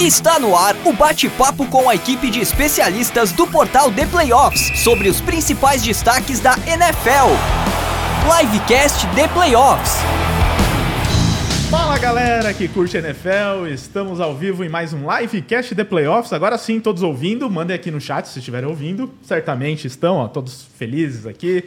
Está no ar o bate-papo com a equipe de especialistas do portal The Playoffs sobre os principais destaques da NFL. Livecast The Playoffs. Fala galera que curte NFL, estamos ao vivo em mais um Livecast The Playoffs. Agora sim, todos ouvindo, mandem aqui no chat se estiverem ouvindo. Certamente estão, ó, todos felizes aqui.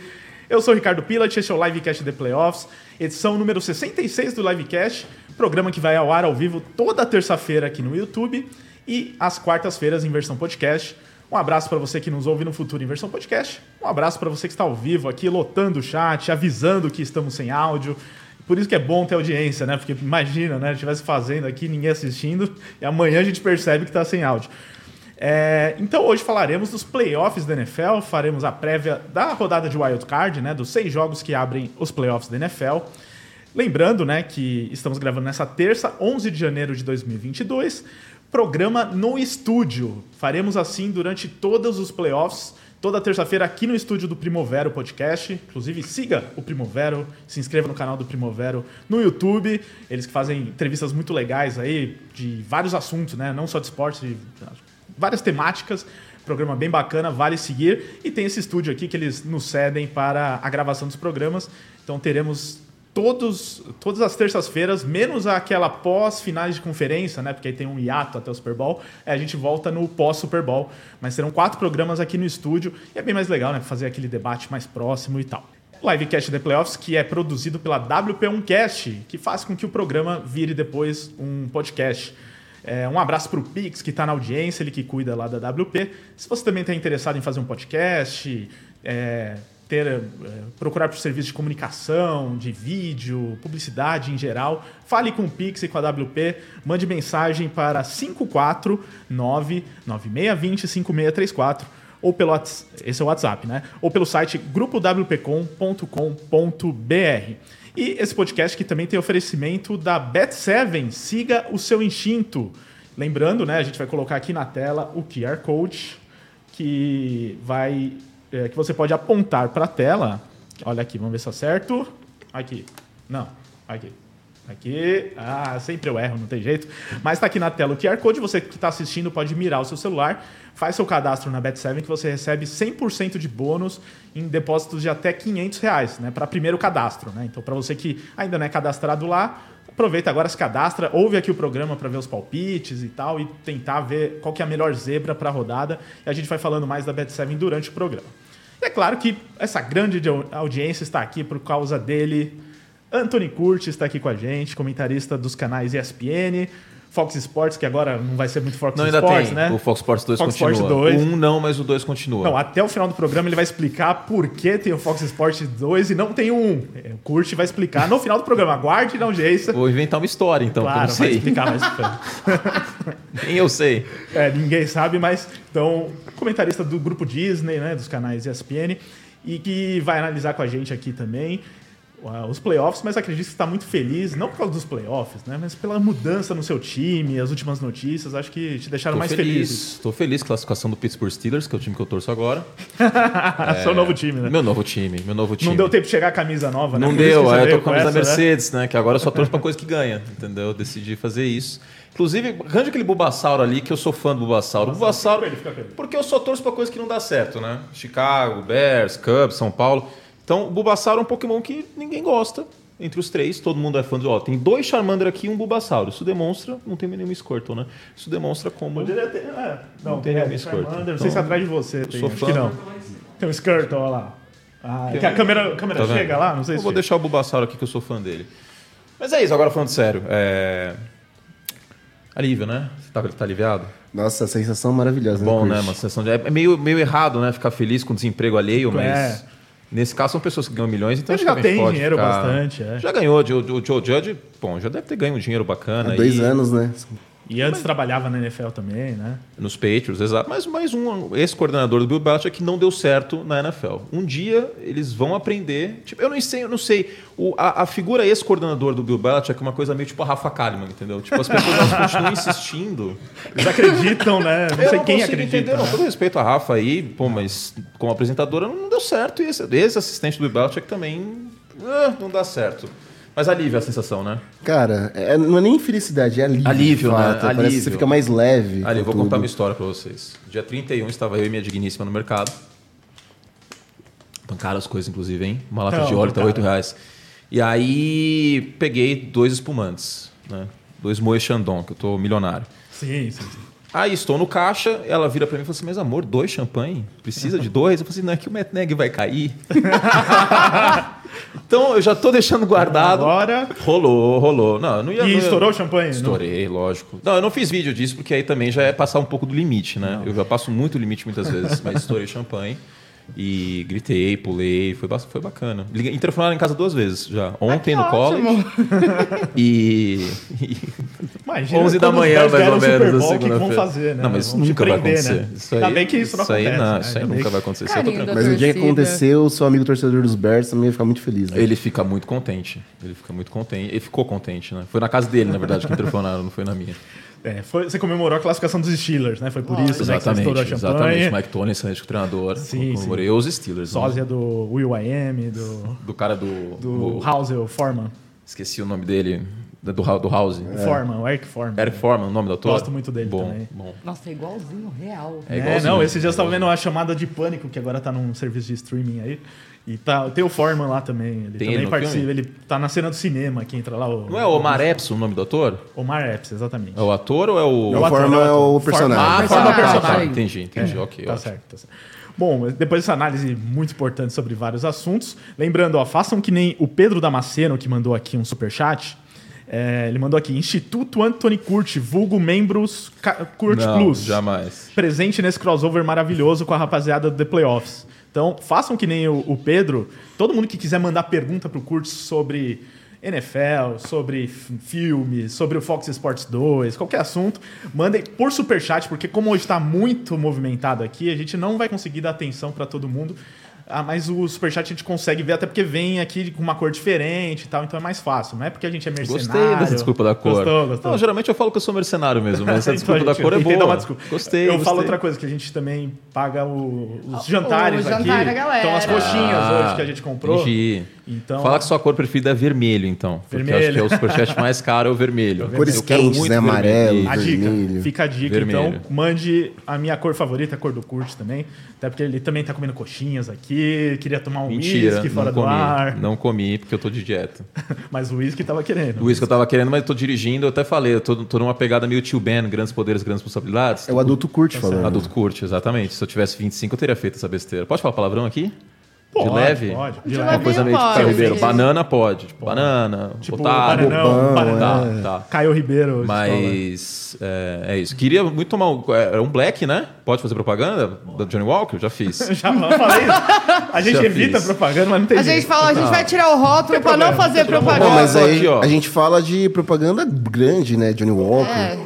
Eu sou o Ricardo Pilat, este é o Livecast The Playoffs, edição número 66 do Livecast, programa que vai ao ar ao vivo toda terça-feira aqui no YouTube e às quartas-feiras em versão podcast. Um abraço para você que nos ouve no futuro em versão podcast. Um abraço para você que está ao vivo aqui, lotando o chat, avisando que estamos sem áudio. Por isso que é bom ter audiência, né? Porque imagina, né? Estivesse fazendo aqui, ninguém assistindo, e amanhã a gente percebe que está sem áudio. É, então hoje falaremos dos playoffs da NFL, faremos a prévia da rodada de wild card, né, dos seis jogos que abrem os playoffs da NFL. Lembrando, né, que estamos gravando nessa terça, 11 de janeiro de 2022, programa no estúdio. Faremos assim durante todos os playoffs, toda terça-feira aqui no estúdio do Primovero Podcast. Inclusive siga o Primovero, se inscreva no canal do Primovero no YouTube. Eles que fazem entrevistas muito legais aí de vários assuntos, né, não só de esporte, de várias temáticas. Programa bem bacana, vale seguir. E tem esse estúdio aqui que eles nos cedem para a gravação dos programas. Então teremos todos, todas as terças-feiras, menos aquela pós-finais de conferência, né? Porque aí tem um hiato até o Super Bowl. É, a gente volta no pós-Super Bowl. Mas serão quatro programas aqui no estúdio. E é bem mais legal, né? Fazer aquele debate mais próximo e tal. Livecast The Playoffs, que é produzido pela WP1Cast, que faz com que o programa vire depois um podcast. É, um abraço para o Pix, que está na audiência, ele que cuida lá da WP. Se você também está interessado em fazer um podcast, é, ter, é, procurar por serviço de comunicação, de vídeo, publicidade em geral, fale com o Pix e com a WP, mande mensagem para 549-9620-5634 ou pelo esse é o WhatsApp, né? Ou pelo site grupowpcom.com.br. E esse podcast que também tem oferecimento da Bet7, siga o seu instinto. Lembrando, né, a gente vai colocar aqui na tela o QR Code que vai é, que você pode apontar para a tela. Olha aqui, vamos ver se acerto. Aqui. Não, aqui. Aqui, ah, sempre eu erro, não tem jeito. Mas está aqui na tela o QR Code, você que está assistindo pode mirar o seu celular, faz seu cadastro na Bet7 que você recebe 100% de bônus em depósitos de até 500 reais, né, para primeiro cadastro. Né? Então, para você que ainda não é cadastrado lá, aproveita agora, se cadastra, ouve aqui o programa para ver os palpites e tal, e tentar ver qual que é a melhor zebra para a rodada. E a gente vai falando mais da Bet7 durante o programa. E é claro que essa grande audiência está aqui por causa dele, Anthony Curtis está aqui com a gente, comentarista dos canais ESPN, Fox Sports, que agora não vai ser muito Fox não, ainda Sports, tem. né? O Fox Sports 2 Fox continua. Sports 2. O 1 não, mas o 2 continua. Não, até o final do programa ele vai explicar por que tem o Fox Sports 2 e não tem o 1. É, O Curtis vai explicar no final do programa. Aguarde, não audiência. Vou inventar uma história, então, que eu Claro, não vai sei. explicar Nem eu sei. É, ninguém sabe, mas então, comentarista do grupo Disney, né, dos canais ESPN, e que vai analisar com a gente aqui também os playoffs, mas acredito que está muito feliz, não por causa dos playoffs, né, mas pela mudança no seu time, as últimas notícias, acho que te deixaram Tô mais feliz. Tô feliz. Classificação do Pittsburgh Steelers, que é o time que eu torço agora. Seu novo time, né? Meu novo time, meu novo time. Não deu tempo de chegar a camisa nova, né? Não isso que deu, aí eu tô com a camisa da né? Mercedes, né? Que agora eu só torço pra coisa que ganha, entendeu? Eu decidi fazer isso. Inclusive, arranja aquele Bulbasauro ali, que eu sou fã do Bulbasauro. Bulbasauro, porque eu só torço pra coisa que não dá certo, né? Chicago, Bears, Cubs, São Paulo. Então, o Bulbasauro é um Pokémon que ninguém gosta. Entre os três, todo mundo é fã de. Ó, tem dois Charmander aqui e um Bulbasauro. Isso demonstra. Não tem nenhum Squirtle, né? Isso demonstra como. Poderia ter. É, não, Não tem é, nenhum Squirtle. Charmander, Não sei se Então, atrás de você tem. sou acho fã. que não. Tem um Skirtle, olha lá. Ah, que a câmera, a câmera Tá vendo? chega lá? Não sei Eu se. vou deixar o Bulbasauro aqui que eu sou fã dele. Mas é isso, agora falando sério. É... Alívio, né? Você tá, tá aliviado? Nossa, sensação maravilhosa. Bom, Curti? né? Uma sensação de... É meio, meio errado, né? Ficar feliz com desemprego alheio, mas... Nesse caso, são pessoas que ganham milhões, então Ele acho já tem pode dinheiro ficar- bastante, é. Já ganhou. O, Joe Judge, bom, já deve ter ganho um dinheiro bacana. Há dois aí anos, né? E antes trabalhava na NFL também, né? Nos Patriots, exato. Mas mais um ex-coordenador do Bill Belichick que não deu certo na NFL. Um dia eles vão aprender. Tipo, eu não sei, eu não sei. O, a, a figura ex-coordenador do Bill Belichick é uma coisa meio tipo a Rafa Kalimann, entendeu? Tipo, as pessoas continuam insistindo. Eles acreditam, né? Não eu sei não quem acredita. entender, não. né? Todo respeito à Rafa aí, pô, mas como apresentadora não deu certo. E esse, esse assistente do Bill Belichick também ah, não dá certo. Mas alívio a sensação, né? Cara, é- não é nem felicidade, é alívio. Alívio, né? fato. Parece que Alívio. você fica mais leve. Ali, vou contar tudo. uma história pra vocês. Dia 31 estava eu e minha digníssima no mercado. Tão caras as coisas, inclusive, hein? Uma lata Não, de óleo tá 8 caro. reais. E aí peguei dois espumantes, né? Dois Moët Chandon, que eu tô milionário. Sim, sim, sim. Aí estou no caixa, ela vira pra mim e fala assim: Mas amor, dois champanhe? Precisa de dois? Eu falei assim: Não, é que o Metneg vai cair. então eu já tô deixando guardado. Agora. Rolou, rolou. Não, eu não ia. E não ia- estourou o champanhe? Não. Estourei, lógico. Não, eu não fiz vídeo disso porque aí também já é passar um pouco do limite, né? Eu já passo muito limite muitas vezes, mas estourei champanhe. E gritei, pulei, foi, foi bacana. Liguei- Interfonaram em casa duas vezes já. Ontem no college e, e Imagina 11 da manhã, mais ou menos, na o que que vão segunda-feira. fazer, né? Não, mas Vão te nunca vai prender, acontecer. né? Isso aí, Ainda bem que isso não aí, acontece. não, né? isso aí Ainda nunca que- vai acontecer. Isso tranquilo. Mas o dia que torcida. acontecer, o seu amigo torcedor dos Bears também ia ficar muito feliz. Né? Ele fica muito contente. Ele fica muito contente. Ele ficou contente, né? Foi na casa dele, na verdade, que interfonaram, não foi na minha. É, foi- você comemorou a classificação dos Steelers, né? Foi por isso né, que você Exatamente, estourou a champanhe. exatamente. Mike Tony, excelente treinador. Sim, comemorei os Steelers. né? Sósia do Will I Am, do, Do cara do. do o- Housel Foreman. Esqueci o nome dele. Do, do House. O Foreman, o Eric Foreman. Eric Foreman, o nome do autor? Gosto muito dele bom, também. Bom. Nossa, é igualzinho, real. É É, igualzinho. não, esses dias eu tava vendo a chamada de pânico, que agora tá num serviço de streaming aí. E tá, tem o Foreman lá também. Ele Tem ele também no participa. filme? Ele tá na cena do cinema que entra lá. O, Não é o Omar Epps o nome do ator? Omar Epps, exatamente. É o ator ou é o. O é é o o ator. personagem. Ah, Personagem. tá. Personagem. Entendi, entendi. ok, Tá ótimo. certo, tá certo. Bom, depois dessa análise muito importante sobre vários assuntos, lembrando, ó, façam que nem o Pedro Damasceno, que mandou aqui um superchat. É, ele mandou aqui, Instituto Anthony Curti, vulgo membros Curti Plus. jamais. Presente nesse crossover maravilhoso com a rapaziada do The Playoffs. Então, façam que nem o, o Pedro. Todo mundo que quiser mandar pergunta pro Curtis sobre NFL, sobre filmes, sobre o Fox Sports 2, qualquer assunto, mandem por superchat, porque como hoje está muito movimentado aqui, a gente não vai conseguir dar atenção para todo mundo. Ah, mas o superchat a gente consegue ver, até porque vem aqui com uma cor diferente e tal, então é mais fácil. Não é porque a gente é mercenário. Gostei dessa desculpa da cor. Gostou, gostou. Não, geralmente eu falo que eu sou mercenário mesmo, mas essa Então, desculpa da gente, cor é boa. uma desculpa. Gostei. Eu gostei. falo outra coisa, que a gente também paga o- os jantares o jantar aqui. da galera. Então as coxinhas Ah, hoje que a gente comprou. Entendi. Então- Fala que sua cor preferida é vermelho, então. Porque eu acho Vermelho. que é o superchat mais caro é o vermelho. Cores quentes, muito né? vermelho. Amarelo. A dica, Vermelho. fica a dica. Vermelho. Então, mande a minha cor favorita, a cor do Kurt também. Até porque ele também tá comendo coxinhas aqui, queria tomar um Mentira, whisky fora não do comi. ar. Não comi porque eu tô de dieta. Mas o whisky tava querendo. O uísque eu tava querendo, mas eu tô dirigindo, eu até falei, eu tô, tô numa pegada meio tio Ben, grandes poderes, grandes responsabilidades. É o adulto curte falando. Adulto curte, exatamente. Se eu tivesse 25, eu teria feito essa besteira. Pode falar palavrão aqui? Pode, de leve? pode. De De leve. Uma coisa meio tipo pode, Caio Ribeiro. Banana pode. Tipo, banana, Tipo, otário. bananão, bobão, bananão. Tá, tá. Caio Ribeiro. hoje Mas é, é isso. Queria muito tomar um, é, um black, né? Pode fazer propaganda da Johnny Walker? Já fiz. Já falei isso. A gente Já evita fiz. propaganda, mas não tem A gente jeito. fala, a gente vai tirar o rótulo pra não fazer Pô, propaganda. mas tô aí aqui, a gente fala de propaganda grande, né? Johnny Walker. É.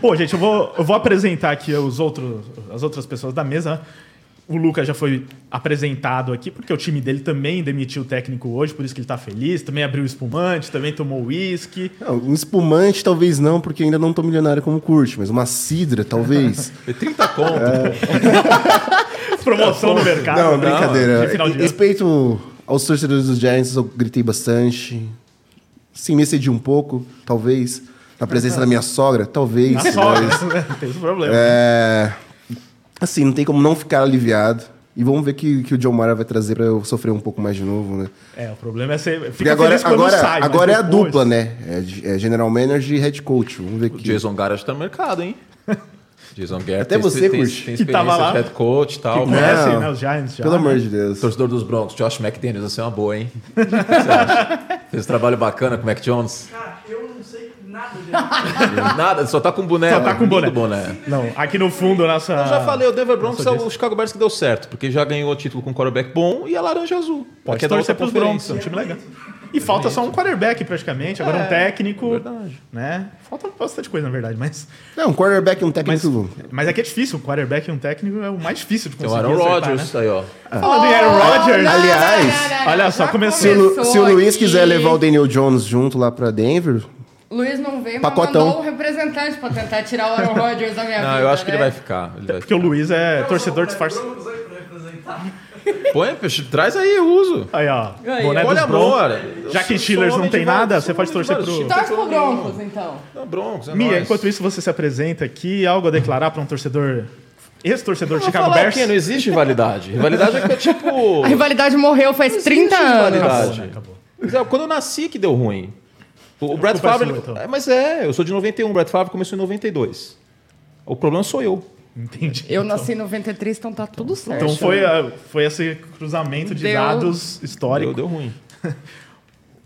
Pô, gente, eu vou, eu vou apresentar aqui os outros, as outras pessoas da mesa. O Lucas já foi apresentado aqui, porque o time dele também demitiu o técnico hoje, por isso que ele tá feliz. Também abriu espumante, também tomou uísque. Um espumante talvez não, porque ainda não tô milionário como curte, mas uma cidra talvez. Foi 30 conto. Promoção no mercado. não, brincadeira. Respeito aos torcedores dos Giants, eu gritei bastante. Sim, me excedi um pouco, talvez. Na presença da minha sogra, talvez. Na sogra, mas? Tem esse problema. é, assim, não tem como não ficar aliviado. E vamos ver que, que o John Mara vai trazer pra eu sofrer um pouco mais de novo, né? É, o problema é ser. Fica Porque agora, agora, sai, mas agora é a dupla, né? É, é General Manager e Head Coach. Vamos ver O que. Jason Garrett tá no mercado, hein? Jason Garrett Até tem- você, tem, curte. tem Que tava experiência lá. de head coach e tal. Que conhecem, Não. né? Os Giants já. Pelo né? amor de Deus. Torcedor dos Broncos, Josh McDaniels, vai ser uma boa, hein? O que você acha? Fez um trabalho bacana com o Mac Jones? Cara, eu não sei nada só tá com boné. Só tá com lindo boné. Não, aqui no fundo, nossa. Eu já falei, o Denver Broncos é o Chicago Bears que deu certo, porque já ganhou o título com um quarterback bom e a laranja azul. Pode é torcer pros Broncos, é um time legal. E falta só um quarterback praticamente, agora um técnico. verdade. Né? Falta bastante coisa, na verdade, mas. Não, um quarterback e um Mas, técnico. mas é que é difícil, um quarterback e um técnico é o mais difícil de Tem o conseguir. Aaron Rodgers né? aí, ó. Falando em Aaron Rodgers. Aliás, olha só, começou. Se o, se o Luiz aqui. quiser levar o Daniel Jones junto lá pra Denver, Luiz não veio, mas Pacotão. mandou um representante pra tentar tirar o Aaron Rodgers da minha vida. Não, eu acho que ele né? vai ficar. Ele vai Porque o ficar. Luiz é torcedor disfarçado. Vamos aí pra representar. Põe, peixe, traz aí, eu uso. Aí, ó. Aí, boné Olha, amor. Já que Eu Steelers não tem de nada, você pode torcer de pro... Torce pro Broncos, então. Não, Broncos, é Mia, enquanto isso você se apresenta aqui, algo a declarar para um torcedor, ex-torcedor de Eu vou Chicago Bears? o quê? Não existe rivalidade. Rivalidade é que é tipo... A rivalidade morreu faz 30 anos. rivalidade. né? Acabou. É, Quando eu nasci que deu ruim. O, o é Favre... então. é, mas é, eu sou de 91, o Brett Favre começou em 92. O problema sou eu. Entendi. Eu nasci em 93, então tá tudo certo. Então foi, a- foi esse cruzamento de Deu- dados Deu, histórico. deu ruim.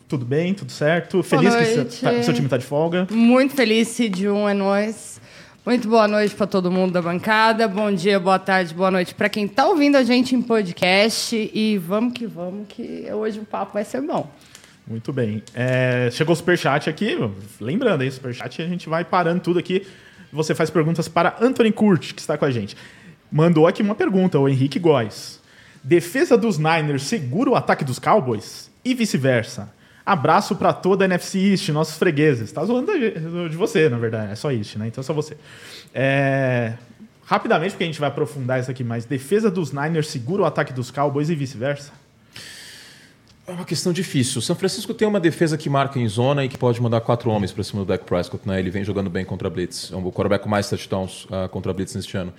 Tudo bem, tudo certo. Feliz que cê tá- seu time tá de folga. Muito feliz, Cid 1 é nós. Muito boa noite para todo mundo da bancada. Bom dia, boa tarde, boa noite para quem tá ouvindo a gente em podcast. E vamos que vamos, que hoje o papo vai ser bom. Muito bem. É, chegou o superchat aqui. Lembrando, aí, superchat a gente vai parando tudo aqui. Você faz perguntas para Anthony Curti, que está com a gente. Mandou aqui uma pergunta, o Henrique Góes. Defesa dos Niners segura o ataque dos Cowboys? E vice-versa. Abraço para toda a NFC East, nossos fregueses. Tá zoando de você, na verdade. É só East, né? Então é só você. É, Rapidamente, porque a gente vai aprofundar isso aqui mais. Defesa dos Niners segura o ataque dos Cowboys e vice-versa? É uma questão difícil. O São Francisco tem uma defesa que marca em zona e que pode mandar quatro homens para cima do Dak Prescott. Né? Ele vem jogando bem contra a Blitz. É o quarterback com mais touchdowns ah, contra a Blitz neste ano.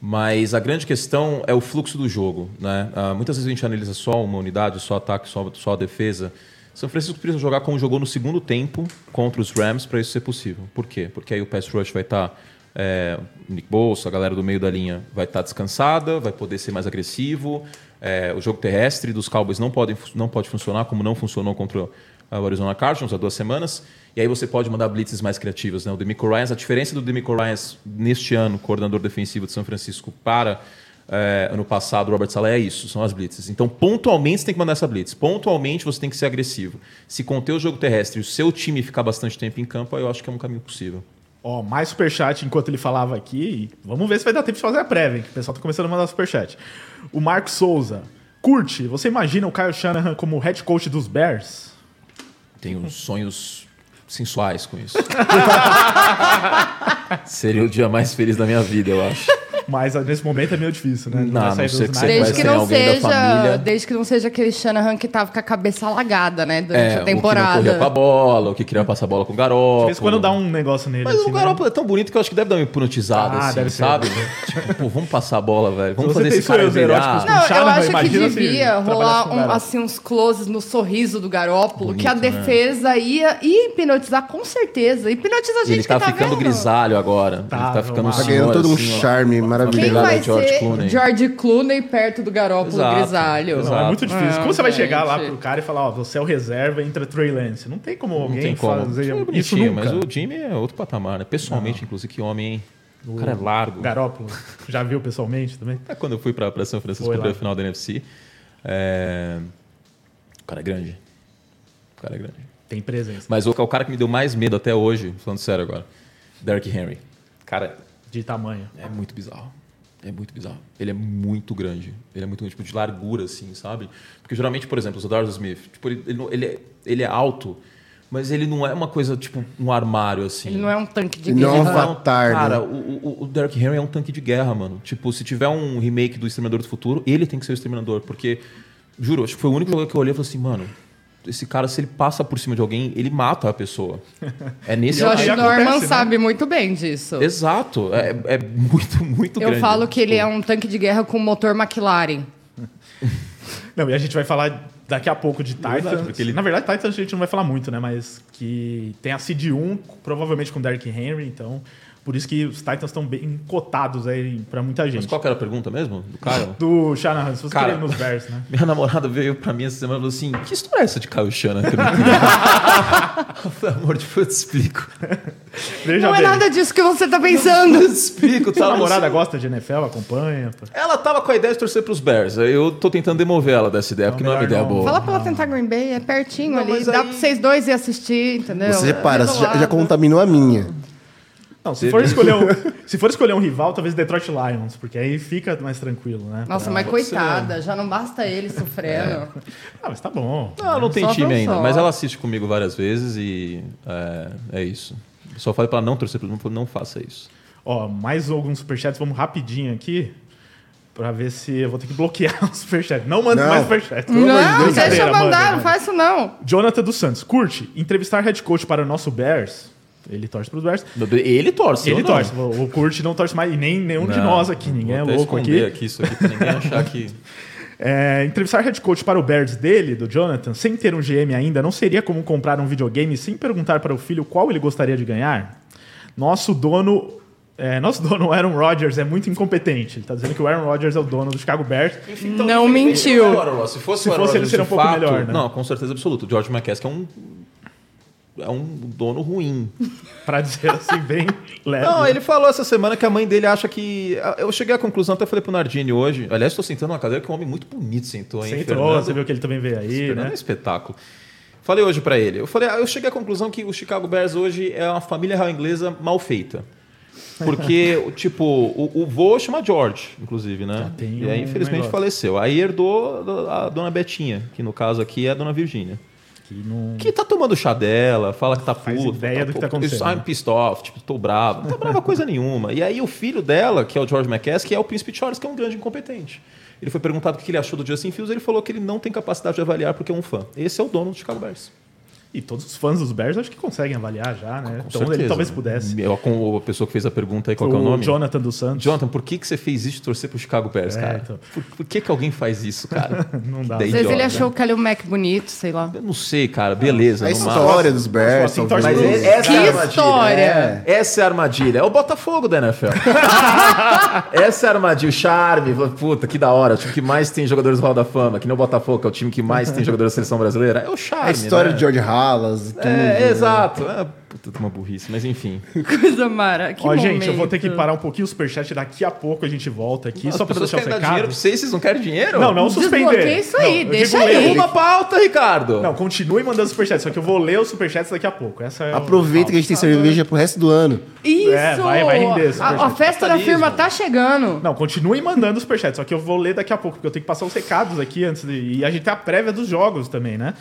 Mas a grande questão é o fluxo do jogo. Né? Ah, muitas vezes a gente analisa só uma unidade, só ataque, só, só defesa. São Francisco precisa jogar como jogou no segundo tempo contra os Rams para isso ser possível. Por quê? Porque aí o pass rush vai estar... é, o Nick Bolsa, a galera do meio da linha vai estar descansada, vai poder ser mais agressivo. É, o jogo terrestre dos Cowboys não pode, não pode funcionar como não funcionou contra o Arizona Cardinals há duas semanas. E aí você pode mandar blitzes mais criativas. Né? O Demico Ryans, a diferença do Demico Ryans neste ano, coordenador defensivo de São Francisco, para é, ano passado, Robert Saleh, é isso, são as blitzes. Então, pontualmente, você tem que mandar essa blitz. Pontualmente, você tem que ser agressivo. Se conter o jogo terrestre e o seu time ficar bastante tempo em campo, eu acho que é um caminho possível. Ó, mais superchat enquanto ele falava aqui. Vamos ver se vai dar tempo de fazer a prévia, hein, que o pessoal tá começando a mandar superchat. O Marcos Souza. Curte, você imagina o Kyle Shanahan como head coach dos Bears? Tenho sonhos sensuais com isso. Seria o dia mais feliz da minha vida, eu acho. Mas ah, nesse momento é meio difícil, né? Não, não ser dos que. Desde que, não seja, desde que não seja aquele Shanahan que tava com a cabeça alagada, né? Durante a É, o que não temporada. com a bola, o que queria passar a bola com o De garoto. vez em quando dá um negócio nele. Mas assim, o né? Garoppolo é tão bonito que eu acho que deve dar uma hipnotizada, Ah, assim, deve ser. sabe? tipo, pô, vamos passar a bola, velho. Vamos você fazer esse cara com- Não, eu acho que se devia rolar um, garoto. assim, uns closes no sorriso do Garópolo, que a né? defesa ia, ia hipnotizar com certeza. Hipnotiza a gente ele tá que tá ficando vendo. grisalho agora. Tá, ele tá ficando um tá Tá senhor, ganhando todo um assim, charme Quem maravilhoso. Obrigado, vai George ser Clooney. George Clooney perto do Garópolo Exato, grisalho? Não, é muito difícil. Não, como você vai chegar lá pro cara e falar, ó, você é o reserva, entra Trey Lance? Não tem como Não alguém tem como. fazer Isso é isso bonitinho, nunca. mas o Jimmy é outro patamar, né? Pessoalmente, inclusive, que homem, hein? O cara é largo. Garópolo, já viu pessoalmente também? É quando eu fui pra, pra São Francisco pra lá. final da NFC. é, O cara é grande. O cara é grande. Tem presença. Mas o, o cara que me deu mais medo até hoje, falando sério agora, Derrick Henry. Cara, De tamanho. é muito bizarro. É muito bizarro. Ele é muito grande. Ele é muito grande, tipo, de largura, assim, sabe? Porque geralmente, por exemplo, o Zadarius Smith, tipo, ele, ele, ele é, ele é alto, mas ele não é uma coisa, tipo, um armário, assim. Ele não é um tanque de Ele não é um guerra. avatar, Cara, né? o, o, o Derrick Henry é um tanque de guerra, mano. Tipo, se tiver um remake do Exterminador do Futuro, ele tem que ser o Exterminador. Porque, juro, acho que foi o único jogador que eu olhei e falei assim, mano, esse cara, se ele passa por cima de alguém, ele mata a pessoa. É nesse Josh Norman né? sabe muito bem disso. Exato. É, é muito, muito Eu grande. falo que ele é um tanque de guerra com motor McLaren. Não, e a gente vai falar daqui a pouco de Titans. Verdade, porque ele- Na verdade, Titans a gente não vai falar muito, né? Mas que tem a Seed 1, provavelmente com Derrick Henry, então... Por isso que os Titans estão bem cotados aí pra muita Mas gente. qual que era a pergunta mesmo? Do Kyle? Do Shanahan, se você Cara. nos Bears, né? Minha namorada veio pra mim essa semana e falou assim: Que história é essa de Kyle Shanahan? que eu não entendi?" eu amor, te explico. Veja Não é bem. nada disso que você tá pensando. Eu te explico, Sua tá? namorada gosta de NFL, acompanha. pô. Ela tava com a ideia de torcer pros Bears. aí Eu tô tentando demover ela dessa ideia, porque não é uma ideia não. boa. Fala pra ela tentar Green Bay, é pertinho Não, ali. mas Dá aí- pra vocês dois ir assistir, entendeu? Você repara, É já, já contaminou a minha. Não, se for, escolher um, se for escolher um rival, talvez Detroit Lions, porque aí fica mais tranquilo, né? Nossa, Pra- mas coitada, já não basta ele sofrendo. Ah, mas tá bom. Não, não tem Só time não ainda, só. mas ela assiste comigo várias vezes e é, é isso. Eu Só falei pra ela não torcer pro não, não faça isso. Ó, mais alguns superchats, vamos rapidinho aqui. pra ver se eu vou ter que bloquear o superchat. Não manda Não. mais superchat. Não, deixa eu mandar, manda, não faz isso não. Jonathan dos Santos, curte entrevistar head coach para o nosso Bears. Ele torce para os Bears. Ele torce. Ele torce. O, Curte não torce mais, e nem nenhum de Não. nós aqui. Ninguém é louco esconder aqui. aqui isso aqui pra ninguém achar que. É, entrevistar head coach para o Bears dele, do Jonathan, sem ter um GM ainda, não seria como comprar um videogame sem perguntar para o filho qual ele gostaria de ganhar? Nosso dono. é, nosso dono, o Aaron Rodgers, é muito incompetente. Ele está dizendo que o Aaron Rodgers é o dono do Chicago Bears. Não mentiu. Se fosse, Se o Aaron fosse, ele seria um de pouco fato, melhor, né? Não, com certeza absoluta. O George McCaskey é um. É um dono ruim. Para dizer assim, bem leve. Não, ele falou essa semana que a mãe dele acha que. Eu cheguei à conclusão, até falei pro Nardini hoje. Aliás, estou sentando numa cadeira que um homem muito bonito sentou, hein? Você entrou, Fernando? você viu que ele também veio aí, Fernando é um né? espetáculo. Falei hoje pra ele. Eu falei, ah, eu cheguei à conclusão que o Chicago Bears hoje é uma família real inglesa mal feita. Porque, tipo, o, o vô chama George, inclusive, né? tem E aí, infelizmente, faleceu. Aí herdou a dona Betinha, que no caso aqui é a dona Virgínia. Que não... Que tá tomando chá dela, fala que tá Faz puto. ideia do que tá acontecendo, I'm pissed off, tipo, tô bravo. Não tá brava coisa nenhuma. E aí o filho dela, que é o George McCaskey, é o Príncipe Charles, que é um grande incompetente. Ele foi perguntado o que ele achou do Justin Fields, ele falou que ele não tem capacidade de avaliar porque é um fã. Esse é o dono do Chicago Bears. E todos os fãs dos Bears acho que conseguem avaliar já, né? Com então ele certeza. talvez pudesse. Eu, com a pessoa que fez a pergunta aí, qual que é o o nome? Jonathan dos Santos. Jonathan, por que, que você fez isso de torcer pro Chicago Bears, É, cara? então. Por, por que, que alguém faz isso, cara? Não dá. Que Às vezes ele achou o Kalil Mac bonito, sei lá. Eu não sei, cara. Beleza. A no máximo. história dos Bears, assim, Mas essa Que é a armadilha. história! É. Essa é a armadilha. É o Botafogo da NFL. Essa é a armadilha. O charme. Puta, que da hora. O time que mais tem jogadores do Hall da Fama. Que nem o Botafogo, que é o time que mais tem jogadores da seleção brasileira. É o charme. A história né? de George Halas e tudo. É, né? exato. É, puta, uma burrice. Mas enfim. Coisa mara. Que Ó, gente, eu vou ter que momento. parar um pouquinho o superchat. Daqui a pouco a gente volta aqui. As só pra deixar querem dar dinheiro pra vocês. Vocês não querem dinheiro? Não, não suspender. Desbloqueia isso aí, Não, deixa aí. Uma pauta, Ricardo. Não, continue mandando superchats, só que eu vou ler os superchats daqui a pouco. Essa é o- Aproveita que a gente tem cerveja pro resto do ano. Isso! É, vai- vai render a, a superchat. festa da firma tá chegando. Não, continue mandando os superchats, só que eu vou ler daqui a pouco, porque eu tenho que passar os recados aqui antes de. E a gente tem a prévia dos jogos também, né?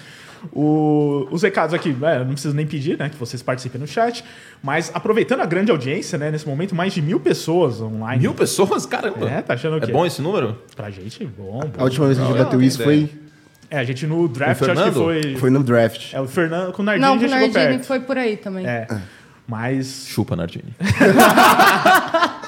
O- os recados aqui, é, eu não preciso nem pedir, né? Que vocês participem no chat. Mas aproveitando a grande audiência, né? Nesse momento, mais de mil pessoas online. Mil pessoas? Caramba. É, tá achando o É bom esse número? Pra gente, bom. bom. A última vez que a gente bateu isso foi. É, a gente no draft Com o acho que Fernando? foi. foi no draft. É, o Fernando com o Nardini Não, já o Nardini perto. foi por aí também. É. Mas Chupa, Nardini.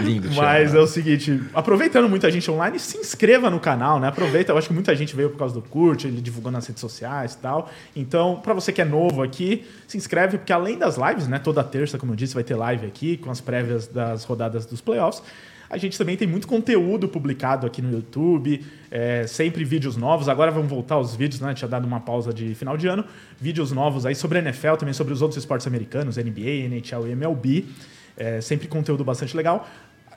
Lindo, Mas é o seguinte, aproveitando muita gente online, se inscreva no canal, né? Aproveita, eu acho que muita gente veio por causa do curte, ele divulgou nas redes sociais e tal. Então, para você que é novo aqui, se inscreve, porque além das lives, né? Toda terça, como eu disse, vai ter live aqui com as prévias das rodadas dos playoffs. A gente também tem muito conteúdo publicado aqui no YouTube, é, sempre vídeos novos. Agora vão voltar os vídeos, né? Tinha dado uma pausa de final de ano. Vídeos novos aí sobre a NFL, também sobre os outros esportes americanos, NBA, NHL e MLB. É, sempre conteúdo bastante legal.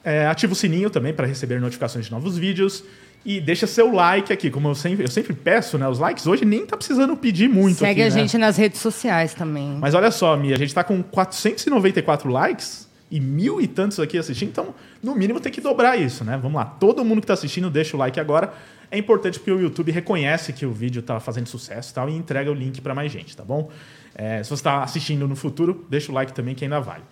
É, ativa o sininho também para receber notificações de novos vídeos. E deixa seu like aqui, como eu sempre, eu sempre peço, né? Os likes hoje nem tá precisando pedir muito. Segue aqui, a né? gente nas redes sociais também. Mas olha só, Mia, a gente tá com 494 likes e mil e tantos aqui assistindo, então no mínimo tem que dobrar isso, né? Vamos lá, todo mundo que tá assistindo, deixa o like agora. É importante porque o YouTube reconhece que o vídeo tá fazendo sucesso e tal e entrega o link para mais gente, tá bom? É, se você está assistindo no futuro, deixa o like também que ainda vale.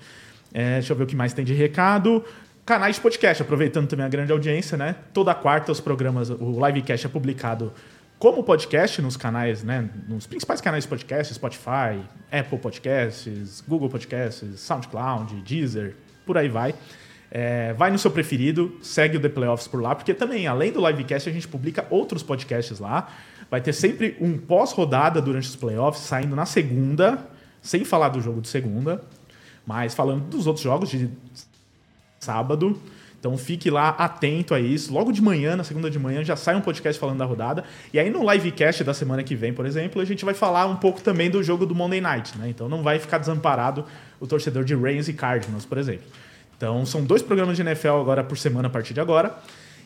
É, deixa eu ver o que mais tem de recado. Canais de podcast, aproveitando também a grande audiência, né? Toda quarta os programas, o livecast é publicado como podcast nos canais, né? Nos principais canais de podcast, Spotify, Apple Podcasts, Google Podcasts, SoundCloud, Deezer, por aí vai. É, vai no seu preferido, segue o The Playoffs por lá, porque também, além do livecast, a gente publica outros podcasts lá. Vai ter sempre um pós-rodada durante os playoffs, saindo na segunda, sem falar do jogo de segunda, mas falando dos outros jogos de sábado. Então fique lá atento a isso. Logo de manhã, na segunda de manhã, já sai um podcast falando da rodada. E aí no livecast da semana que vem, por exemplo, a gente vai falar um pouco também do jogo do Monday Night. Né? Então não vai ficar desamparado o torcedor de Rams e Cardinals, por exemplo. Então são dois programas de NFL agora por semana a partir de agora.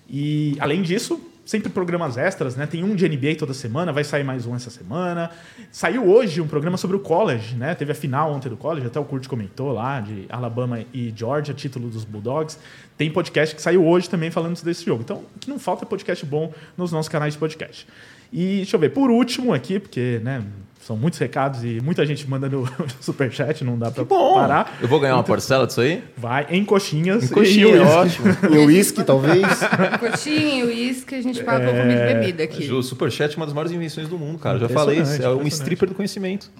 E além disso, sempre programas extras, né? Tem um de NBA toda semana, vai sair mais um essa semana. Saiu hoje um programa sobre o college, né? Teve a final ontem do college, até o Kurt comentou lá, de Alabama e Georgia, título dos Bulldogs. Tem podcast que saiu hoje também falando desse jogo. Então, o que não falta é podcast bom nos nossos canais de podcast. E deixa eu ver, por último aqui, porque, né, são muitos recados e muita gente mandando superchat, não dá pra Bom, parar. eu vou ganhar uma parcela disso aí? Vai em coxinhas. Em coxinha, e é ótimo. E o uísque, talvez. Coxinha, uísque, a gente paga com comida e bebida aqui. O Superchat é uma das maiores invenções do mundo, cara. Eu já falei, é um stripper do conhecimento.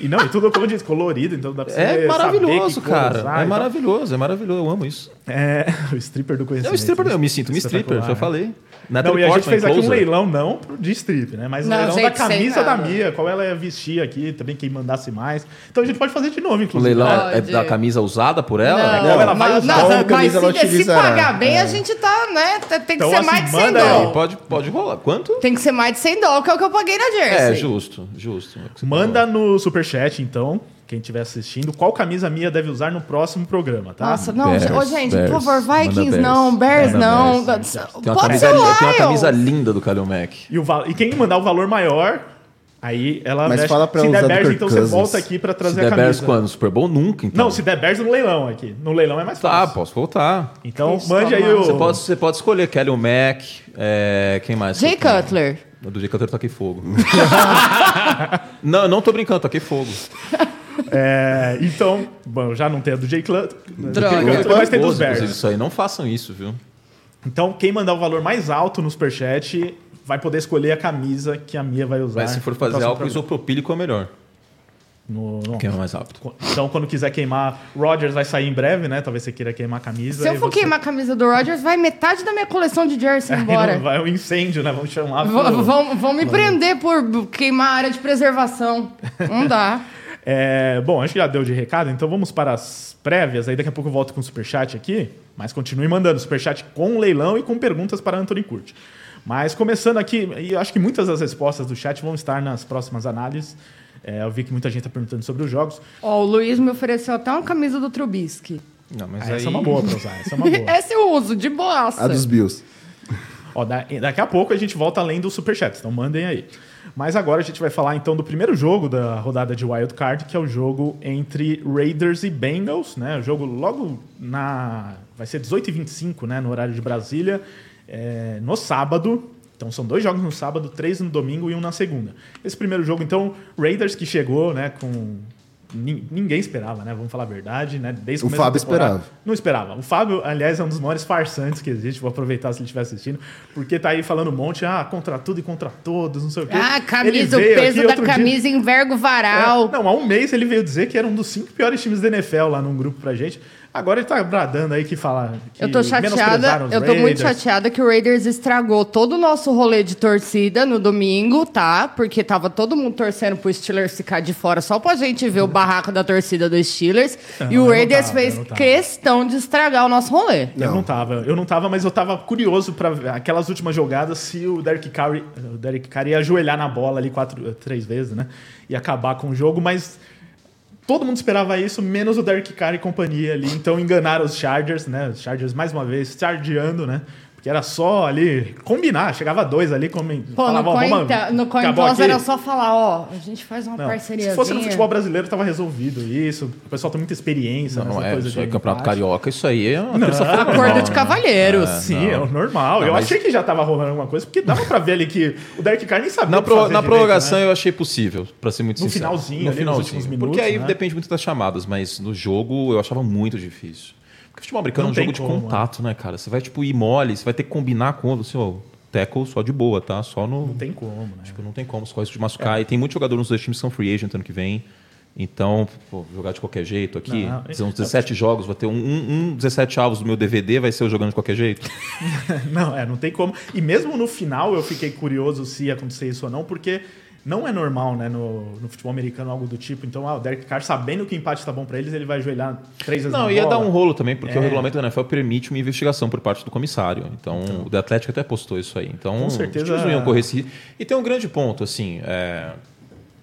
E não, e tudo, como eu disse, colorido, então dá pra você É maravilhoso, cara. usar É e maravilhoso, é maravilhoso. Eu amo isso. É, o stripper do É conhecimento. o stripper, eu me sinto um stripper, já né? falei. Não, Natalie e a gente fez aqui um leilão, não de strip, né? Mas um Não, leilão da camisa da. Mia, qual ela ia vestir aqui, também quem mandasse mais. Então a gente pode fazer de novo, O inclusive. leilão né? é Pode. da camisa usada por ela? Não, Qual ela vai não, usar? não, mas se, se pagar bem, a gente tá, né? Tem que Então, ser assim, mais de 100 manda aí. dólares. Pode, pode rolar. Quanto? Tem que ser mais de 100 dólares, que é o que eu paguei na Jersey. É, justo, justo. É o Manda no superchat, então, quem estiver assistindo, qual camisa a Mia deve usar no próximo programa, tá? Nossa, não, Bears, ô, gente, Bears. por favor, Vikings Bears. não, Bears Manda não. Bears. Tem uma, Pode camisa, ser tem uma camisa linda do Kalil Mack. E, o e quem mandar o valor maior, aí ela Mas veste. fala pra Se usar der do Bears, Kirk então você Cousins. volta aqui pra Se trazer a der camisa. Bears quando? Super Bowl? Nunca, então. Não, se der Bears no leilão aqui. No leilão é mais Tá, fácil. posso voltar. Então, Cristo mande aí amado. o... Você pode, você pode escolher Kelly Mack, é, quem mais? Jay Cutler. O do Jay Cutler toquei fogo. não, eu não tô brincando, toquei fogo. É, então, bom, já não tem a do Jay Cutler, Droga. mas tem dos Inclusive, Bears. Isso aí, não façam isso, viu? Então, quem mandar o valor mais alto no superchat vai poder escolher a camisa que a Mia vai usar. Mas se for fazer álcool isopropílico é melhor. No- no- Quem é mais rápido? Então, quando quiser queimar, Rogers vai sair em breve, né? Talvez você queira queimar a camisa. Se eu for você- queimar a camisa do Rogers, vai metade da minha coleção de jersey Aí embora. não Vai um incêndio, né? Vamos chamar. Vão, pro- vão, vão me prender por queimar a área de preservação. Não dá. É, bom, acho que já deu de recado, então vamos para as prévias. Aí daqui a pouco eu volto com o superchat aqui. Mas continue mandando superchat com leilão e com perguntas para Anthony Curti. Mas começando aqui, e eu acho que muitas das respostas do chat vão estar nas próximas análises. É, eu vi que muita gente está perguntando sobre os jogos. Ó, o Luiz me ofereceu até uma camisa do Trubisky. Não, mas Ah, essa é uma boa para usar, essa é uma boa. Essa eu uso, de boaça. A dos Bills. Ó, da- daqui a pouco a gente volta além dos superchats, então mandem aí. Mas agora a gente vai falar então do primeiro jogo da rodada de Wild Card, que é o jogo entre Raiders e Bengals, né? O jogo logo na. Vai ser 18h25, né? No horário de Brasília, é, no sábado. Então são dois jogos no sábado, três no domingo e um na segunda. Esse primeiro jogo, então, Raiders que chegou, né, com. nin- Ninguém esperava, né? Vamos falar a verdade, né? Desde O começo da Fábio esperava. Não esperava. O Fábio, aliás, é um dos maiores farsantes que existe. Vou aproveitar se ele estiver assistindo. Porque tá aí falando um monte, ah, contra tudo e contra todos, não sei o quê. Ah, camisa, o peso aqui da outro dia- camisa enverga o É, varal. não, há um mês ele veio dizer que era um dos cinco piores times da NFL lá num grupo pra gente. Agora ele tá bradando aí que fala. Que Eu tô chateada, eu tô muito chateada que o Raiders estragou todo o nosso rolê de torcida no domingo, tá? Porque tava todo mundo torcendo pro Steelers ficar de fora só pra gente ver o barraco da torcida dos Steelers. Não, e o não Raiders tava, fez não questão de estragar o nosso rolê. Eu não tava, eu não tava, mas eu tava curioso pra ver aquelas últimas jogadas se o Derek Carr, o Derek Carr ia ajoelhar na bola ali quatro, três vezes, né? E acabar com o jogo, mas todo mundo esperava isso, menos o Derek Carr e companhia ali. Então enganaram os Chargers, né? Os Chargers mais uma vez chargeando, né? Porque era só ali combinar, chegava dois ali, como Pô, no falava, ó, Coin, vamos- Ta- no Coin acabou Toss aqui. era só falar, ó, a gente faz uma Não, parceria. Se fosse no futebol brasileiro, tava resolvido isso. O pessoal tem muita experiência Não, nessa não é. coisa Isso aí, Campeonato empate. Carioca, isso aí é uma Não. terça-feira Acordo normal, de né? cavalheiros. Sim, é o normal. Não, eu mas- achei que já tava rolando alguma coisa, porque dava pra ver ali que o Derek Carr nem sabia Na, que pro- fazer na direito, prorrogação né? eu achei possível, pra ser muito No sincero. finalzinho, ali, nos últimos minutos, Porque aí né? depende muito das chamadas, mas no jogo eu achava muito difícil. Porque futebol americano Não é um jogo de como, contato, né, cara? Você vai, tipo, ir mole, você vai ter que combinar com o seu tackle só de boa, tá? Só no. Não tem como, né? Tipo, não tem como, corre risco de machucar. E tem muito jogador nos dois times que são free agent ano que vem. Então, pô, jogar de qualquer jeito aqui. Não, são 17 jogos, vou ter um, um, um 17 alvos do meu DVD, vai ser eu jogando de qualquer jeito. Não, é, não tem como. E mesmo no final eu fiquei curioso se ia acontecer isso ou não, porque não é normal, né, no, no futebol americano algo do tipo. Então, ah, o Derek Carr, sabendo que o empate tá bom pra eles, ele vai ajoelhar três vezes Não, ia bola. dar um rolo também, porque É. o regulamento da NFL permite uma investigação por parte do comissário. Então, o The Atlético até postou isso aí. Então, Com certeza- os iam correr esse. E tem um grande ponto, assim. é,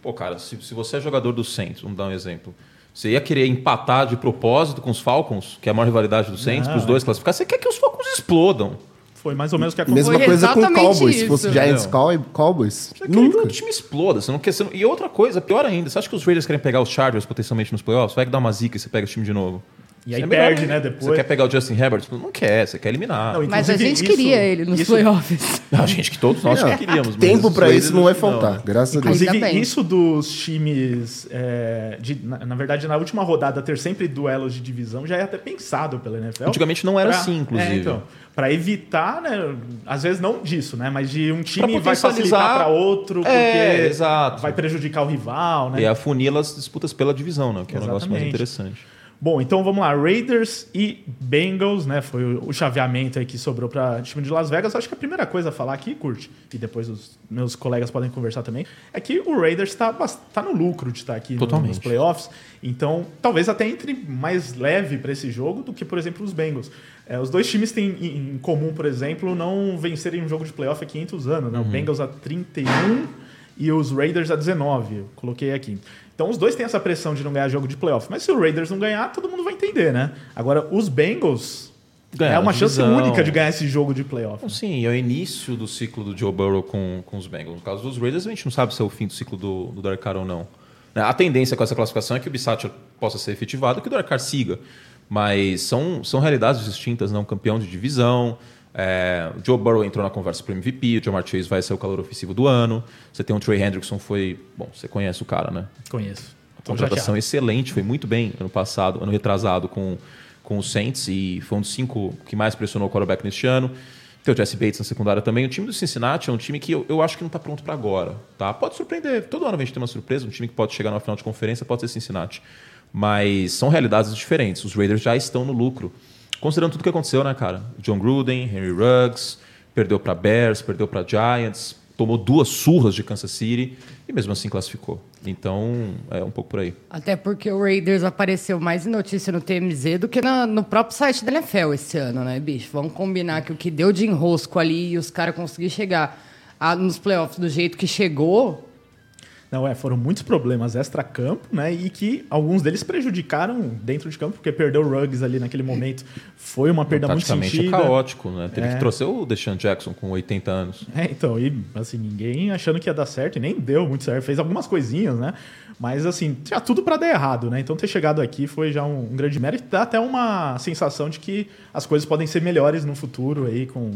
Pô, cara, se, se você é jogador do Saints, vamos dar um exemplo. Você ia querer empatar de propósito com os Falcons, que é a maior rivalidade do Saints, para os dois classificar. Você quer que os Falcons explodam. Foi mais ou menos o que aconteceu. Mesma Foi coisa com exatamente Cowboys. Se isso. fosse Giants? Cow- Cowboys, Você quer que o nunca. time exploda. Você não quer, você não- E outra coisa, pior ainda, você acha que os Raiders querem pegar os Chargers potencialmente nos playoffs? Vai que dá uma zica e você pega o time de novo. E aí É melhor, perde, né, depois. Você quer pegar o Justin Herbert? Não quer, você quer eliminar. Não, Mas a gente isso- queria ele nos isso- playoffs. A gente que todos nós já queríamos. mas Tempo Raiders isso não vai não. faltar, graças a Deus. Inclusive, isso dos times. é, de- na, na verdade, na última rodada, ter sempre duelos de divisão já é até pensado pela NFL. Antigamente não era Pra- assim, inclusive. É, então, pra evitar, né? Às vezes não disso, né? Mas de um time Pra vai facilitar para outro porque É, exato. vai prejudicar o rival, né? E afunila as disputas pela divisão, né? Que é o negócio mais Exatamente. interessante. Bom, então vamos lá. Raiders e Bengals, né? Foi o chaveamento aí que sobrou para time de Las Vegas. Acho que a primeira coisa a falar aqui, curte, e depois os meus colegas podem conversar também, é que o Raiders está tá no lucro de estar aqui Totalmente. nos playoffs. Então, talvez até entre mais leve para esse jogo do que, por exemplo, os Bengals. É, os dois times têm em comum, por exemplo, não vencerem um jogo de playoff há 500 anos. Né? O Bengals há 31 e os Raiders há 19. Eu coloquei aqui. Então os dois têm essa pressão de não ganhar jogo de playoff. Mas se o Raiders não ganhar, todo mundo vai entender, né? Agora, os Bengals Ganhar é uma a chance única de ganhar esse jogo de playoff. Sim, é o início do ciclo do Joe Burrow com, com os Bengals. No caso dos Raiders, a gente não sabe se é o fim do ciclo do, do Carr ou não. Né, A tendência com essa classificação é que o Bissatcher possa ser efetivado e que o Carr siga. Mas são, são realidades distintas, não? Campeão de divisão. É, o Joe Burrow entrou na conversa para MVP, o Jamar Chase vai ser o calor ofensivo do ano. Você tem o Trey Hendrickson, foi. Bom, você conhece o cara, né? Conheço. Tô Contratação chateado. excelente, foi muito bem ano passado, ano retrasado com, com o Saints e foi um dos cinco que mais pressionou o quarterback neste ano. Tem o Jesse Bates na secundária também. O time do Cincinnati é um time que eu, eu acho que não está pronto para agora. Tá? Pode surpreender. Todo ano a gente tem uma surpresa. Um time que pode chegar na final de conferência pode ser Cincinnati. Mas são realidades diferentes. Os Raiders já estão no lucro. Considerando tudo que aconteceu, né, cara? John Gruden, Henry Ruggs, perdeu para Bears, perdeu para Giants, tomou duas surras de Kansas City e mesmo assim classificou. Então, é um pouco por aí. Até porque o Raiders apareceu mais em notícia no TMZ do que na- no próprio site da NFL esse ano, né, bicho? Vamos combinar que o que deu de enrosco ali e os caras conseguiram chegar a- nos playoffs do jeito que chegou. Não, é, foram muitos problemas extra-campo, né? E que alguns deles prejudicaram dentro de campo, porque perdeu o Ruggs ali naquele momento. Foi uma perda muito Taticamente é sentida. caótico, né? Teve É. que trouxe o Deshaun Jackson com 80 anos. É, então, e assim, ninguém achando que ia dar certo, e nem deu muito certo. Fez algumas coisinhas, né? Mas assim, tinha tudo para dar errado, né? Então ter chegado aqui foi já um, um grande mérito. Dá até uma sensação de que as coisas podem ser melhores no futuro aí, com,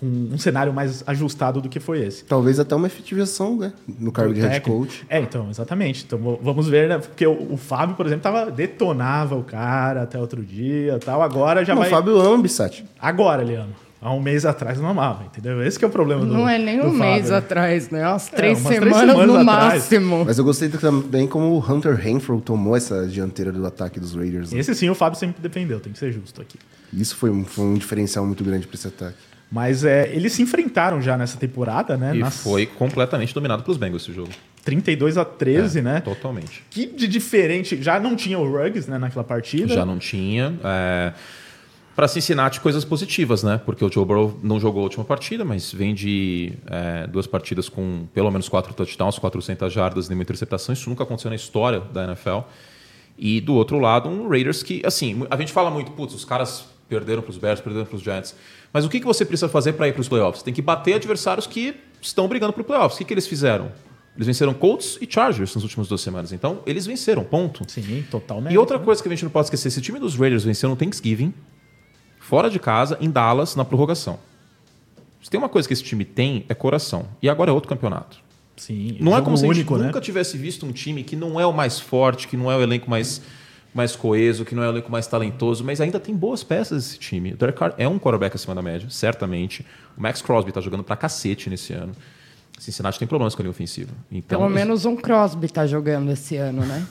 com um cenário mais ajustado do que foi esse. Talvez até uma efetivação, né? No cargo de head coach. É, então, exatamente. Então vamos ver, né? Porque o, o Fábio, por exemplo, tava, detonava o cara até outro dia tal. Agora já Não, vai. o Fábio ama o Bissat. Agora ele ama. Há um mês atrás não amava, entendeu? Esse que é o problema do não é nem um mês né? atrás, né? Umas três umas três semanas semanas no atrás. máximo. Mas eu gostei também como o Hunter Renfro tomou essa dianteira do ataque dos Raiders. né? Esse sim o Fábio sempre defendeu, tem que ser justo aqui. Isso foi um, foi um diferencial muito grande para esse ataque. Mas é, eles se enfrentaram já nessa temporada, né? E Nas foi completamente dominado pelos Bengals esse jogo. 32 a 13, É, né? Totalmente. Que de diferente. Já não tinha o Ruggs né, naquela partida. Já não tinha. É... Para Cincinnati, coisas positivas, né? Porque o Joe Burrow não jogou a última partida, mas vem de é, duas partidas com pelo menos quatro touchdowns, 400 jardas e nenhuma interceptação. Isso nunca aconteceu na história da NFL. E do outro lado, um Raiders que, assim, a gente fala muito, putz, os caras perderam para os Bears, perderam para os Giants. Mas o que, que você precisa fazer para ir para os playoffs? Tem que bater adversários que estão brigando para os playoffs. O que, que eles fizeram? Eles venceram Colts e Chargers nas últimas duas semanas. Então, eles venceram, ponto. Sim, totalmente. E outra coisa que a gente não pode esquecer, esse time dos Raiders venceu no Thanksgiving, fora de casa, em Dallas, na prorrogação. Se tem uma coisa que esse time tem, é coração. E agora é outro campeonato. Sim, Não é como se a único, gente né? nunca tivesse visto um time que não é o mais forte, que não é o elenco mais, mais coeso, que não é o elenco mais talentoso, mas ainda tem boas peças esse time. O Derek Carr é um quarterback acima da média, certamente. O Max Crosby tá jogando pra cacete nesse ano. Cincinnati tem problemas com a linha ofensiva. Então, Pelo menos um Crosby tá jogando esse ano, né?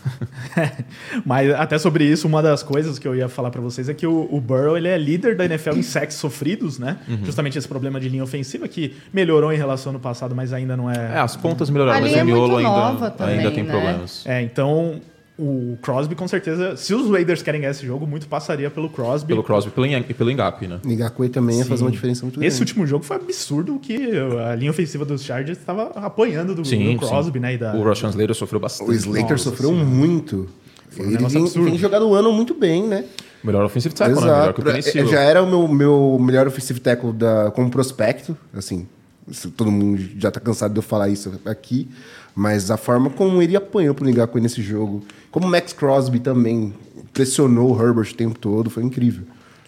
Mas até sobre isso, uma das coisas que eu ia falar pra vocês é que o, o Burrow ele é líder da NFL em sacks sofridos, né? Uhum. Justamente esse problema de linha ofensiva que melhorou em relação ao ano passado, mas ainda não É, as pontas melhoraram, A mas o é miolo muito ainda, nova também, ainda tem né? problemas. É, então o Crosby com certeza, se os Raiders querem ganhar esse jogo, muito passaria pelo Crosby. Pelo Crosby e pelo, e Engap, né? Ngakwe também ia fazer uma diferença muito grande. Esse último jogo foi absurdo que a linha ofensiva dos Chargers estava apanhando do, do Crosby, né? E da, O Russian Slater sofreu bastante. O Slater Nossa sofreu Senhora. muito. um Ele vem, absurdo. vem jogado o ano muito bem, né? Melhor offensive tackle, né? Melhor que o Penny É, Sewell. Já era o meu, meu melhor offensive tackle da, como prospecto, assim. Todo mundo já tá cansado de eu falar isso aqui. Mas a forma como ele apanhou pro Ngakwe nesse jogo, Como o Max Crosby também pressionou o Herbert o tempo todo, foi incrível.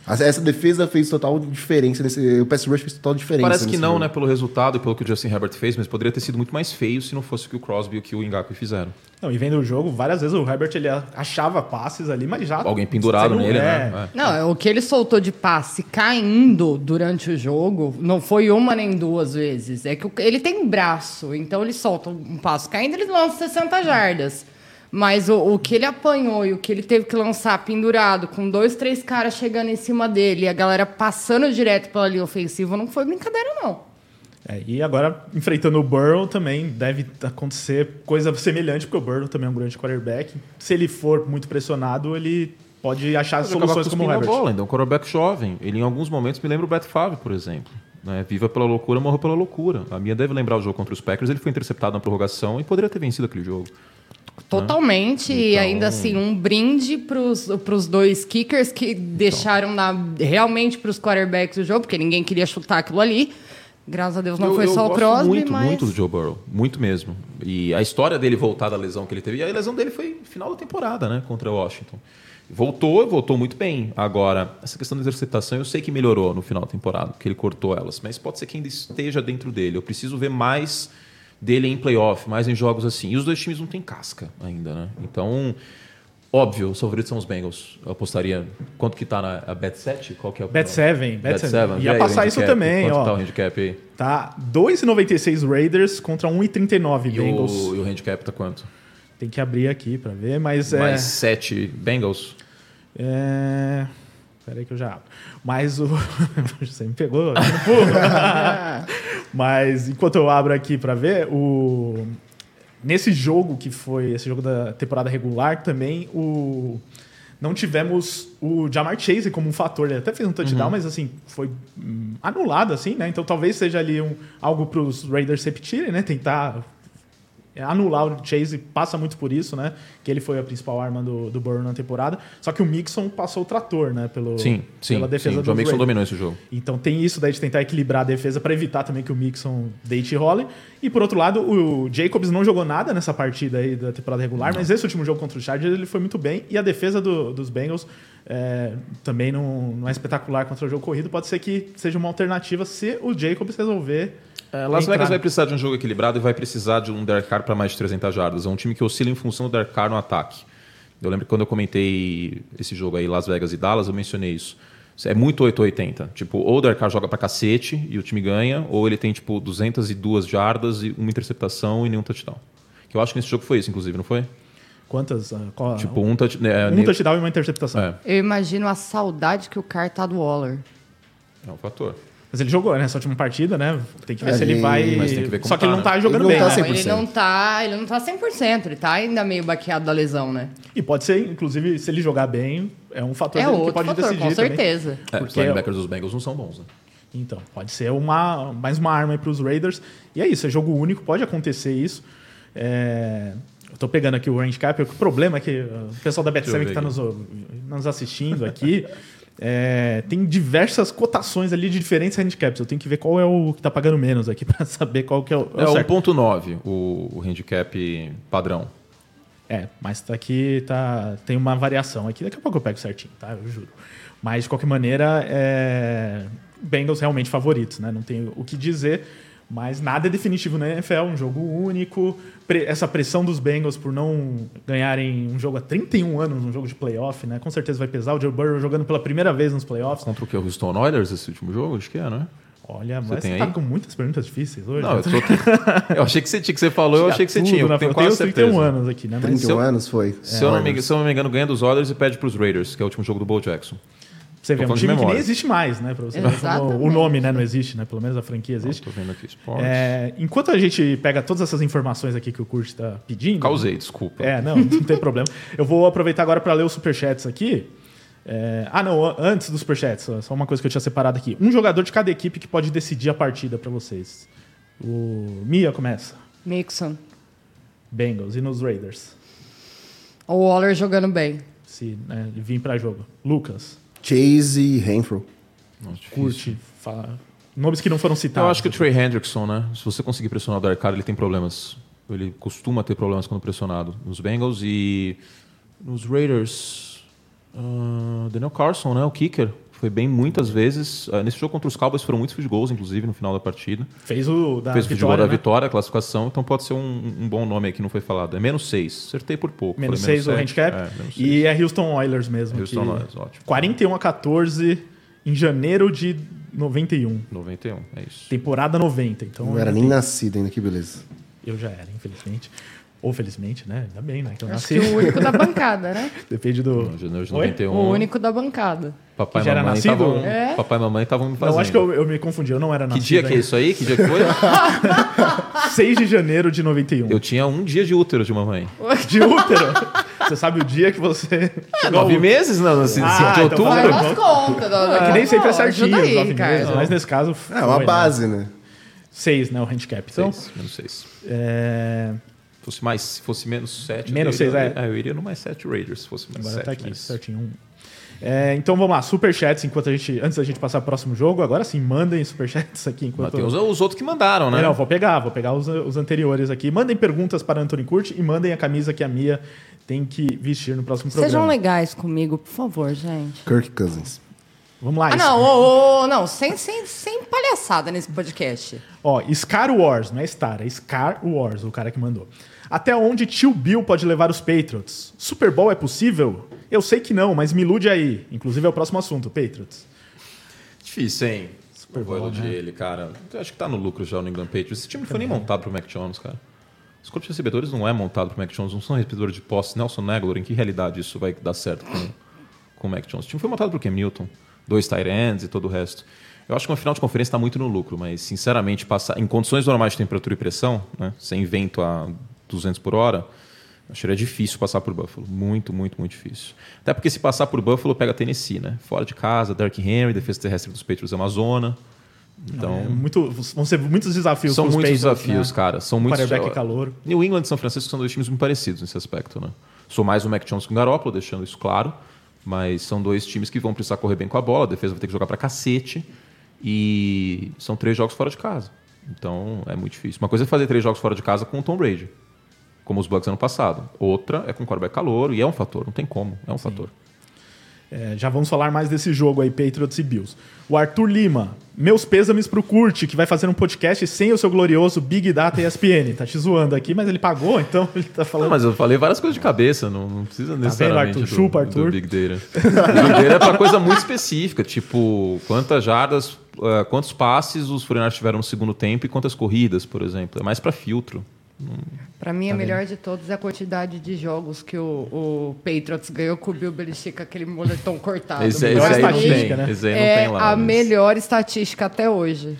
Essa- defesa fez total diferença nesse. O pass rush fez total diferença. Parece que não, jogo. né? Pelo resultado e pelo que o Justin Herbert fez, mas poderia ter sido muito mais feio se não fosse o que o Crosby e o que o Ngakwe fizeram. Não, e vendo o jogo, várias vezes o Herbert ele achava passes ali, mas já. Alguém pendurado nele, é. né? É. Não, o que ele soltou de passe caindo durante o jogo não foi uma nem duas vezes. É que ele tem braço, então ele solta um passo caindo, ele lança 60 jardas. Mas o, o que ele apanhou e o que ele teve que lançar pendurado, com dois, três caras chegando em cima dele e a galera passando direto pela linha ofensiva, não foi brincadeira, não. É, e agora, enfrentando o Burrow, também deve acontecer coisa semelhante, porque o Burrow também é um grande quarterback. Se ele for muito pressionado, ele pode achar acabar soluções como o Herbert. bola, é um quarterback jovem. Ele em alguns momentos me lembra o Brett Favre, por exemplo. Né? Viva pela loucura, morra pela loucura. A minha deve lembrar o jogo contra os Packers. Ele foi interceptado na prorrogação e poderia ter vencido aquele jogo. Totalmente, e Então- ainda assim, um brinde pros, pros dois kickers que deixaram na, realmente pros quarterbacks o jogo, porque ninguém queria chutar aquilo ali. Graças a Deus não eu, foi eu só o Crosby, muito, mas... muito do Joe Burrow. Muito mesmo. E a história dele voltar da lesão que ele teve. E a lesão dele foi final da temporada, né? Contra o Washington. Voltou, voltou muito bem. Agora, essa questão da interceptação eu sei que melhorou no final da temporada, que ele cortou elas. Mas pode ser que ainda esteja dentro dele. Eu preciso ver mais dele em playoff, mais em jogos assim. E os dois times não têm casca ainda, né? Então, óbvio, os favoritos são os Bengals. Eu apostaria. Quanto que tá na a Bet 7? Qual que é o Bet 7, Bet Bet 7. 7. Ia passar isso também, Quanto ó. tá o handicap aí? Tá 2,96 Raiders contra 1,39 E Bengals. o, e o handicap tá quanto? Tem que abrir aqui pra ver, mas é... Mais 7 Bengals. É... Peraí que eu já abro. Mas o... Você me pegou. Mas enquanto eu abro aqui pra ver, o... Nesse jogo que foi, esse jogo da temporada regular também, o... Não tivemos o Jamar Chase como um fator. Ele até fez um touchdown, Uhum. mas assim, foi hum, anulado, assim, né? Então talvez seja ali um, algo para os Raiders repetirem, né? Tentar anular o Chase passa muito por isso, né? Que ele foi a principal arma do, do Burrow na temporada. Só que o Mixon passou o trator, né? Pelo, Sim, sim. pela defesa sim. O do Joe Mixon dominou esse jogo. Então tem isso daí de tentar equilibrar a defesa para evitar também que o Mixon deite e role. E por outro lado, o Jacobs não jogou nada nessa partida aí da temporada regular, mas esse último jogo contra o Chargers ele foi muito bem. E a defesa do- dos Bengals é, também não, não é espetacular contra o jogo corrido. Pode ser que seja uma alternativa se o Jacobs resolver. É, Las entrar. Vegas vai precisar de um jogo equilibrado e vai precisar de um Derek Carr para mais de 300 jardas. É um time que oscila em função do Derek Carr no ataque. Eu lembro que quando eu comentei esse jogo aí, Las Vegas e Dallas, eu mencionei isso. É muito 880. Tipo, ou o Derek Carr joga pra cacete e o time ganha, ou ele tem, tipo, 202 jardas e uma interceptação e nenhum touchdown. Que eu acho que nesse jogo foi isso, inclusive, não foi? Quantas? ah, qual- Tipo, um, touch, é, um touchdown e uma interceptação. É, Eu imagino a saudade que o Carr tá do Waller. é um fator. Mas ele jogou nessa última partida, né? Tem que ver É, se ele vai. Mas tem que ver como Só que ele tá, não tá né? jogando Ele bem, não né? tá Não, ele 100%. não tá, ele não tá 100%, ele tá ainda meio baqueado da lesão, né? E pode ser, inclusive, se ele jogar bem, é um fator É que outro pode fator, decidir. com também. certeza. É, os Porque- linebackers dos Bengals não são bons, né? Então, pode ser uma, mais uma arma para os Raiders. E é isso, é jogo único, pode acontecer isso. É, eu tô pegando aqui o handicap, o problema é que uh, o pessoal da Deixa eu Bet7 que está nos, nos assistindo aqui é, tem diversas cotações ali de diferentes handicaps. Eu tenho que ver qual é o que tá pagando menos aqui para saber qual que é o, é É o certo. 1.9 o, o handicap padrão. É, mas tá aqui, tá, tem uma variação aqui. Daqui a pouco eu pego certinho, tá? Eu juro. Mas, de qualquer maneira, é... Bengals realmente favoritos, né? Não tem o que dizer, mas nada é definitivo na NFL, um jogo único. Essa pressão dos Bengals por não ganharem um jogo há 31 anos, um jogo de playoff, né? Com certeza vai pesar. O Joe Burrow jogando pela primeira vez nos playoffs. Contra o que? O Houston Oilers, esse último jogo? Acho que é, né? Olha, mas tem você tá aí? com muitas perguntas difíceis hoje. Não, né? eu, tô... eu achei que você tinha, que você falou, eu achei que você tinha. Eu tenho quase Eu tenho 31 certeza. anos aqui, né? Mas 31 se eu- anos foi. Se eu, não me, Oilers. se eu não me engano, ganha dos Oilers e pede pros Raiders, que é o último jogo do Bo Jackson. Você vê, é um time que nem existe mais, né? Pra você ver como Exatamente. o nome né, não existe, né? Pelo menos a franquia existe. Estou vendo aqui esportes. É, enquanto a gente pega todas essas informações aqui que o Kurt está pedindo. Causei, desculpa. É, não, não tem problema. Eu vou aproveitar agora para ler os superchats aqui. É, ah, não, an- antes dos superchats, só- só uma coisa que eu tinha separado aqui. Um jogador de cada equipe que pode decidir a partida para vocês. O Mia começa. Mixon. Bengals e nos Raiders. O Waller jogando bem. Se né, vir para jogo. Lucas, Chase e Renfro. Curte, fala. Nomes que não foram citados. Eu acho que o Trey Hendrickson, né? Se você conseguir pressionar o Derek Carr, ele tem problemas. Ele costuma ter problemas quando pressionado nos Bengals e Nos Raiders, ah, Daniel Carson, né? O kicker. Foi bem muitas vezes. Ah, nesse jogo contra os Cowboys foram muitos field goals, inclusive, no final da partida. Fez o da Fez o vitória, da né? vitória, a classificação, então pode ser um, um bom nome aí que não foi falado. É menos 6. Acertei por pouco. Menos Falei 6 o handicap. É, e é Houston Oilers mesmo. Houston que- Oilers, ótimo. 41 a 14 em janeiro de 91. 91, é isso. Temporada 90. Então Não era nem nascido ainda, que beleza. Eu já era, infelizmente. Ou felizmente, né? Ainda bem, né? Que eu Acho nasci. que o único da bancada, né? Depende do. Janeiro de Oi? 91. O único da bancada. Papai Que e já era mamãe nascido? estavam. É? Papai e mamãe estavam me fazendo. Não, acho que eu, eu me confundi, eu não era Que nascido. dia que é isso aí? Que dia que foi? 6 de janeiro de 91. eu tinha um dia de útero de mamãe. De útero. Você sabe o dia que você. chegou Nove ao- meses, não, assim, Ah, de então outubro. faz Faz as contas. É que nem sempre é certinho, aí, nove cara. meses, mas nesse caso. É uma foi, base, né? Né? Seis, né? O handicap. Então, Seis, menos seis. é... Se fosse, mais, se fosse menos sete. Menos eu iria, seis, é. Eu iria no mais sete Raiders, se fosse menos agora sete. tá aqui, mas- certinho. Um. É, então vamos lá, superchats enquanto a gente. Antes da gente passar pro próximo jogo, agora sim, mandem superchats aqui Mas enquanto. tem os, os outros que mandaram, né? Não, vou pegar, vou pegar os, os anteriores aqui. Mandem perguntas para Anthony Curti e mandem a camisa que a Mia tem que vestir no próximo Sejam programa. legais comigo, por favor, gente. Kirk Cousins. Vamos lá. Ah, não, ô, ô, não, sem, sem, sem palhaçada nesse podcast. Ó, Scar Wars, não é Star, é Scar Wars, o cara que mandou. Até onde tio Bill pode levar os Patriots? Super Bowl é possível? Eu sei que não, mas me ilude aí. Inclusive é o próximo assunto, Patriots. Difícil, hein? Super Bowl, Bowl né? ele, cara. Eu acho que tá no lucro já o New England Patriots. Esse time não foi nem montado pro Mac Jones, cara. Os corpos de recebedores não é montado pro Mac Jones, não são recebedores de posse. Nelson Aguilar, em que realidade isso vai dar certo com, com o Mac Jones? O time foi montado pro Cam Newton, dois tight ends e todo o resto. Eu acho que uma final de conferência está muito no lucro, mas sinceramente, passar em condições normais de temperatura e pressão, né, sem vento a 200 por hora, acharia difícil passar por Buffalo. Muito, muito, muito difícil. Até porque se passar por Buffalo, pega Tennessee, né? Fora de casa, Derrick Henry, defesa terrestre dos Patriots é uma zona. Então, É muito, vão ser muitos desafios são muitos Patriots, desafios, né? cara. São muitos. Quarterback calouro. New England e São Francisco são dois times muito parecidos nesse aspecto, né? Sou mais o Mac Jones que o Garoppolo, deixando isso claro. Mas são dois times que vão precisar correr bem com a bola, a defesa vai ter que jogar pra cacete. E são três jogos fora de casa. Então é muito difícil. Uma coisa é fazer três jogos fora de casa com o Tom Brady, como os Bucks ano passado. Outra é com o quarterback calouro, e é um fator, não tem como, é um fator. É, já vamos falar mais desse jogo aí, Patriots e Bills. O Arthur Lima. Meus pêsames pro Curte, que vai fazer um podcast sem o seu glorioso Big Data ESPN. Tá te zoando aqui, mas ele pagou, então ele tá Não, falando. mas eu falei várias coisas de cabeça, não, não precisa necessariamente Arthur? do, Chupa, Arthur. do Big Data. o Big Data é pra coisa muito específica, tipo quantas jardas, eh, quantos passes os 49ers tiveram no segundo tempo e quantas corridas, por exemplo. É mais pra filtro. Pra mim, a melhor de todos é a quantidade de jogos que o, o Patriots ganhou com o Bill Belichick, com aquele moletom cortado. Esse, esse melhor aí não estatística, tem, né? esse aí não é tem lá. a mas- melhor estatística até hoje.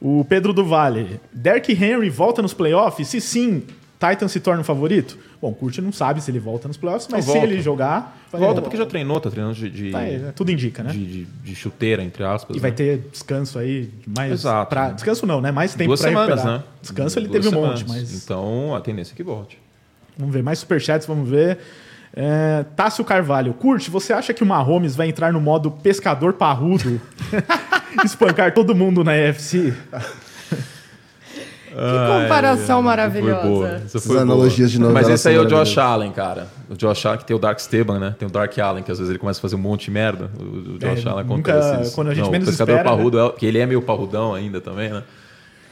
O Pedro do Vale. Derrick Henry volta nos playoffs? Se sim, Titan se torna o favorito? Bom, o Curte não sabe se ele volta nos playoffs, mas se ele jogar. vai- Volta porque já treinou, tá treinando de, de, Tá, é, tudo indica, né? de, de- de chuteira, entre aspas. E vai né? ter descanso aí, mais. Exato. pra- descanso não, né? Mais tempo duas pra semanas, recuperar. né? Descanso ele Duas teve um semanas. monte, mas. Então a tendência é que volte. Vamos ver, mais superchats, vamos ver. É, Tássio Carvalho, curte, você acha que o Mahomes vai entrar no modo pescador parrudo? espancar todo mundo na EFC? Que comparação maravilhosa. Essa Essas analogias de novela Mas esse aí é o Josh. Allen, cara. O Josh Allen que tem o Dark Esteban, né? Tem o Dark Allen, que às vezes ele começa a fazer um monte de merda. O o Josh É, Allen nunca- acontece isso. quando a gente Não, menos o pescador espera, né? parrudo, é, que ele é meio parrudão ainda também, né?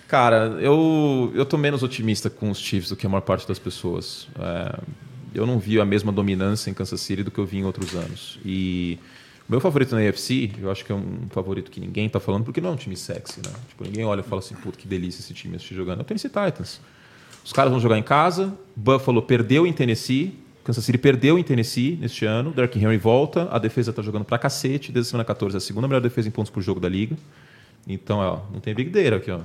Cara, eu, eu tô menos otimista com os Chiefs do que a maior parte das pessoas. É, eu não vi a mesma dominância em Kansas City do que eu vi em outros anos. E o meu favorito na AFC, eu acho que é um favorito que ninguém tá falando, porque não é um time sexy, né? Tipo, ninguém olha e fala assim, puta, que delícia esse time assistir jogando. É o Tennessee Titans. Os caras vão jogar em casa, Buffalo perdeu em Tennessee, Kansas City perdeu em Tennessee neste ano, Derrick Henry volta, a defesa tá jogando pra cacete, desde a semana 14 é a segunda melhor defesa em pontos por jogo da liga. Então, ó, não tem Big Data aqui, ó.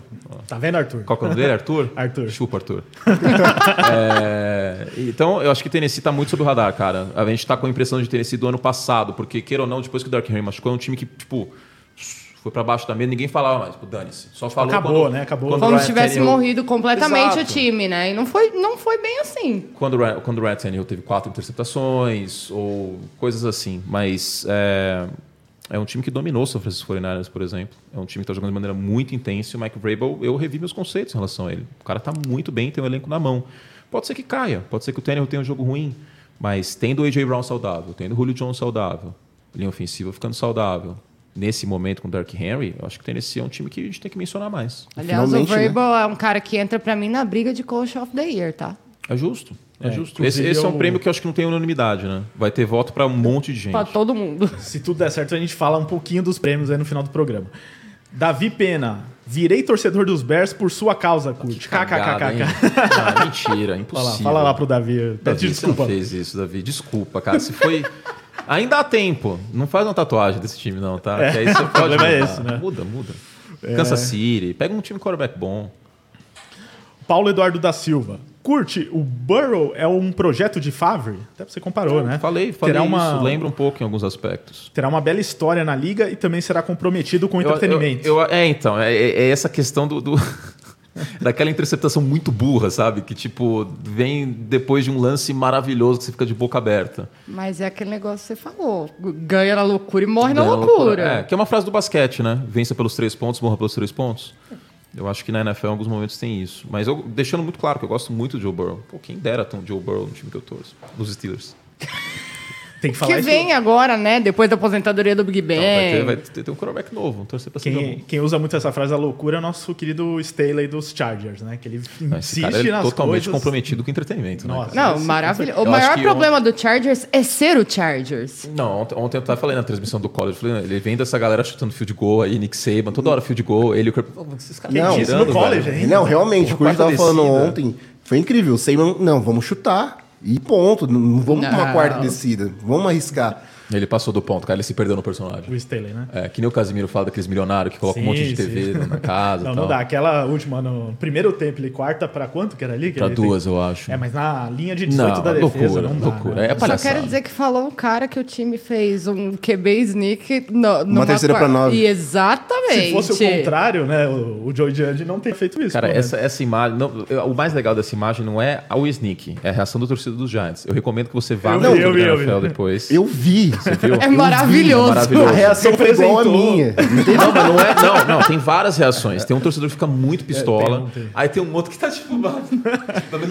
Tá vendo, Arthur? Qual que é o nome dele? Arthur? Arthur. Chupa, Arthur. É, então, eu acho que Tennessee tá muito sob o radar, cara. A gente tá com a impressão de Tennessee do ano passado, porque, queira ou não, depois que o Dark Henry machucou, é um time que, tipo, foi pra baixo da mesa, ninguém falava mais, tipo, dane-se. Só falou Acabou, quando- né? Acabou. quando Como se tivesse Tannehill- morrido completamente Exato. o time, né? E não foi, não foi bem assim. Quando, quando o Ryan Tannehill teve quatro interceptações ou coisas assim. Mas é, é um time que dominou o São Francisco 49ers, por exemplo. É um time que está jogando de maneira muito intensa. E o Mike Vrabel, eu revi meus conceitos em relação a ele. O cara está muito bem, tem o elenco na mão. Pode ser que caia, pode ser que o Tannehill tenha um jogo ruim. Mas tendo o A.J. Brown saudável, tendo o Julio Jones saudável, linha ofensiva ficando saudável, nesse momento com o Dark Henry, eu acho que o Tennessee é um time que a gente tem que mencionar mais. Aliás, Finalmente, o né? Vrabel é um cara que entra pra mim na briga de Coach of the Year, tá? É justo. É, É, justo. Esse, esse é um prêmio que eu acho que não tem unanimidade, né? Vai ter voto para um monte de gente. Pra todo mundo. Se tudo der certo, a gente fala um pouquinho dos prêmios aí no final do programa. Davi Pena, virei torcedor dos Bears por sua causa, curte. Cagada, hein? KKKK. Ah, mentira, Fala, impossível. fala lá pro Davi. Pede Davi, desculpa. Você não fez isso, Davi. Desculpa, cara. Se foi. Ainda há tempo. Não faz uma tatuagem desse time, não, tá? É. Que aí você pode. problema é mudar. esse, né? Muda, muda. Kansas City. Pega um time quarterback bom. Paulo Eduardo da Silva. Curte, o Burrow é um projeto de Favre? Até você comparou, né? Falei, falei terá uma, isso. Lembra um pouco em alguns aspectos. Terá uma bela história na liga e também será comprometido com Eu- entretenimento. eu- eu- é, então. É, é- é essa questão do. do- Daquela interceptação muito burra, sabe? Que, tipo, vem depois de um lance maravilhoso que você fica de boca aberta. Mas é aquele negócio que você falou. Ganha na loucura e morre na Ganha loucura. É, que é uma frase do basquete, né? Vença pelos três pontos, morra pelos três pontos. Eu acho que na NFL em alguns momentos tem isso. Mas eu deixando muito claro que eu gosto muito do Joe Burrow. Pô, quem dera ter um Joe Burrow no time que eu torço. Nos Steelers. Tem que falar Que isso. vem agora, né? Depois da aposentadoria do Big Ben. Então, vai, ter, vai ter, ter um quarterback novo. Torcer pra ser Quem, quem usa muito essa frase da loucura é o nosso querido Staley dos Chargers, né? Que ele Não, Esse insiste cara é nas totalmente coisas. comprometido com entretenimento, né? Nossa. cara? Não, maravilhoso. O Eu acho maior que problema do Chargers é ser o Chargers. Não, ontem, ontem eu tava falando na transmissão do college, eu falei, "Não, ele vem dessa galera chutando field goal aí, Nick Saban, toda hora field goal, ele e o esses caras tão disse tirando, no college, velho. Não, realmente, o Porra, Curtis tava falando ontem. Foi incrível. O Seymour, não, vamos chutar. E ponto. Não não vamos pra uma Não. quarta descida. Vamos arriscar. Ele passou do ponto, cara, ele se perdeu no personagem. O Staley, né? É, que nem o Casimiro fala daqueles milionários que colocam um Sim, monte de sim. TV na casa Não, não dá. Aquela última, no primeiro tempo, ele quarta pra quanto que era ali? Que Pra duas, tem- eu acho. É, mas na linha de 18 Não, da defesa loucura, não dá. loucura. né? É Só palhaçada. quero dizer que falou um cara que o time fez um QB sneak no, numa terceira pra nove. E Exatamente. Se fosse o contrário, né? O, o Joe Judge não teria feito isso. Cara, essa, essa imagem. não, o mais legal dessa imagem não é o sneak, é a reação do torcedor dos Giants. Eu recomendo que você vá Eu no vi, eu vi, eu vi. Depois. Eu vi. Viu? É vi, maravilhoso. é maravilhoso. A reação foi igual a minha. Não, mas não é. Não, não, tem várias reações. Tem um torcedor que fica muito pistola. tem, tem. Aí tem um outro que tá tipo.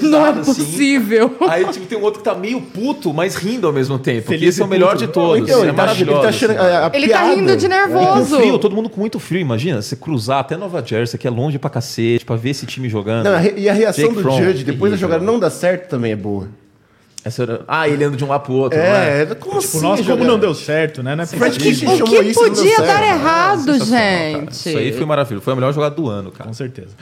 Não é assim. possível. Aí tipo, tem um outro que tá meio puto, mas rindo ao mesmo tempo. Porque Feliz esse é o melhor puto. de todos. Então, é ele tá, ele maravilhoso. tá achando assim. a, a Ele tá piada. rindo de Com nervoso. frio, todo mundo com muito frio. Imagina, você cruzar até Nova Jersey, que é longe pra cacete, pra ver esse time jogando. Não, e a reação Jake do Fromm, Judge depois da jogada não dá certo também é boa. Essa Ah, ele anda de um lado pro outro, não é? É, como Tipo, assim? nós, como não deu certo, né? Não é Fred. Kitchen O que isso e podia certo. dar errado, cara. gente? Isso aí foi maravilhoso. Foi a melhor jogada do ano, cara. Com certeza.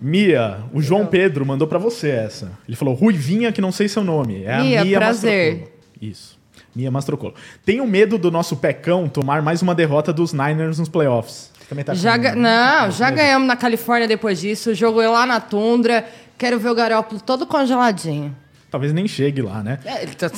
Mia, o João Pedro mandou pra você essa. Ele falou Ruivinha, que não sei seu nome. É Mia, a Mia prazer. Mastrocolo. Isso. Mia Mastrocolo. Tenho medo do nosso pecão tomar mais uma derrota dos Niners nos playoffs. Também tá Já com- Não, já ganhamos na Califórnia depois disso. Jogo lá na tundra. Quero ver o Garópolo todo congeladinho. Talvez nem chegue lá, né? É, ele tá...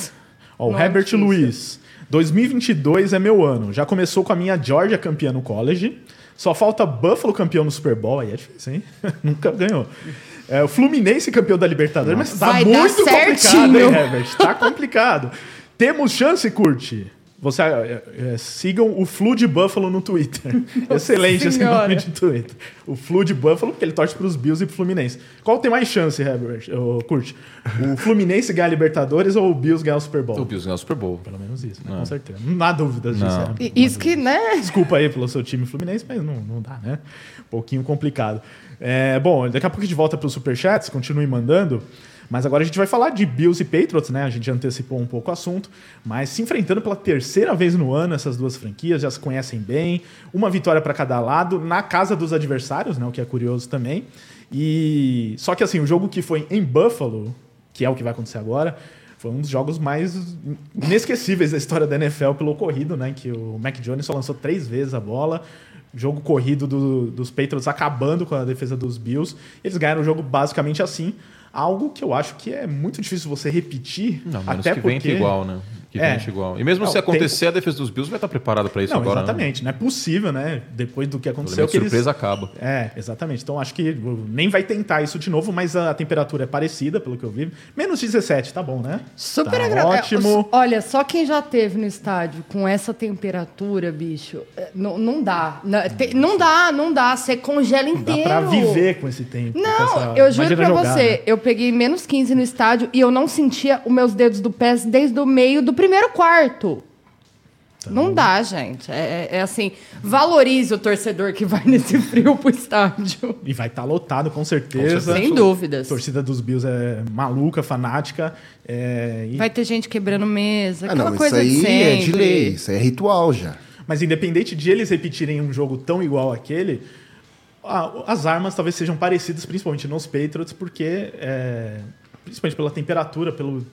Ó, o é Herbert. Luiz. 2022 é meu ano. Já começou com a minha Georgia campeã no college. Só falta Buffalo campeão no Super Bowl. Aí é difícil, hein? Nunca ganhou. É, o Fluminense campeão da Libertadores. Mas tá Vai muito complicado, hein, Herbert? Tá complicado. Temos chance, Curte? Você, é, é, sigam o Flu de Buffalo no Twitter. Excelente esse Senhora. nome de Twitter. O Flu de Buffalo, porque ele torce para os Bills e pro Fluminense. Qual tem mais chance, Herbert? Ô, Curte? O Fluminense ganhar a Libertadores ou o Bills ganhar o Super Bowl? O Bills ganhou o Super Bowl. Pelo menos isso, né? Com certeza. Não há dúvidas disso. Não. E- Isso que, né? Desculpa aí pelo seu time Fluminense, mas não, não dá, né? Um pouquinho complicado. É, bom, daqui a pouco a gente volta para os superchats, continue mandando. Mas agora a gente vai falar de Bills e Patriots, né? A gente antecipou um pouco o assunto. Mas se enfrentando pela terceira vez no ano, essas duas franquias já se conhecem bem. Uma vitória para cada lado, na casa dos adversários, né? O que é curioso também. E só que assim, o jogo que foi em Buffalo, que é o que vai acontecer agora, foi um dos jogos mais inesquecíveis da história da NFL pelo ocorrido, né? Que o Mac Jones só lançou três vezes a bola. Jogo corrido do- dos Patriots acabando com a defesa dos Bills. Eles ganharam o jogo basicamente assim. Algo que eu acho que é muito difícil você repetir. Não, menos até que porque igual, né? Que É. vence igual. E mesmo Não, se acontecer, a defesa dos Bills vai estar preparada para isso Não, agora. exatamente. Não é possível, né? Depois do que Né? O aconteceu. elemento Que eles... surpresa acaba. É, exatamente. Então acho que nem vai tentar isso de novo, mas a temperatura é parecida, pelo que eu vi. Menos 17, tá bom, né? Super tá agradável. Ótimo. Olha, só quem já teve no estádio com essa temperatura, bicho, é, não, não dá. Não, te- não dá, não dá. Você congela Dá inteiro. pra viver com esse tempo. Não, essa- eu juro pra jogar, você, né? eu peguei menos 15 no estádio e eu não sentia os meus dedos do pé desde o meio do primeiro quarto. Tá Não dá, gente. É, é- é assim, valorize o torcedor que vai nesse frio pro estádio. E vai estar lotado, com certeza. Sem dúvidas. A torcida dos Bills é maluca, fanática. é, e- Vai ter gente quebrando mesa, Ah, aquela não, isso coisa de aí sempre. é de lei, isso aí é ritual já. Mas independente de eles repetirem um jogo tão igual àquele, a- as armas talvez sejam parecidas, principalmente nos Patriots, porque, é, principalmente pela temperatura, pelo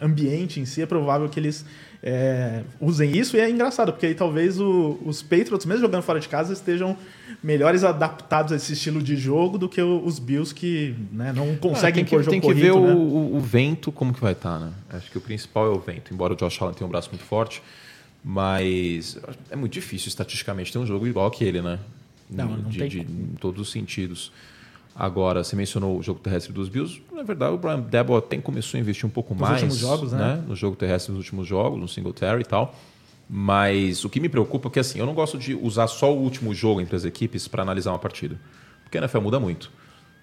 ambiente em si, é provável que eles é, usem isso. E é engraçado, porque aí talvez o- os Patriots, mesmo jogando fora de casa, estejam melhores adaptados a esse estilo de jogo do que os Bills que né, não Ah, conseguem que, pôr jogo tem que corrido, ver o, né? o- o vento como que vai estar, né? Acho que o principal é o vento. Embora o Josh Allen tenha um braço muito forte, mas é muito difícil estatisticamente ter um jogo igual que ele, né? Não, não de, tem de- em todos os sentidos. Agora, você mencionou o jogo terrestre dos Bills. Na verdade, o Brian Debo até começou a investir um pouco Nos mais últimos jogos, né? no jogo terrestre nos últimos jogos, no Singletary e tal. Mas o que me preocupa é que assim, eu não gosto de usar só o último jogo entre as equipes para analisar uma partida. Porque a NFL muda muito.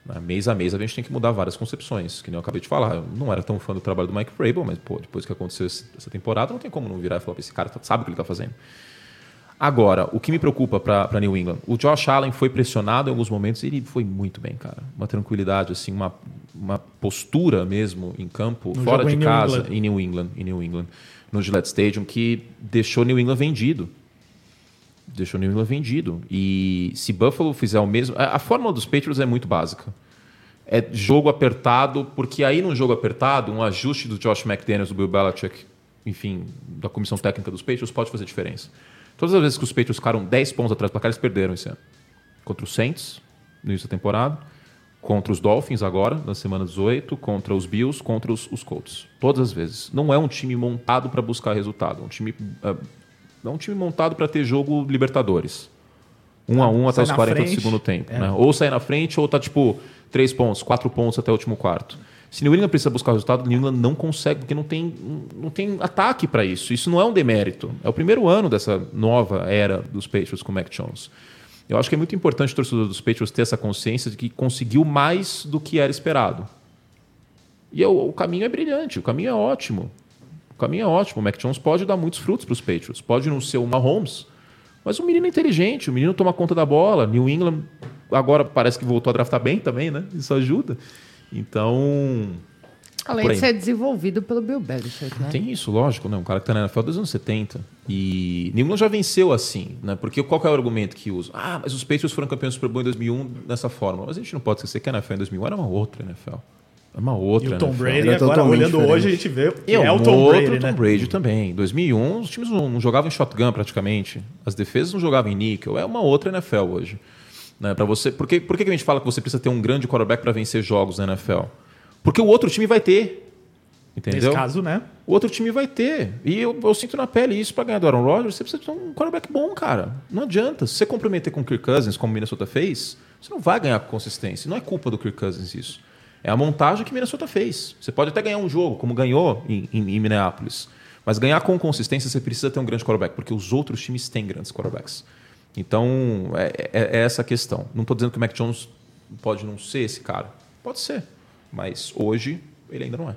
Né? Mês a mês a gente tem que mudar várias concepções, que nem eu acabei de falar. Eu não era tão fã do trabalho do Mike Vrabel, mas pô, depois que aconteceu essa temporada, não tem como não virar e falar esse cara sabe o que ele está fazendo. Agora, o que me preocupa para New England, o Josh Allen foi pressionado em alguns momentos e ele foi muito bem, cara. Uma tranquilidade, assim, uma, uma postura mesmo em campo, No fora de em New casa, England. em New England, em New England, no Gillette Stadium, que deixou New England vendido. Deixou New England vendido. E se Buffalo fizer o mesmo. A, a fórmula dos Patriots é muito básica. É jogo apertado, porque aí num jogo apertado, um ajuste do Josh McDaniels, do Bill Belichick, enfim, da comissão técnica dos Patriots, pode fazer diferença. Todas as vezes que os Patriots ficaram 10 pontos atrás do placar, eles perderam esse ano. Contra os Saints, no início da temporada, contra os Dolphins agora, na semana 18, contra os Bills, contra os, os Colts. Todas as vezes. Não é um time montado para buscar resultado. É um time, é, é um time montado para ter jogo Libertadores. Um a um até sai os na 40 do frente. segundo tempo. É. né? Ou sair na frente, ou tá tipo três pontos, quatro pontos até o último quarto. Se New England precisa buscar o resultado, New England não consegue, porque não tem, não tem ataque para isso. Isso não é um demérito. É o primeiro ano dessa nova era dos Patriots com o Mac Jones. Eu acho que é muito importante o torcedor dos Patriots ter essa consciência de que conseguiu mais do que era esperado. E é o, o caminho é brilhante, o caminho é ótimo. O caminho é ótimo. O Mac Jones pode dar muitos frutos para os Patriots. Pode não ser o Mahomes, mas o menino é inteligente, o menino toma conta da bola. New England agora parece que voltou a draftar bem também, né? Isso ajuda. Então, Além de ser desenvolvido pelo Bill Belichick, né? tem isso, lógico, né? Um cara que tá na NFL desde os anos 70. E New England já venceu assim, né? Porque qual que é o argumento que usa? Ah, mas os Patriots foram campeões do Super Bowl em 2001 dessa forma. Mas a gente não pode esquecer que a NFL em 2001 era uma outra NFL. Era uma outra E o Tom NFL. Brady, Era agora olhando diferente. hoje, a gente vê que é, é o Tom outro Brady, Tom né? Brady também. Em 2001, os times não, não jogavam em shotgun praticamente. As defesas não jogavam em níquel. É uma outra NFL hoje. Né? Para você, por que, por que a gente fala que você precisa ter um grande quarterback para vencer jogos na NFL? Porque o outro time vai ter. Entendeu? Nesse caso, né? O outro time vai ter. E eu, eu sinto na pele isso para ganhar do Aaron Rodgers. Você precisa ter um quarterback bom, cara. Não adianta. Se você comprometer com o Kirk Cousins, como o Minnesota fez, você não vai ganhar com consistência. Não é culpa do Kirk Cousins isso. É a montagem que o Minnesota fez. Você pode até ganhar um jogo, como ganhou em, em- em Minneapolis. Mas ganhar com consistência, você precisa ter um grande quarterback, porque os outros times têm grandes quarterbacks. Então, é, é- é essa a questão. Não estou dizendo que o Mac Jones pode não ser esse cara. Pode ser. Mas hoje, ele ainda não é.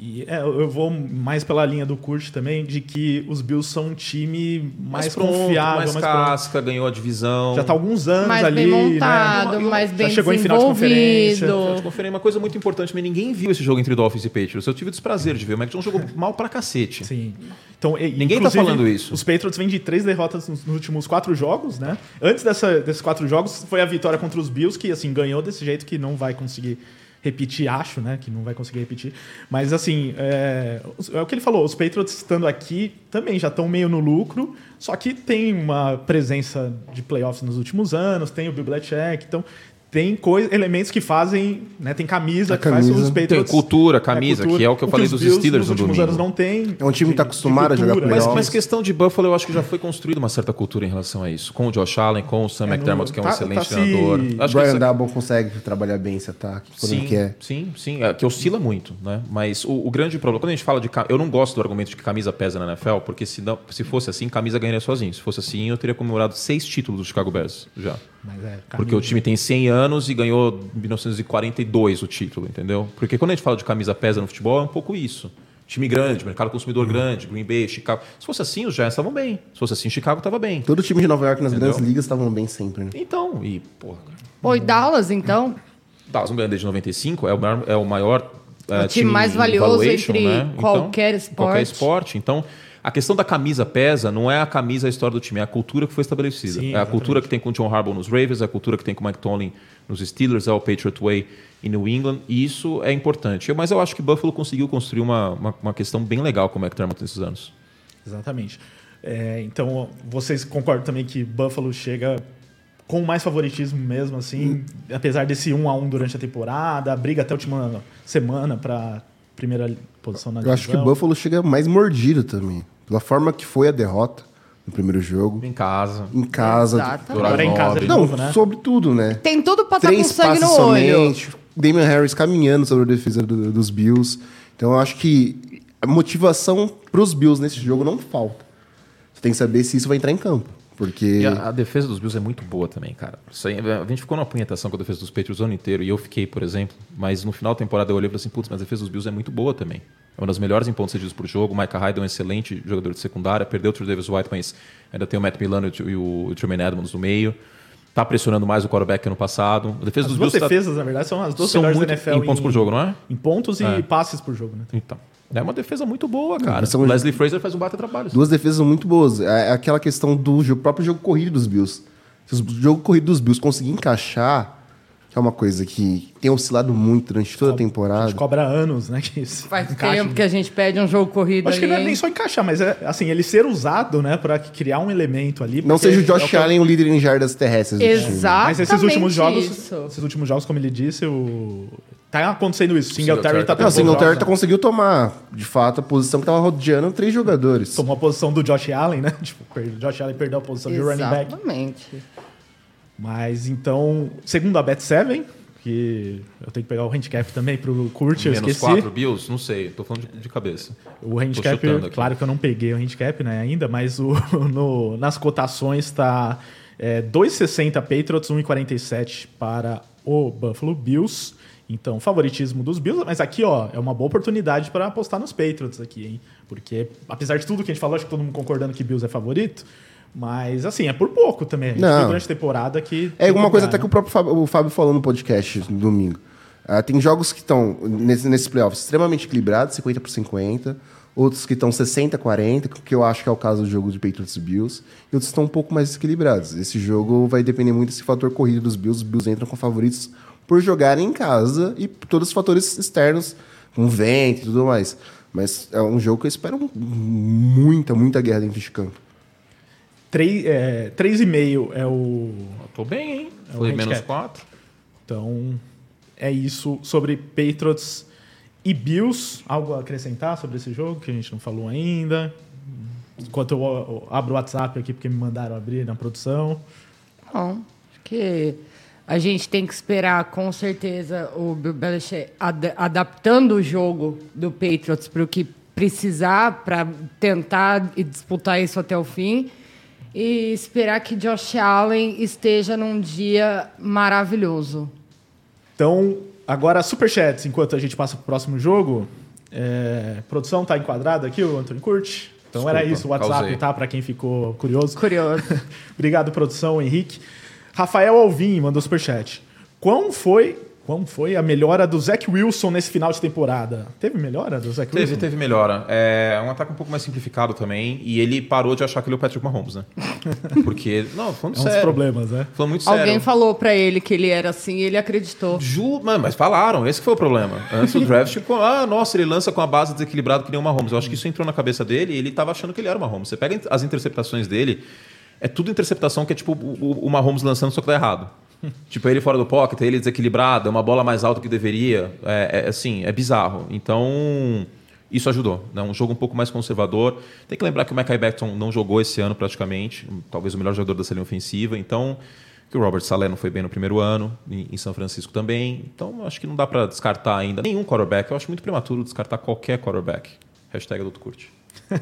E é, eu vou mais pela linha do Kurt também, de que os Bills são um time mais, pronto, confiável, mais mais pronto. casca, ganhou a divisão. Já está há alguns anos mais ali, bem né? montado, eu- mais já bem chegou em final de conferência. Final de desenvolvido. conferência, uma coisa muito importante, mas ninguém viu esse jogo entre Dolphins e Patriots. Eu tive o desprazer de ver. O Mac Jones jogou mal pra cacete. Sim. Então, e- Ninguém tá falando isso. Os Patriots vêm de três derrotas nos, nos últimos quatro jogos, né? Antes dessa- desses quatro jogos, foi a vitória contra os Bills, que assim ganhou desse jeito que não vai conseguir repetir, acho, né? Que não vai conseguir repetir. Mas assim, é, é o que ele falou, os Patriots estando aqui também já estão meio no lucro, só que tem uma presença de playoffs nos últimos anos, tem o Belichick, então tem elementos que fazem, né? Tem camisa, A que faz os Tem cultura, camisa, que é o que eu falei os dos Steelers nos no últimos domingo. anos não tem. É um time que tá de- acostumado a jogar cultura. Mas, mas questão de Buffalo, eu acho que já foi construída uma certa cultura em relação a isso. Com o Josh Allen, com o Sam É, McDermott, no- que é um tá- excelente tá se- treinador. Acho que Brian Double consegue trabalhar bem esse ataque, ele Sim, quer. sim, sim. É, que oscila muito, né? Mas o, o grande problema, quando a gente fala de. Eu não gosto do argumento de que camisa pesa na NFL, porque se, não, se fosse assim, camisa ganharia sozinho. Se fosse assim, eu teria comemorado seis títulos do Chicago Bears já. Mas é, Porque o time tem 100 anos e ganhou em 1942 o título, entendeu? Porque quando a gente fala de camisa pesa no futebol, é um pouco isso. Time grande, mercado consumidor grande, Green Bay, Chicago. Se fosse assim, os Giants estavam bem. Se fosse assim, Chicago estava bem. Todo time de Nova York nas Entendeu? grandes ligas estavam bem sempre, né? Então, e, porra, Pô, e Dallas, então? Dallas não ganha desde 95, é o maior, é o maior é, O time mais valioso entre né? qualquer então, Qualquer esporte. esporte. Então, a questão da camisa pesa não é a camisa a história do time, é a cultura que foi estabelecida. Sim, é a exatamente. cultura que tem com o John Harbaugh nos Ravens, é a cultura que tem com o Mike Tomlin nos Steelers, é o Patriot Way em New England, e isso é importante. Mas eu acho que Buffalo conseguiu construir uma, uma, uma questão bem legal com o McDermott nesses anos. Exatamente. É, então, vocês concordam também que Buffalo chega com mais favoritismo mesmo, assim, apesar desse 1 a 1 durante a temporada, briga até a última semana para primeira posição na Eu acho que o divisão. Buffalo chega mais mordido também. Pela forma que foi a derrota no primeiro jogo, Em casa. em casa. Exatamente. Agora é em casa de Não, novo, né? sobre tudo, né? Tem tudo pra estar com Três sangue passes no olho. somente. Damian Harris caminhando sobre a defesa do- dos Bills. Então eu acho que a motivação pros Bills nesse jogo não falta. Você tem que saber se isso vai entrar em campo. Porque. E a, a defesa dos Bills é muito boa também, cara. Isso aí, a gente ficou numa punhetação com a defesa dos Patriots o ano inteiro, e eu fiquei, por exemplo, mas no final da temporada eu olhei e falei assim, putz, mas a defesa dos Bills é muito boa também. É uma das melhores em pontos cedidos por jogo. O Micah Hyde é um excelente jogador de secundária, perdeu o Trey Davis White, mas ainda tem o Matt Milano e o, o Tremaine Edmonds no meio. Tá pressionando mais o quarterback que ano passado. A defesa As dos duas Bills tá- defesas, na verdade, são as duas são melhores muito da NFL em pontos por jogo, não é? Em pontos e É. passes por jogo, né? Então. É uma defesa muito boa, cara. são- O Leslie Fraser faz um baita trabalho. Duas defesas muito boas. É aquela questão do jogo- próprio jogo corrido dos Bills. Se o jogo corrido dos Bills conseguir encaixar, que é uma coisa que tem oscilado muito durante toda a A temporada. gente cobra anos, né? Que isso Faz encaixa. tempo que a gente pede um jogo corrido Acho que ali, não é nem só encaixar, mas é assim, ele ser usado, né, para criar um elemento ali. Não seja o é Josh que eu- Allen o líder em jardas terrestres. Exato. Mas esses últimos jogos, isso. esses últimos jogos, como ele disse, o tá acontecendo isso. Singletary Singletary tá tá Não, o Singletary tá né? conseguiu tomar, de fato, a posição que tava rodeando três jogadores. Tomou a posição do Josh Allen, né? Tipo, per- Josh Allen perdeu a posição de running back. Exatamente. Mas então, segundo a Bet7, que eu tenho que pegar o handicap também pro Kurt, eu Menos esqueci. 4 Bills? Não sei, tô falando de, de cabeça. O handicap, chutando aqui. claro que eu não peguei o handicap né, ainda, mas o, no- nas cotações está é, 2,60 Patriots, 1,47 para o Buffalo Bills. Então, favoritismo dos Bills, mas aqui, ó, é uma boa oportunidade para apostar nos Patriots aqui, hein? Porque, apesar de tudo que a gente falou, acho que todo mundo concordando que Bills é favorito, mas, assim, é por pouco também. A gente Não. durante a temporada que... É alguma coisa até que né? o próprio Fábio, o Fábio falou no podcast no domingo. Ah, tem jogos que estão nesse, playoffs extremamente equilibrados, 50 por 50. Outros que estão 60 40, que eu acho que é o caso do jogo de Patriots e Bills. E outros estão um pouco mais equilibrados. Esse jogo vai depender muito desse fator corrido dos Bills. Os Bills entram com favoritos por jogarem em casa e por todos os fatores externos, com vento e tudo mais. Mas é um jogo que eu espero muita, muita guerra dentro de campo. Três- é, 3,5 é o... Eu tô bem, hein? É Foi menos 4. Então, é isso sobre Patriots e Bills. Algo a acrescentar sobre esse jogo que a gente não falou ainda? Enquanto eu, eu abro o WhatsApp aqui, porque me mandaram abrir na produção. Bom, acho que a gente tem que esperar, com certeza, o Bill Belichick ad- adaptando o jogo do Patriots para o que precisar para tentar e disputar isso até o fim. E esperar que Josh Allen esteja num dia maravilhoso. Então, agora superchats, enquanto a gente passa para o próximo jogo. É, produção tá enquadrada aqui, o Antônio Curti? Então Desculpa, era isso, o WhatsApp, causei. tá? Para quem ficou curioso. Curioso. Obrigado, produção, Henrique. Rafael Alvim mandou superchat. Quão foi, quão foi a melhora do Zach Wilson nesse final de temporada? Teve melhora do Zach Teve, Wilson? teve melhora. É um ataque um pouco mais simplificado também. E ele parou de achar que ele é o Patrick Mahomes, né? Porque. Não, falando É um dos problemas, né? Falando muito sério. Alguém falou para ele que ele era assim e ele acreditou. Ju, mano, mas falaram, esse que foi o problema. Antes do draft, tipo, ah, nossa, ele lança com a base desequilibrada que nem o Mahomes. Eu acho que isso entrou na cabeça dele e ele tava achando que ele era o Mahomes. Você pega as interceptações dele, é tudo interceptação que é tipo o, o- Mahomes lançando, só que tá errado. tipo, ele fora do pocket, ele desequilibrado, é uma bola mais alta que deveria. É, é, assim, é bizarro. Então, isso ajudou. Né? Um jogo um pouco mais conservador. Tem que lembrar que o Mackay Becton não jogou esse ano praticamente, talvez o melhor jogador da linha ofensiva. Então, que o Robert Saleh não foi bem no primeiro ano, em, em São Francisco também. Então, acho que não dá para descartar ainda nenhum quarterback. Eu acho muito prematuro descartar qualquer quarterback. Hashtag adulto curte.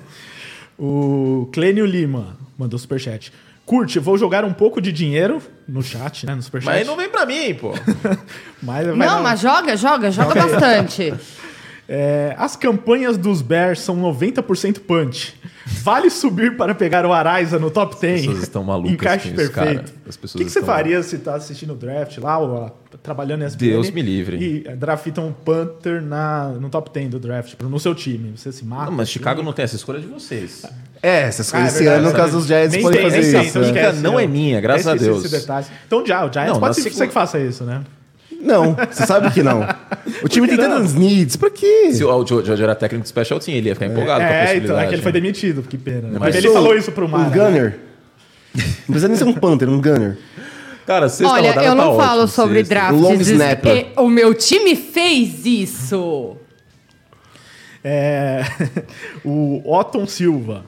O Clênio Lima mandou superchat. Curte, vou jogar um pouco de dinheiro no chat, né? No superchat. Mas não vem pra mim, pô. Mas, Não, mas joga, joga, joga bastante. É, as campanhas dos Bears são 90% punch. Vale subir para pegar o Araiza no top 10? pessoas estão malucas Encaixe com isso, perfeito. cara. As O que, que você faria se tá assistindo o draft lá, ou ó, trabalhando em SPN? Deus me livre. E draftam um Panther na, no top 10 do draft, no seu time. Você se mata. Não, mas assim? Chicago não tem essa escolha de vocês. É, essas Ah, coisas é esse ano, no caso dos Giants, Nem podem tem, fazer isso. então né? não é minha, graças eu a Deus. esse detalhe. Então já, o Giants Não, pode ser segunda- você que faça isso, né? Não, você sabe que não. O time tem tantos needs, pra quê? Se o o George era técnico de special team, ele ia ficar empolgado com a É, então, possibilidade. é que ele foi demitido, que pena. né? Mas Mas ele falou isso pro Mara. Um gunner. Não precisa nem ser um Panther, um gunner. Cara, sexta Olha, rodada eu tá não ótimo, falo sobre sexta. drafts. Long snapper. O meu time fez isso. É, o Otton Silva.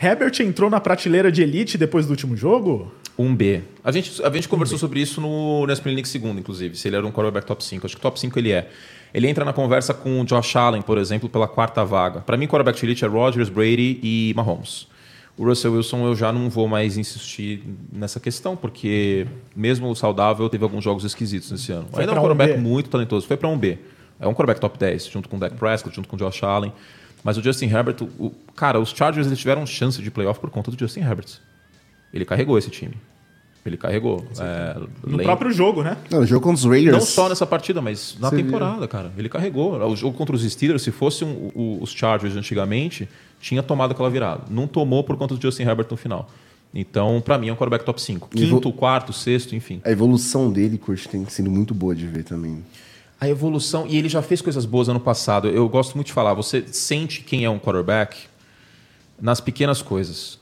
Herbert entrou na prateleira de elite depois do último jogo? Um B. A gente, a gente conversou sobre isso no, no Spring League segundo, inclusive, se ele era um quarterback top 5. Acho que top 5 ele é. Ele entra na conversa com o Josh Allen, por exemplo, pela quarta vaga. Para mim, quarterback de elite é Rodgers, Brady e Mahomes. O Russell Wilson eu já não vou mais insistir nessa questão, porque mesmo saudável, teve alguns jogos esquisitos nesse ano. Foi Ainda é um um quarterback B. muito talentoso. Foi para um B. É um quarterback top 10, junto com o Dak Prescott, junto com o Josh Allen. Mas o Justin Herbert, o, o- cara, os Chargers eles tiveram chance de playoff por conta do Justin Herbert. Ele carregou esse time. Ele carregou. É, No lembra- próprio jogo, né? Não, o jogo contra os Raiders. Não só nessa partida, mas na Você temporada, cara. Ele carregou. O jogo contra os Steelers, se fosse um- o- os Chargers antigamente, tinha tomado aquela virada. Não tomou por conta do Justin Herbert no final. Então, pra mim, é um quarterback top 5. E vou- Quinto, quarto, sexto, enfim. A evolução dele, Kurt, tem sido muito boa de ver também. A evolução, e ele já fez coisas boas ano passado. Eu gosto muito de falar, você sente quem é um quarterback nas pequenas coisas.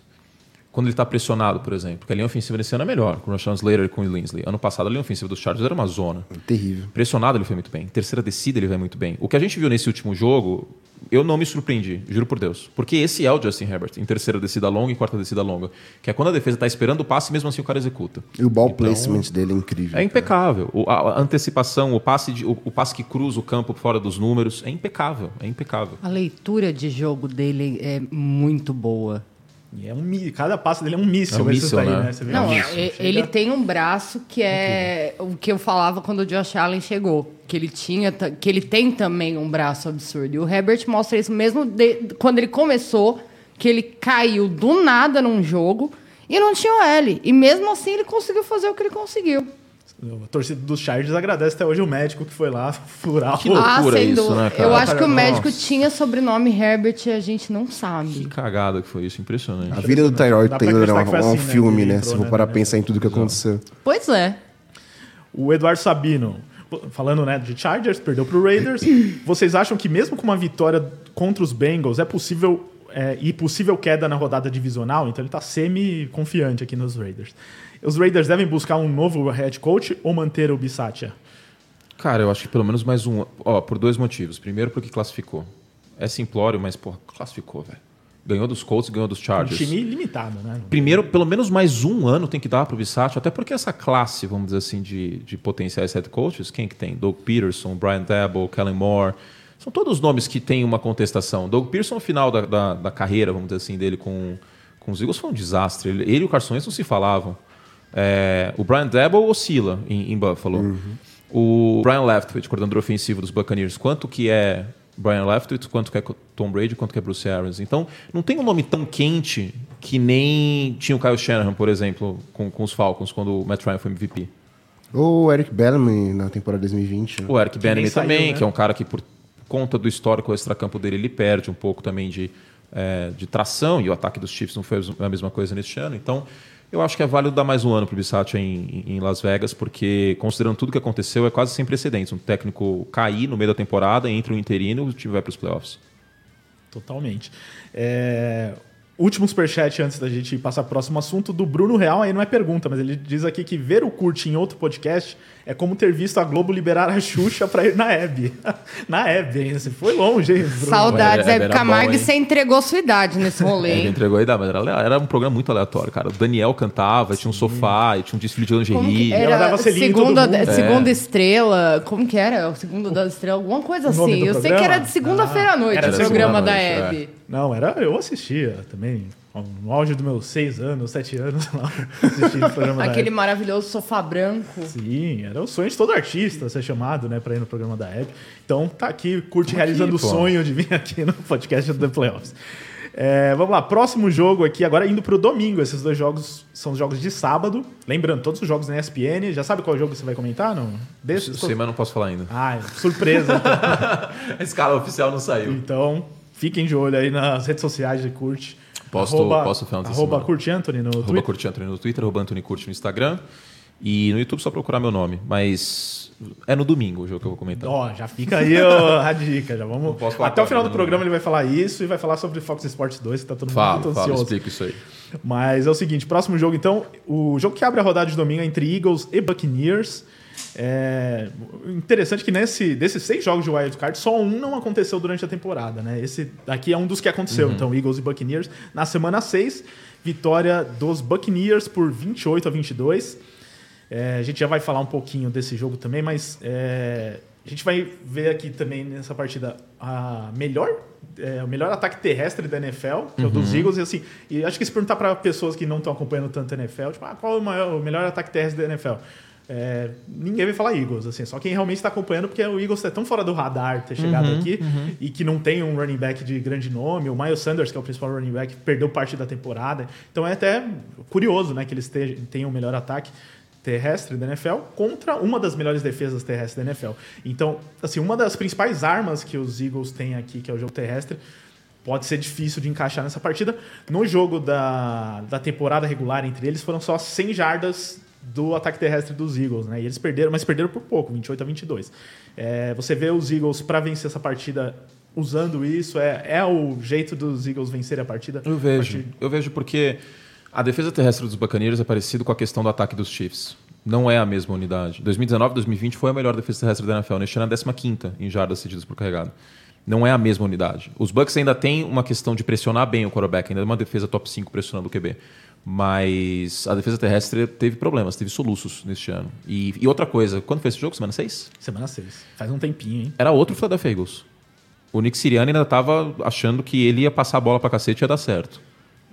Quando ele está pressionado, por exemplo. Porque a linha ofensiva desse ano é melhor, com o Rashawn Slater e com o Linsley. Ano passado, a linha ofensiva dos Chargers era uma zona. Terrível. Pressionado, ele foi muito bem. Terceira descida, ele vai muito bem. O que a gente viu nesse último jogo, eu não me surpreendi, juro por Deus. Porque esse é o Justin Herbert, em terceira descida longa e quarta descida longa. Que é quando a defesa está esperando o passe, mesmo assim o cara executa. E o ball Então, placement dele é incrível. É impecável. O- a, a antecipação, o passe, de- o, o passe que cruza o campo fora dos números, é impecável. É impecável. A leitura de jogo dele é muito boa. E é um, cada passo dele é um míssil. É um míssil, daí, né? Você vê Não, um. Chega- ele tem um braço que é o que eu falava quando o Josh Allen chegou, que ele tinha, que ele tem também um braço absurdo. E o Herbert mostra isso mesmo de- quando ele começou, que ele caiu do nada num jogo e não tinha o L. E mesmo assim ele conseguiu fazer o que ele conseguiu. A torcida dos Chargers agradece até hoje o médico que foi lá furar Que o... loucura ah, sem isso, dúvida. né, cara? Eu acho que o Nossa. médico tinha sobrenome Herbert e a gente não Que sabe. cagada que foi isso, impressionante. A vida do Tyrod Taylor é que foi um, assim, né, filme, que né? entrou, Se for né, parar né? pensar em tudo que aconteceu. Pois é. O Eduardo Sabino, falando né, de Chargers, perdeu pro Raiders. Vocês acham que mesmo com uma vitória contra os Bengals é possível é, e possível queda na rodada divisional? Então ele tá semi-confiante aqui nos Raiders. Os Raiders devem buscar um novo head coach ou manter o Bissatia? Cara, eu acho que pelo menos mais um. Ó, por dois motivos. Primeiro, porque classificou. É simplório, mas, pô, classificou, velho. Ganhou dos Colts, ganhou dos Um Chargers. time limitado, né? Primeiro, pelo menos mais um ano tem que dar para o até porque essa classe, vamos dizer assim, de, de potenciais head coaches, quem que tem? Doug Peterson, Brian Dabble, Kellen Moore, são todos nomes que têm uma contestação. Doug Peterson, no final da, da, da carreira, vamos dizer assim, dele com, com os Eagles foi um desastre. Ele, ele e o Carson Wentz não se falavam. É, o Brian Dabble oscila em, em Buffalo. O Brian Leftwich, coordenador ofensivo dos Buccaneers, quanto que é Brian Leftwich, quanto que é Tom Brady, quanto que é Bruce Arians. Então, não tem um nome tão quente que nem tinha o Kyle Shanahan, por exemplo, com, com os Falcons, quando o Matt Ryan foi MVP. Ou o Eric Bellamy na temporada 2020. né? O Eric saiu, também, né? que é um cara que por conta do histórico extracampo dele, ele perde um pouco também de, é, de tração, e o ataque dos Chiefs não foi a mesma coisa neste ano. Então, eu acho que é válido dar mais um ano para o Bissatia em, em Las Vegas, porque, considerando tudo que aconteceu, é quase sem precedentes. Um técnico cair no meio da temporada, entra um interino e o time vai para os playoffs. Totalmente. É, último superchat antes da gente passar pro próximo assunto, do Bruno Real, aí não é pergunta, mas ele diz aqui que ver o Kurt em outro podcast é como ter visto a Globo liberar a Xuxa pra ir na Hebe. na Hebe ainda, você foi longe, hein, Bruno? Saudades, Era- Hebe era Camargo, bom, hein? você entregou sua idade nesse rolê, Ele hein? entregou a idade, mas era, era um programa muito aleatório, cara. O Daniel cantava, tinha um sofá, e tinha um desfile de lingerie. ela dava era selinho segunda, todo mundo. segunda estrela, como que era? O segundo da estrela, alguma coisa assim. Eu sei que programa? era de segunda-feira à noite era o programa da noite, Hebe. Não, era, eu assistia também. No auge dos meus seis anos, sete anos, lá, assistindo o programa da Aquele Hebe. maravilhoso sofá branco. Sim, era o sonho de todo artista ser chamado, né, pra ir no programa da Hebe. Então tá aqui, curte realizando aqui, o sonho de vir aqui no podcast do The Playoffs. É, vamos lá, próximo jogo aqui, agora indo pro domingo. Esses dois jogos são os jogos de sábado. Lembrando, todos os jogos na ESPN. Já sabe qual jogo você vai comentar? Não? Desses? Sei, mas não posso falar ainda. Ah, surpresa. então. A escala oficial não saiu. Então, fiquem de olho aí nas redes sociais de Curte. Posto- posto final arroba. Curte Anthony no Arroba Twitter. Curti Antônio no Twitter, arroba Antônio Curti no Instagram. E no YouTube só procurar meu nome. Mas é no domingo o jogo que eu vou comentar. Ó, já fica aí ó, a dica. Já vamos. Até o final do agora, programa ele vai falar isso e vai falar sobre Fox Sports 2, que tá todo mundo Fala, muito fala, ansioso. explica isso aí. Mas é o seguinte, próximo jogo então, o jogo que abre a rodada de domingo é entre Eagles e Buccaneers. É interessante que nesse, desses seis jogos de Wild Card, só um não aconteceu durante a temporada, né? Esse daqui é um dos que aconteceu. Uhum. Então, Eagles e Buccaneers. Na semana 6, vitória dos Buccaneers por 28 a 22. É, a gente já vai falar um pouquinho desse jogo também, mas é, a gente vai ver aqui também nessa partida a melhor, é, o melhor ataque terrestre da NFL, que é o Uhum. dos Eagles. E, assim, e acho que se perguntar para pessoas que não estão acompanhando tanto a NFL, tipo, ah, qual é o, maior- o melhor ataque terrestre da NFL? É, ninguém vai falar Eagles, assim, só quem realmente está acompanhando, porque o Eagles é tão fora do radar ter chegado Uhum, aqui e que não tem um running back de grande nome. O Miles Sanders, que é o principal running back, perdeu parte da temporada. Então é até curioso né, que eles te- tenham o melhor ataque terrestre da NFL contra uma das melhores defesas terrestres da NFL. Então, assim, uma das principais armas que os Eagles têm aqui, que é o jogo terrestre, pode ser difícil de encaixar nessa partida. No jogo da, da temporada regular entre eles, foram só 100 jardas do ataque terrestre dos Eagles, né? E eles perderam, mas perderam por pouco, 28 a 22. É, você vê os Eagles para vencer essa partida usando isso, é, é o jeito dos Eagles vencerem a partida? Eu vejo. Eu vejo porque a defesa terrestre dos Buccaneers é parecido com a questão do ataque dos Chiefs. Não é a mesma unidade. 2019 2020 foi a melhor defesa terrestre da NFL. Neste ano é a 15 em jardas cedidas por carregado. Não é a mesma unidade. Os Bucks ainda têm uma questão de pressionar bem o quarterback, ainda é uma defesa top 5 pressionando o QB. Mas a defesa terrestre teve problemas, teve soluços neste ano. E, e outra coisa, quando foi esse jogo? Semana 6? Semana 6. Faz um tempinho, hein? Era outro Philadelphia Eagles. O Nick Sirianni ainda estava achando que ele ia passar a bola pra cacete e ia dar certo.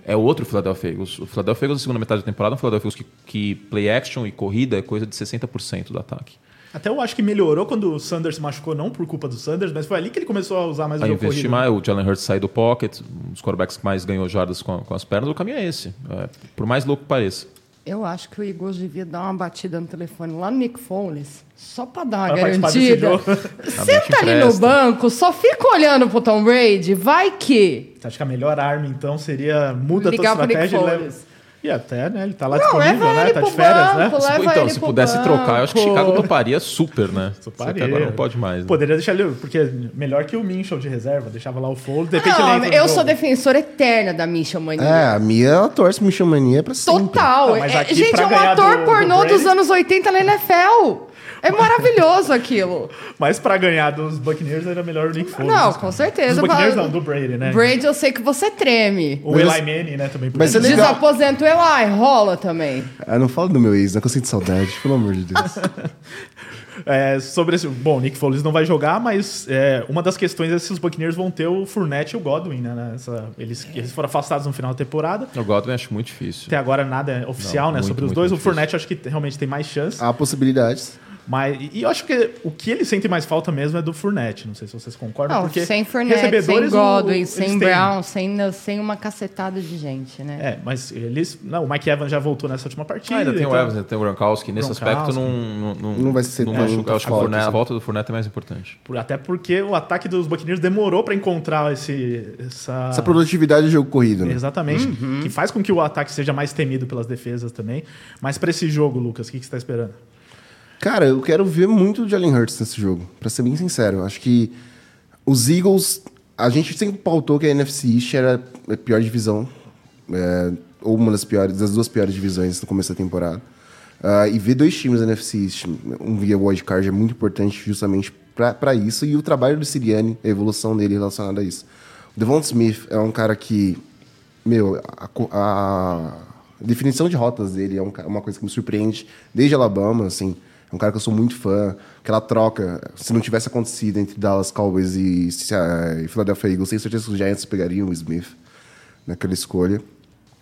É outro Philadelphia Eagles. O Philadelphia Eagles na segunda metade da temporada é um Philadelphia Eagles que, que play action e corrida é coisa de 60% do ataque. Até eu acho que melhorou quando o Sanders se machucou, não por culpa do Sanders, mas foi ali que ele começou a usar mais o A jogo investir corrido. mais, o Jalen Hurts sair do pocket, um dos quarterbacks que mais ganhou jardas com, com as pernas, o caminho é esse. É, por mais louco que pareça. Eu acho que o Eagles devia dar uma batida no telefone lá no Nick Foles, só pra dar uma Pra garantida. jogo. Senta ali no banco, só fica olhando pro Tom Brady, vai que. Você acha que a melhor arma, então, seria muda Ligar a tua estratégia e leva... E até, né? Ele tá lá Não, disponível, né? Tá de férias, banco, né? leva então, se pudesse trocar, eu acho que banco. Chicago toparia super, né? Só que Toparia. agora não pode mais. né? Poderia deixar ele, porque melhor que o Minchel de reserva, deixava lá o Foles, de repente Não, eu sou defensora eterna da Misha Mania. É, a Mia, ela torce Michel Mania pra sempre. Total. Não, mas É, gente, pra é um ator do- do pornô Brady- dos anos 80 na NFL. É maravilhoso aquilo. Mas pra ganhar dos Buccaneers era melhor o Nick Foles. Não, com certeza. Dos Buccaneers Pra- não, do Brady, né? Brady, eu sei que você treme. O Mas- Eli Manning, né, também. Mas é. Desaposenta o Eli, rola também. Ah, não fala do meu ex, não que eu sinto saudade, pelo amor de Deus. É, sobre esse... Bom, o Nick Foles não vai jogar, mas é, uma das questões é se os Buccaneers vão ter o Fournette e o Godwin, né? nessa- eles, eles foram afastados no final da temporada. O Godwin acho muito difícil. Até agora nada é oficial, Não, né? muito, sobre os muito dois. O. Fournette eu acho que realmente tem mais chance. Há possibilidades. Mas, e eu acho que o que eles sentem mais falta mesmo é do Fournette. Não sei se vocês concordam. Não, porque sem Fournette, sem o- Godwin, eles sem têm. Brown, sem, sem uma cacetada de gente, né? É, mas eles. Não, o Mike Evans já voltou nessa última partida. Ah, ainda tem o então- Evans, ainda tem o Gronkowski. Nesse Gronkowski. aspecto, não, não, Não vai ser não tão machuca. Eu acho que o Fournette- a volta do Fournette é mais importante. Por- Até porque o ataque dos Buccaneers demorou pra encontrar esse, essa. Essa produtividade de jogo corrido, né? Exatamente. Que faz com que o ataque seja mais temido pelas defesas também. Mas pra esse jogo, Lucas, o que, que você tá esperando? Cara, eu quero ver muito o Jalen Hurts nesse jogo, pra ser bem sincero. Acho que os Eagles, a gente sempre pautou que a NFC East era a pior divisão é, ou uma das piores, das duas piores divisões no começo da temporada. Ah, e ver dois times da NFC East, um via wildcard, é muito importante justamente para isso. E o trabalho do Siriani, a evolução dele relacionada a isso. O Devon Smith é um cara que, meu, a, a definição de rotas dele é um uma coisa que me surpreende desde Alabama, assim. É um cara que eu sou muito fã. Aquela troca, se não tivesse acontecido entre Dallas Cowboys e, se- e Philadelphia Eagles, tenho certeza que os Giants pegariam o Smith naquela escolha.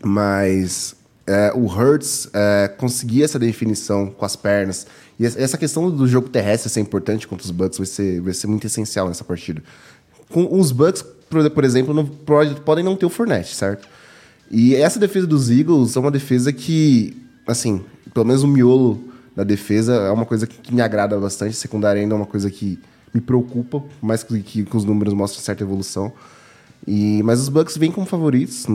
Mas é, o Hurts é, conseguir essa definição com as pernas. E essa- questão do jogo terrestre ser importante contra os Bucks vai ser, vai ser muito essencial nessa partida. Com os Bucks, por, por exemplo, não, pode- podem não ter o Fournette, certo? E essa defesa dos Eagles é uma defesa que, assim, pelo menos o miolo da defesa é uma coisa que, me agrada bastante. Secundária ainda é uma coisa que me preocupa, mais que, que, que os números mostram certa evolução. E, mas os Bucks vêm como favoritos,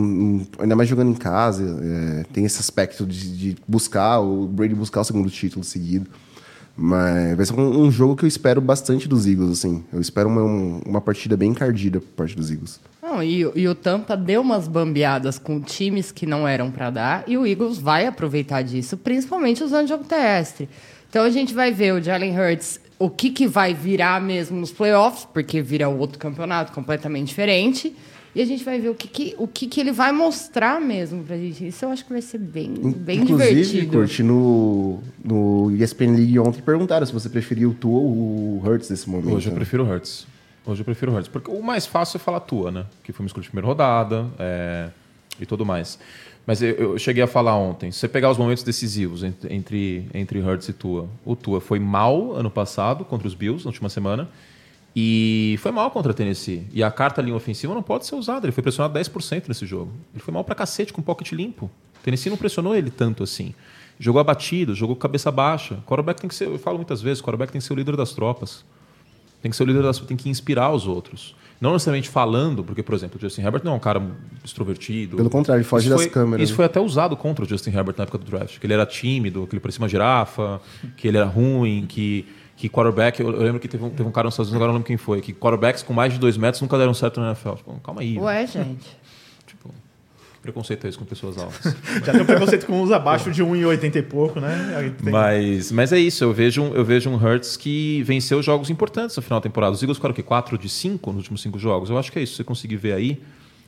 ainda mais jogando em casa. é, tem esse aspecto de, de buscar, o Brady buscar o segundo título seguido. Mas vai ser um, um jogo que eu espero bastante dos Eagles, assim. Eu espero uma, um- uma partida bem encardida por parte dos Eagles. Não, e, e o Tampa deu umas bambeadas com times que não eram para dar, e o Eagles vai aproveitar disso, principalmente usando jogo terrestre. Então a gente vai ver o Jalen Hurts, o que, que vai virar mesmo nos playoffs, porque vira outro campeonato completamente diferente. E a gente vai ver o que, que, o que, que ele vai mostrar mesmo pra gente. Isso eu acho que vai ser bem, bem Inclusive, divertido. Kurt, no, no ESPN League ontem perguntaram se você preferia o Tua ou o Hurts nesse momento. Hoje eu prefiro o Hurts. Hoje eu prefiro o Hurts. Porque o mais fácil é falar tua, né? Que foi uma escolha de primeira rodada é, e tudo mais. Mas eu, eu cheguei a falar ontem. Se você pegar os momentos decisivos entre, entre, Hurts e Tua, o Tua foi mal ano passado contra os Bills, na última semana. E foi mal contra a Tennessee. E a carta linha ofensiva não pode ser usada. Ele foi pressionado 10% nesse jogo. Ele foi mal pra cacete com o pocket limpo. O Tennessee não pressionou ele tanto assim. Jogou abatido, jogou cabeça baixa. Quarterback tem que ser, eu falo muitas vezes, quarterback tem que ser o líder das tropas. Tem que ser o líder das tem que inspirar os outros. Não necessariamente falando, porque, por exemplo, o Justin Herbert não é um cara extrovertido. Pelo contrário, ele foge Isso das foi- câmeras, Isso né? foi até usado contra o Justin Herbert na época do draft. Que ele era tímido, que ele parecia uma girafa, que ele era ruim, que, que quarterback. Eu, eu lembro que teve um, teve um cara nos Estados Unidos, agora eu não lembro quem foi, que quarterbacks com mais de dois metros nunca deram certo na NFL. Tipo, calma aí. Ué, gente. É esse com pessoas altas? Já tem um preconceito com os abaixo de 1,80 e pouco, né? Tem- Mas, mas é isso, eu vejo, um- eu vejo um Hurts que venceu jogos importantes no final da temporada. Os Eagles ficaram o quê? 4 de 5 nos últimos 5 jogos? Eu acho que é isso, você conseguir ver aí.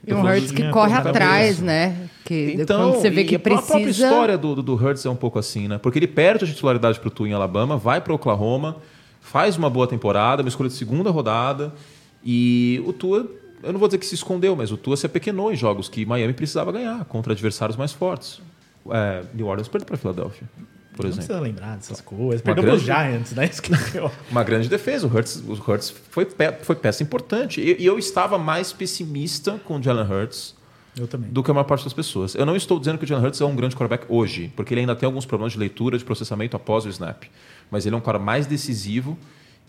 E um Hurts que corre colocado atrás, isso. né? Que Então, quando você vê que a pró- a própria precisa. história do, do, do Hurts é um pouco assim, né? Porque ele perde a titularidade pro Tua em Alabama, vai para Oklahoma, faz uma boa temporada, uma escolha de segunda rodada, e o Tua, eu não vou dizer que se escondeu, mas o Tua se apequenou em jogos que Miami precisava ganhar contra adversários mais fortes. É, New Orleans perdeu para Filadélfia, por Não exemplo. precisa lembrar dessas coisas. Perdeu pros grande- Giants, né? Isso que é. Uma grande defesa. O Hurts, o Hurts foi, pe- foi peça importante. E, e eu estava mais pessimista com o Jalen Hurts Eu também. do que a maior parte das pessoas. Eu não estou dizendo que o Jalen Hurts é um grande quarterback hoje, porque ele ainda tem alguns problemas de leitura, de processamento após o snap. Mas ele é um cara mais decisivo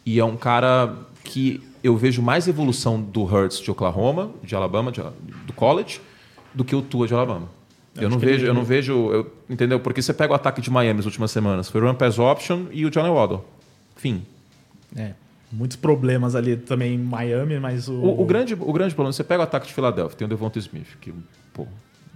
e é um cara que eu vejo mais evolução do Hurts de Oklahoma, de Alabama, de- do college, do que o Tua de Alabama. Eu não, que vejo, ele- eu não vejo, eu- entendeu? Porque você pega o ataque de Miami nas últimas semanas, foi o run pass option e o Jalen Waddle. Fim. É, muitos problemas ali também em Miami, mas o. O, o grande, o grande problema, você pega o ataque de Filadélfia, tem o Devonta Smith, que pô,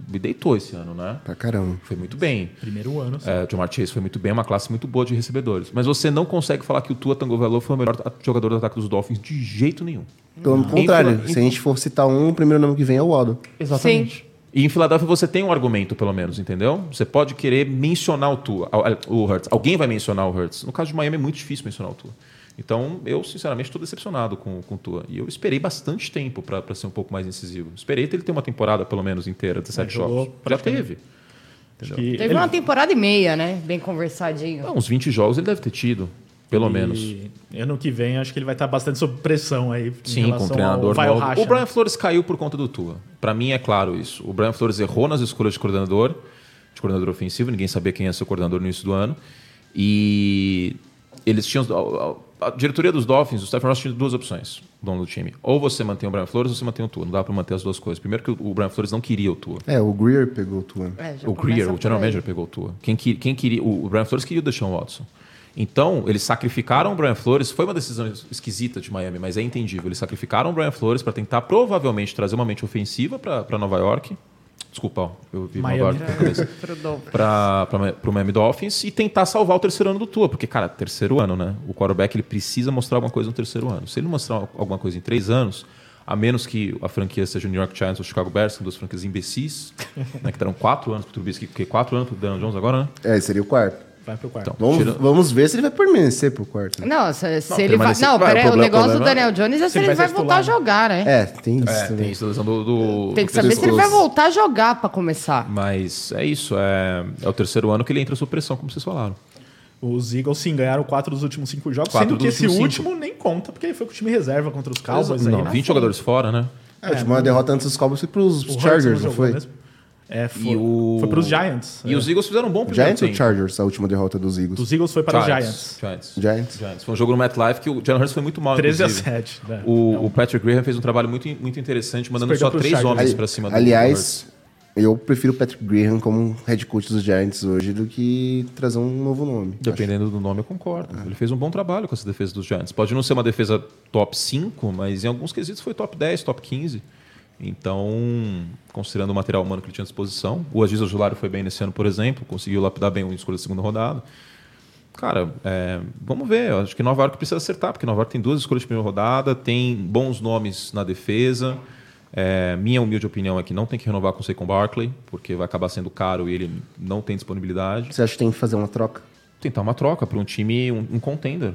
me deitou esse ano, né? Pra caramba. Foi muito bem. Primeiro ano. sim. É, Chase foi muito bem, uma classe muito boa de recebedores. Mas você não consegue falar que o Tua Tagovailoa foi o melhor jogador do ataque dos Dolphins de jeito nenhum. Pelo contrário, Fila- se a gente for citar um, o primeiro nome que vem é o Waddle. Exatamente. E em Filadélfia você tem um argumento, pelo menos, entendeu? Você pode querer mencionar o Tua, o Hurts. Alguém vai mencionar o Hurts. No caso de Miami é muito difícil mencionar o Tua. Então, eu, sinceramente, estou decepcionado com, com o Tua. E eu esperei bastante tempo para ser um pouco mais incisivo. Esperei ele ter uma temporada, pelo menos, inteira, 17 jogou jogos. Já teve. Teve ele- uma temporada e meia, né? Bem conversadinho. Ah, uns 20 jogos ele deve ter tido, pelo e menos. Ano que vem, acho que ele vai estar bastante sob pressão aí. em Sim, com o treinador ao novo. Racha, O Brian né? Flores caiu por conta do Tua. Pra mim é claro isso. O Brian Flores errou nas escolhas de coordenador, de coordenador ofensivo, ninguém sabia quem ia ser o coordenador no início do ano. E eles tinham a, diretoria dos Dolphins, o Stephen Ross tinha duas opções, o dono do time. Ou você mantém o Brian Flores ou você mantém o Tua. Não dá pra manter as duas coisas. Primeiro que o Brian Flores não queria o Tua. É, o Greer pegou o Tua. É, O Greer, o general manager, pegou o Tua. Quem, que- quem queria, o o Brian Flores queria o Deshaun Watson. Então, eles sacrificaram o Brian Flores. Foi uma decisão esquisita de Miami, mas é entendível. Eles sacrificaram o Brian Flores para tentar provavelmente trazer uma mente ofensiva para Nova York. Desculpa, ó, eu vi Miami. Para o Miami Dolphins e tentar salvar o terceiro ano do Tua, porque, cara, terceiro ano, né? O quarterback ele precisa mostrar alguma coisa no terceiro ano. Se ele não mostrar alguma coisa em três anos, a menos que a franquia seja o New York Giants ou o Chicago Bears, que são duas franquias imbecis, né, que deram quatro anos para o Trubisky, porque quatro anos para o Daniel Jones agora, né? É, seria o quarto. Vai pro quarto. Então, Vamos, tira- vamos ver se ele vai permanecer pro quarto. né? Não, se, se Não, ele vai. Não, vai, pera, o o, problema- negócio do problema- Daniel Jones é se Se ele vai vai voltar a jogar, né? É, tem isso É, tem isso do, do- Tem do que saber se ele vai voltar a jogar pra começar. Mas é isso, é, é o terceiro ano que ele entra sob pressão, como vocês falaram. Os Eagles, sim, ganharam quatro dos últimos cinco jogos, Quatro sendo que esse último nem conta, porque ele foi com o time reserva contra os Cowboys. não, aí, na 20 frente. jogadores fora, né? É, a última derrota antes dos Cowboys foi pros Chargers, não foi? mesmo. É, foi, E o- foi pros Giants. E é. os Eagles fizeram um bom primeiro Giants ou tempo. Chargers, a última derrota dos Eagles? Dos Eagles foi para os Giants. Giants. Giants. Giants. Foi um jogo no MetLife que o Jalen Hurts foi muito mal, 13 a inclusive. 7. né? O, o Patrick Graham fez um trabalho muito, muito interessante, mandando só três Chargers. homens pra cima do aliás, eu prefiro o Patrick Graham como head coach dos Giants hoje do que trazer um novo nome. Dependendo do nome, eu concordo. Ele fez um bom trabalho com essa defesa dos Giants. Pode não ser uma defesa top 5, mas em alguns quesitos foi top 10, top 15. Então, considerando o material humano que ele tinha à disposição, o Aziz Ojulari foi bem nesse ano, por exemplo, conseguiu lapidar bem o escolha da segunda rodada. Cara, é, vamos ver. Eu acho que Nova York precisa acertar, porque Nova York tem duas escolhas de primeira rodada, tem bons nomes na defesa. É, minha humilde opinião é que não tem que renovar com o Saquon Barkley, porque vai acabar sendo caro e ele não tem disponibilidade. Você acha que tem que fazer uma troca? Tentar uma troca para um time, um, um contender.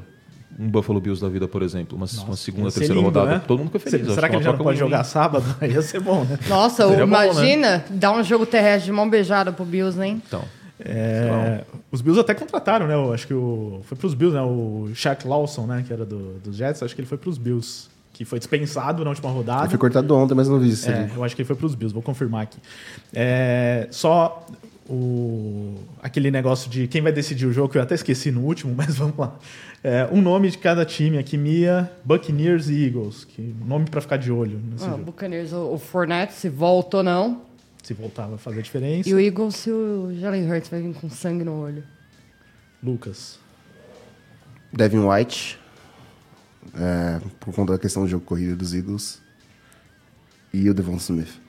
Um Buffalo Bills da vida, por exemplo. Uma, uma segunda, terceira lindo, rodada. né? Todo mundo fica feliz. Será que ele já não pode jogar sábado? Aí ia ser bom, né? Nossa, Seria bom, né? imagina dar um jogo terrestre de mão beijada pro Bills, hein? Então, É, os Bills até contrataram, né? Eu acho que o, foi pros Bills, né? O Shaq Lawson, né? Que era do, dos Jets. Acho que ele foi pros Bills. Que foi dispensado na última rodada. Ele foi cortado ontem, mas não vi isso. É, eu acho que ele foi para os Bills, vou confirmar aqui. É, só o, aquele negócio de quem vai decidir o jogo, que eu até esqueci no último, mas vamos lá. É, um nome de cada time aqui, Mia, Buccaneers e Eagles. Que nome para ficar de olho nesse Ah. Buccaneers, o, o Fournette, se volta ou não. Se voltar, vai fazer diferença. E o Eagles, se o Jalen Hurts vai vir com sangue no olho. Lucas. Devin White, é, por conta da questão do jogo corrido dos Eagles. E o Devon Smith.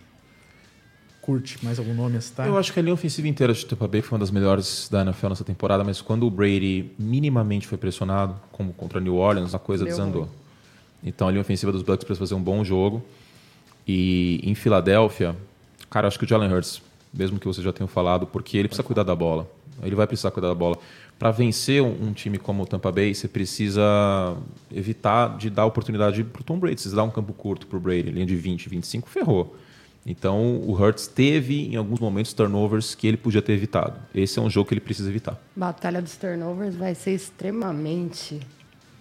Curte mais algum nome a citar? eu acho que a linha ofensiva inteira de Tampa Bay foi uma das melhores da NFL nessa temporada, mas quando o Brady minimamente foi pressionado, como contra New Orleans, a coisa Deu desandou. ruim. Então a linha ofensiva dos Bucks precisa fazer um bom jogo. E em Filadélfia, cara, acho que o Jalen Hurts, mesmo que você já tenha falado, porque ele precisa cuidar da bola. Ele vai precisar cuidar da bola. Para vencer um, um time como o Tampa Bay, você precisa evitar de dar oportunidade para o Tom Brady. Se você dá um campo curto para o Brady, linha de 20, 25, ferrou. Então o Hurts teve em alguns momentos turnovers que ele podia ter evitado. Esse é um jogo que ele precisa evitar. Batalha dos turnovers vai ser extremamente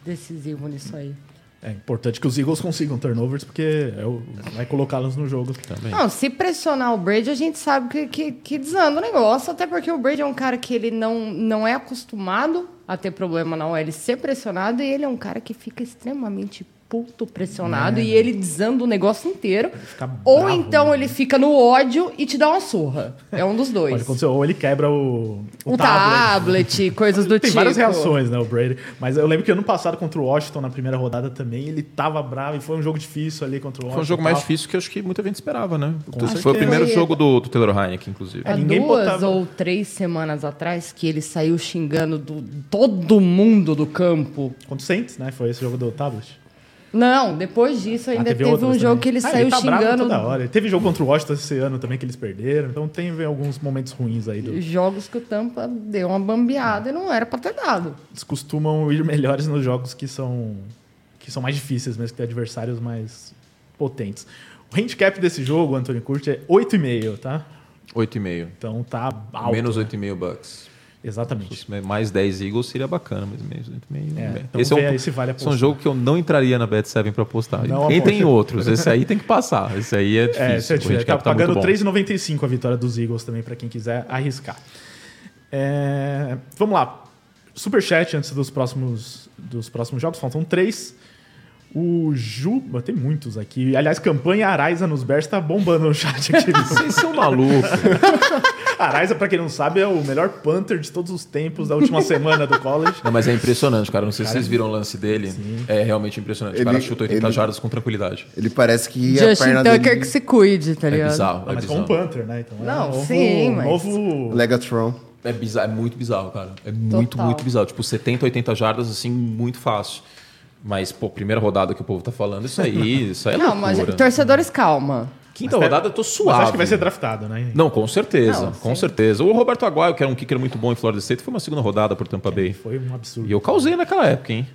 decisivo nisso aí. É importante que os Eagles consigam turnovers, porque é o- vai colocá-los no jogo. Também. Não, se pressionar o Brady, a gente sabe que, que, que desanda o negócio, até porque o Brady é um cara que ele não, não é acostumado a ter problema na OL ser pressionado, e ele é um cara que fica extremamente puto pressionado, e ele desanda o negócio inteiro. fica Ou bravo, então né? ele fica no ódio e te dá uma surra. É um dos dois. Pode acontecer, ou ele quebra o, o tablet, coisas do Tem tipo. várias reações, né, o Brady. Mas eu lembro que ano passado contra o Washington, na primeira rodada também, ele tava bravo e foi um jogo difícil ali contra o Washington. Foi um jogo mais difícil que eu acho que muita gente esperava, né? Com Foi o primeiro Foi- jogo do, do Taylor Heineken, inclusive. É, Há ninguém duas botava- ou três semanas atrás que ele saiu xingando do, todo mundo do campo. Contra o Saints, né? Foi esse jogo do tablet. Não, depois disso ainda Ah, teve, outros um também. jogo que ele Ah, saiu tá bravo xingando toda hora. Teve jogo contra o Washington esse ano também que eles perderam. Então tem alguns momentos ruins aí. Do... jogos que o Tampa deu uma bambeada e não era pra ter dado. Eles costumam ir melhores nos jogos que são, que são mais difíceis mesmo, que tem adversários mais potentes. O handicap desse jogo, Antônio Curti, é 8,5, tá? 8,5. Então tá alto. Menos né? 8,5 Bucks. Exatamente. Mais 10 Eagles seria bacana, mas menos 8,5. É, bem. então esse é um, vale esse é um jogo que eu não entraria na Bet7 pra apostar. Não Entre em outros. Esse aí tem que passar. Esse aí é difícil. É, se eu O tiver, tá tá pagando bom. 3,95 a vitória dos Eagles também, para quem quiser arriscar. É, vamos lá. Superchat antes dos próximos, dos próximos jogos, faltam três. O Ju. Tem muitos aqui. Aliás, campanha Araiza nos Bears tá bombando no chat aqui. Vocês são malucos. Araiza, pra quem não sabe, é o melhor punter de todos os tempos da última semana do college. Não, mas é impressionante, cara. Não sei se vocês viram o lance dele. É realmente impressionante. o cara Ele- chuta 80 ele- jardas com tranquilidade. Ele parece que a Justin perna Tucker dele... que se cuide, tá É ligado? bizarro. Não, é mas com um bizarro. punter, né? Então, é Não, um novo, sim, mas- novo Legatron. É bizarro, é muito bizarro, cara. É muito, Total. muito bizarro. Tipo, 70, 80 jardas, assim, muito fácil. Mas, pô, primeira rodada que o povo tá falando, isso aí, isso aí é Não, mas loucura. torcedores, calma. Quinta rodada eu tô Mas suave. acho que vai ser draftado, né? Não, com certeza, Não, com sim. certeza. O Roberto Aguayo, que era um kicker muito bom em Florida State, foi uma segunda rodada por Tampa Bay. Foi um absurdo. E eu causei naquela época, hein?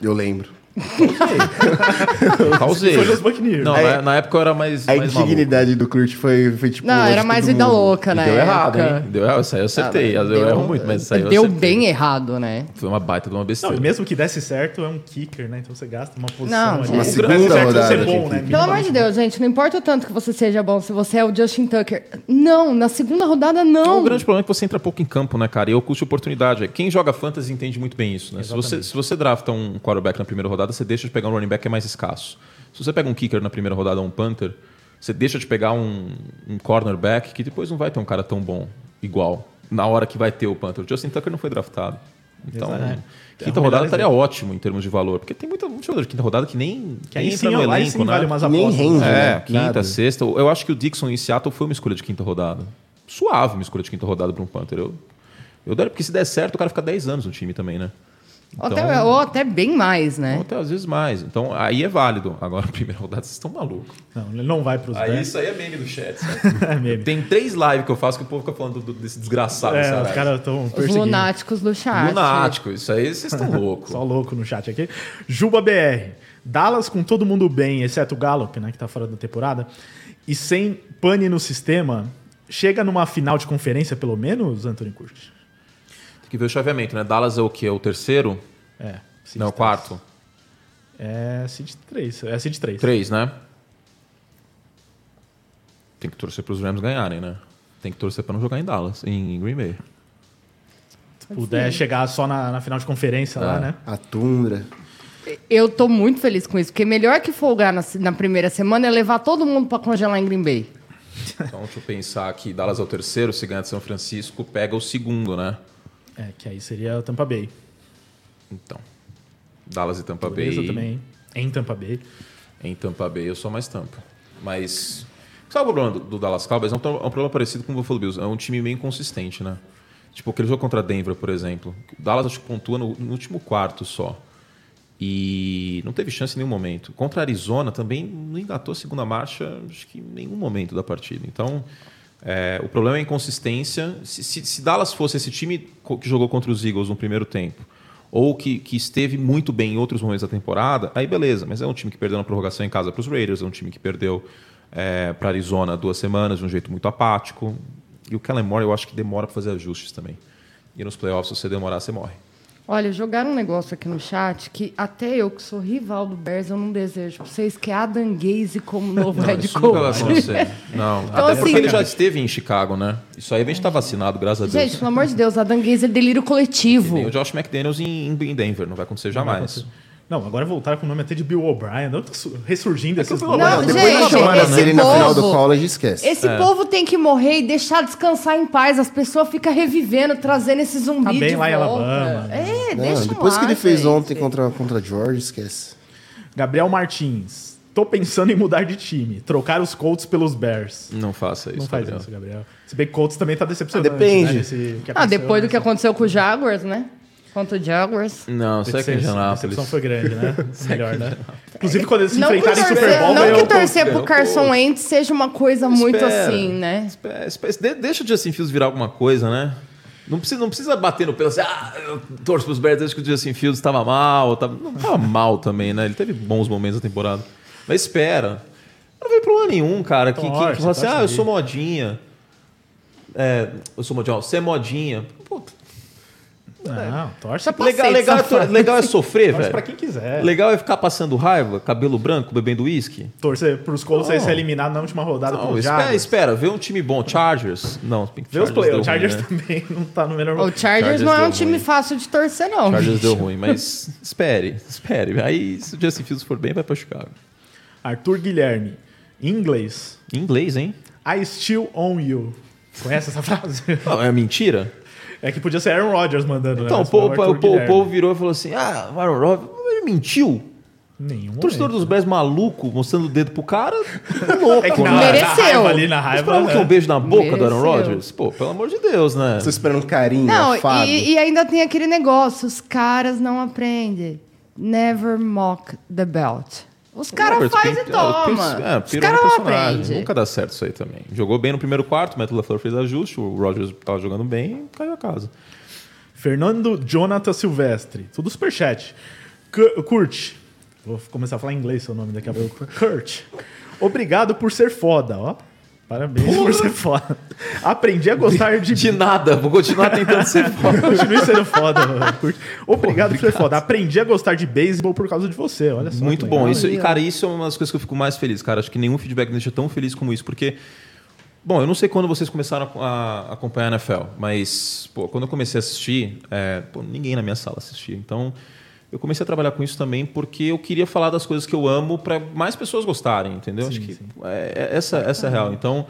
Eu lembro. Causei. Foi Buccaneers. Não, É- na, na época eu era mais, A mais maluco. indignidade do Kurt foi, foi tipo... Não, era todo mais vida mundo. louca, né? deu errado, hein? Deu errado, isso aí eu acertei. eu erro muito, mas isso aí eu Deu acertei. bem errado, né? Foi uma baita de uma Não, besteira. e mesmo que desse certo, é um kicker, né? Então você gasta uma posição Não, ali. uma Se segunda certo, rodada é de bom, kicker. né? Pelo amor de Deus, gente, não importa o tanto que você seja bom, se você é o Justin Tucker. Não, na segunda rodada não. O grande problema é que você entra pouco em campo, né, cara? E eu custo oportunidade. Quem joga fantasy entende muito bem isso, né? Se você, se você drafta um quarterback na primeira rodada, você deixa de pegar um running back que é mais escasso. Se você pega um kicker na primeira rodada ou um punter, você deixa de pegar um, um cornerback que depois não vai ter um cara tão bom igual na hora que vai ter o punter. O Justin Tucker não foi draftado. Então, Exato. É quinta o rodada melhor estaria ótimo em termos de valor, porque tem muita, muito jogador de quinta rodada que nem, Que nem aí entra sim, no elenco, sim né? vale umas Nem rende. É, né? quinta, Nada. sexta. Eu acho que o Dixon em Seattle foi uma escolha de quinta rodada. Suave uma escolha de quinta rodada para um Panther. Eu, eu daria, porque se der certo, o cara fica 10 anos no time também, né? Ou até, ou até bem mais, né? Ou até às vezes mais. Então aí é válido. Agora, primeira rodada, vocês estão malucos. Não, ele não vai pros Aí Bears. isso aí é meme do chat. É meme. Tem três lives que eu faço que o povo fica falando do- desse desgraçado. É, os caras estão Os perseguindo. lunáticos do chat. Lunático, isso aí vocês estão loucos. Só louco no chat aqui. Juba BR. Dallas com todo mundo bem, exceto o Gallup, né, que tá fora da temporada, e sem pane no sistema, chega numa final de conferência pelo menos, Anthony Curtis? Tem que ver o chaveamento, né? Dallas é o quê? É o terceiro? É. seed Não, o três. quarto. É Seed 3. É Seed 3. Três, né? Tem que torcer para os Rams ganharem, né? Tem que torcer para não jogar em Dallas, em Green Bay. Se puder chegar só na, na final de conferência lá, É. né? A Tundra. Eu tô muito feliz com isso, porque melhor que folgar na, na primeira semana é levar todo mundo pra congelar em Green Bay. Então, deixa eu pensar aqui. Dallas é o terceiro, se ganhar de São Francisco, pega o segundo, né? É, que aí seria o Tampa Bay. Então, Dallas e Tampa Beleza Bay. também. Em Tampa Bay. Em Tampa Bay eu sou mais Tampa. Mas, sabe o problema do, do Dallas Cowboys? É um, é um problema parecido com o Buffalo Bills. É um time meio inconsistente, né? Tipo, aquele jogo contra Denver, por exemplo. O Dallas acho que pontua no, no último quarto só. E não teve chance em nenhum momento. Contra a Arizona também não engatou a segunda marcha, acho que em nenhum momento da partida. Então, é, o problema é a inconsistência. Se, se- se Dallas fosse esse time que jogou contra os Eagles no primeiro tempo, ou que, que esteve muito bem em outros momentos da temporada, aí beleza. Mas é um time que perdeu na prorrogação em casa para os Raiders, é um time que perdeu para Arizona duas semanas de um jeito muito apático. E o Kellen Moore eu acho que demora para fazer ajustes também. E nos playoffs, se você demorar, você morre. Olha, jogaram um negócio aqui no chat que até eu, que sou rival do Bears, eu não desejo pra vocês, que é Adam Gaze como novo head nunca vai coach. acontecer. Não, Então, até porque assim- ele já esteve em Chicago, né? Isso aí a gente tá vacinado, graças a Deus. Gente, pelo amor de Deus, Adam Gaze é delírio coletivo. O Josh McDaniels em, em Denver, não vai acontecer jamais. Não, agora voltaram com o nome até de Bill O'Brien. Não tá su- ressurgindo esses Não, nomes. Depois da gente, chamada esse dele na final do povo- college, esquece. Esse É. povo tem que morrer e deixar descansar em paz. As pessoas ficam revivendo, trazendo esse zumbi Tá bem de lá em. Alabama, né? É, Não, deixa depois lá, que ele fez gente. ontem contra, contra George, esquece. Gabriel Martins. Tô pensando em mudar de time. Trocar os Colts pelos Bears. Não faça isso. Não faz Gabriel. isso, Gabriel. Se bem que Colts também tá decepcionante. Ah, depende. Né, que Ah, depois do que nessa- aconteceu com o Jaguars, né? Contra o Jaguars. Não, isso é que é A decepção foi grande, né? Melhor, né? Inclusive, quando eles se Não que, enfrentarem em Super torcer, Bowl, não eu que torcer pro ganhou Carson pouco. Wentz seja uma coisa muito Espera. assim, né? Espera, espera, de- deixa o Justin Fields virar alguma coisa, né? Não precisa, não precisa bater no pelo assim, ah, eu torço pros Bears desde que o Justin Fields estava mal. Tava, não estava mal também, né? Ele teve bons momentos na temporada. Mas espera. Não veio problema nenhum, cara. Que, que, que Torce, fala assim, torce ah, eu aí. sou modinha. É, eu sou modinha. ó, Você é modinha. Pô, Não, torce, Já legal, passei legal, é, legal é sofrer, torce velho. pra quem quiser. Legal é ficar passando raiva, cabelo branco, bebendo uísque. Torcer pros Colts aí ser eliminado na última rodada Não, pro espera, Jaguars. espera, vê um time bom. Chargers. Não, Vê os Chargers play. deu O Chargers ruim, né? também não tá no melhor O momento. Chargers, Chargers não é deu um time ruim. fácil de torcer, não. Chargers bicho. deu ruim, mas espere, espere. Aí, se o Justin Fields for bem, vai pra Chicago. Arthur Guilherme. Em inglês. Em inglês, hein? I still own you. Conhece essa frase? Não, é mentira? É que podia ser Aaron Rodgers mandando. Então, né? o povo, Arthur o povo- o Guilherme. povo virou e falou assim: ah, o Aaron Rodgers, ele mentiu. Nenhum O torcedor momento. dos Bears maluco, mostrando o dedo pro cara, é louco. É que na, né? Mereceu. na raiva ali, na raiva. Esperava que né? um beijo na boca do Aaron Mereceu. Rodgers? Pô, pelo amor de Deus, né? Você esperando carinho, Não, afado. e, e ainda tem aquele negócio, os caras não aprendem. Never mock the belt. Os caras fazem e toma. É, os caras não aprendem. Nunca dá certo isso aí também. Jogou bem no primeiro quarto, o Matt LaFleur fez ajuste, o Rodgers tava jogando bem e caiu a casa. Fernando Jonathan Silvestre. Tudo superchat. Kurt. Vou começar a falar em inglês seu nome daqui a pouco. Kurt. Obrigado por ser foda, ó. Parabéns por ser foda. Aprendi a gostar de... De nada, vou continuar tentando ser foda. Continue sendo foda, Kurt. Obrigado por ser foda. Aprendi a gostar de beisebol por causa de você, olha só. Muito bom. Isso, e, cara, isso é uma das coisas que eu fico mais feliz, cara. Acho que nenhum feedback me deixa tão feliz como isso, porque. Bom, eu não sei quando vocês começaram a, a acompanhar a NFL, mas pô, quando eu comecei a assistir, é, pô, ninguém na minha sala assistia. Então, eu comecei a trabalhar com isso também porque eu queria falar das coisas que eu amo para mais pessoas gostarem, entendeu? Acho que é, é- essa, essa é a real. Então,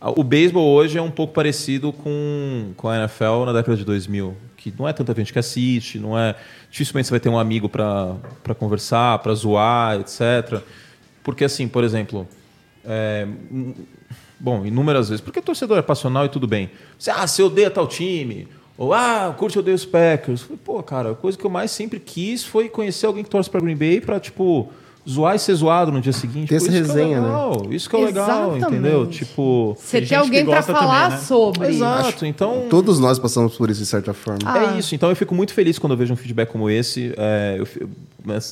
o beisebol hoje é um pouco parecido com, com a NFL na década de 2000, que não é tanta gente que assiste, não é dificilmente você vai ter um amigo para conversar, para zoar, etc. Porque assim, por exemplo, é, hum, bom, inúmeras vezes, porque torcedor é passional e tudo bem. Você, ah, você odeia tal time, ou ah, curte odeia os Packers. Eu Falei, Pô, cara, a coisa que eu mais sempre quis foi conhecer alguém que torce para Green Bay para tipo zoar e ser zoado no dia seguinte. Ter essa isso que é resenha, né? legal, Isso que é legal, Exatamente. entendeu? Tipo, Você Tem alguém pra gosta falar também, né? sobre. exato. Então, Todos nós passamos por isso de certa forma. Ah. é isso. Então eu fico muito feliz quando eu vejo um feedback como esse. É, eu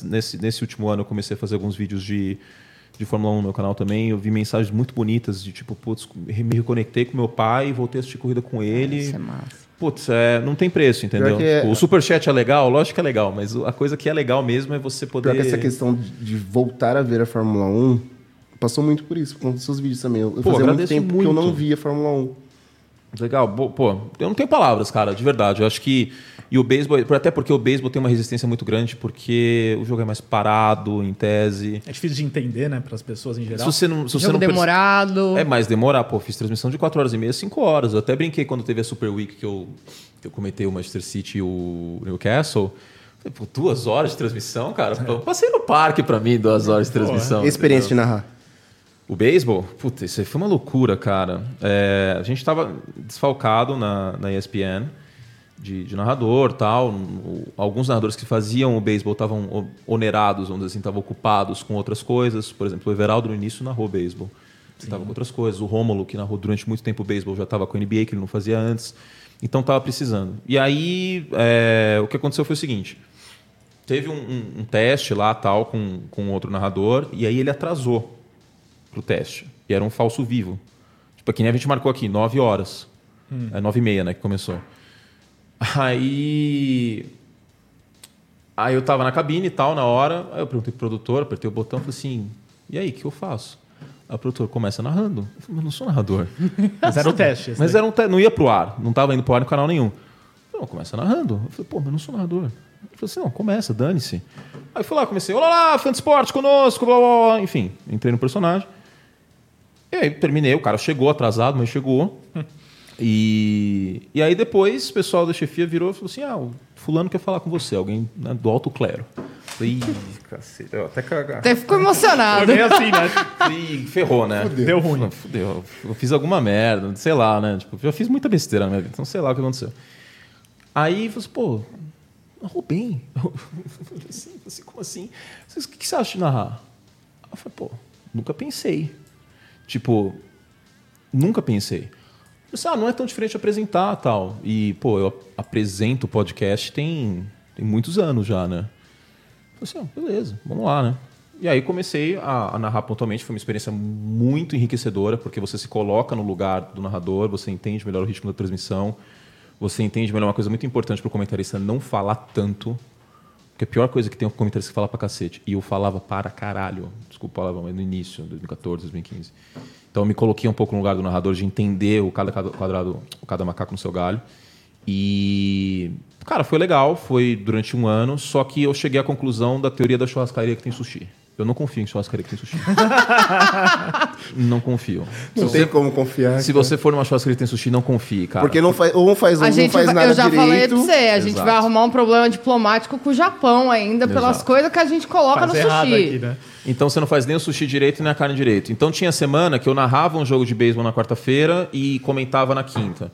nesse, nesse último ano eu comecei a fazer alguns vídeos de, de Fórmula 1 no meu canal também. Eu vi mensagens muito bonitas de tipo, putz, me reconectei com meu pai, voltei a assistir corrida com ele. Isso é massa. Putz, é, não tem preço, entendeu? É- Tipo, o superchat é legal, lógico que é legal, mas a coisa que é legal mesmo é você poder. Pior que essa questão de, voltar a ver a Fórmula 1 passou muito por isso, com seus vídeos também. Eu, Pô, fazia muito tempo que eu muito. não via a Fórmula 1. Legal, pô, eu não tenho palavras, cara, de verdade. Eu acho que. E o beisebol, até porque o beisebol tem uma resistência muito grande, porque o jogo é mais parado, em tese. É difícil de entender, né, para as pessoas em Se geral. você não. Se você Jogo não perce- demorado. É mais demorar, pô. Fiz transmissão de 4 horas e meia, 5 horas. Eu até brinquei quando teve a Super Week que eu, que eu comentei o Manchester City e o Newcastle. Falei, pô, duas horas de transmissão, cara? Pô, Passei no parque pra mim, duas horas de transmissão. Experiência de narrar. O beisebol? Puta, isso aí foi uma loucura, cara. É, a gente estava desfalcado na, na ESPN de, de narrador tal. O- Alguns narradores que faziam o beisebol estavam o- onerados, vamos dizer assim, estavam ocupados com outras coisas. Por exemplo, o Everaldo no início narrou beisebol. Estava com outras coisas. O Rômulo, que narrou durante muito tempo o beisebol, já estava com a NBA, que ele não fazia antes. Então estava precisando. E aí, é, o que aconteceu foi o seguinte. Teve um, um- um teste lá, tal, com, com outro narrador, e aí ele atrasou pro teste. E era um falso vivo. Tipo, que nem a gente marcou aqui, 9 horas. É 9 e meia, né, que começou. Aí... Aí eu tava na cabine e tal, na hora. Aí eu perguntei pro produtor, apertei o botão e falei assim, e aí, o que eu faço? Aí o produtor começa narrando. Eu falei, mas não sou narrador. Mas era o teste. esse Mas daí. era um te- não ia pro ar, não estava indo pro ar no canal nenhum. Eu não, começa narrando. Eu falei, pô, mas eu não sou narrador. Ele falou assim, não, começa, dane-se. Aí fui lá, comecei, olá lá, fã de esporte conosco, blá, blá, blá. Enfim, entrei no personagem. E aí terminei, o cara chegou atrasado, mas chegou. E, e aí depois o pessoal da chefia virou e falou assim, ah, o fulano quer falar com você, alguém né, do alto clero. Eu Falei, Ih, cacete, eu até cagar. Até ficou Foi emocionado. bem assim, né? Ih, ferrou, né? Deu ruim. Fudeu. Eu fiz alguma merda, sei lá, né? Tipo, já fiz muita besteira na minha vida, então sei lá o que aconteceu. Aí, falei assim, pô, narrou bem. Eu falei assim, assim, como assim? Vocês, O que, que você acha de narrar? Eu falei, pô, nunca pensei. Tipo, nunca pensei. Assim, ah, não é tão diferente apresentar tal. E, pô, eu apresento podcast tem, tem muitos anos já, né? Falei assim, ah, beleza, vamos lá, né? E aí comecei a, a narrar pontualmente, foi uma experiência muito enriquecedora, porque você se coloca no lugar do narrador, você entende melhor o ritmo da transmissão, você entende melhor uma coisa muito importante para o comentarista não falar tanto, porque a pior coisa que tem é um comentarista que fala pra cacete. E eu falava para caralho, desculpa a palavra, mas no início, 2014, 2015. Então eu me coloquei um pouco no lugar do narrador de entender o cada quadrado, o cada macaco no seu galho. E, cara, foi legal, foi durante um ano, só que eu cheguei à conclusão da teoria da churrascaria que tem sushi. Eu não confio em churrascaria que tem sushi. não confio. Não você, tem como confiar. se cara. você for numa churrascaria que tem sushi, não confie, cara. Porque não faz, ou não faz um, A não gente faz vai- nada eu já falei direito. pra você, a gente Exato. vai arrumar um problema diplomático com o Japão ainda, pelas Exato. coisas que a gente coloca Faz no sushi. aqui, né? Então você não faz nem o sushi direito nem a carne direito. Então tinha semana que eu narrava um jogo de beisebol na quarta-feira e comentava na quinta.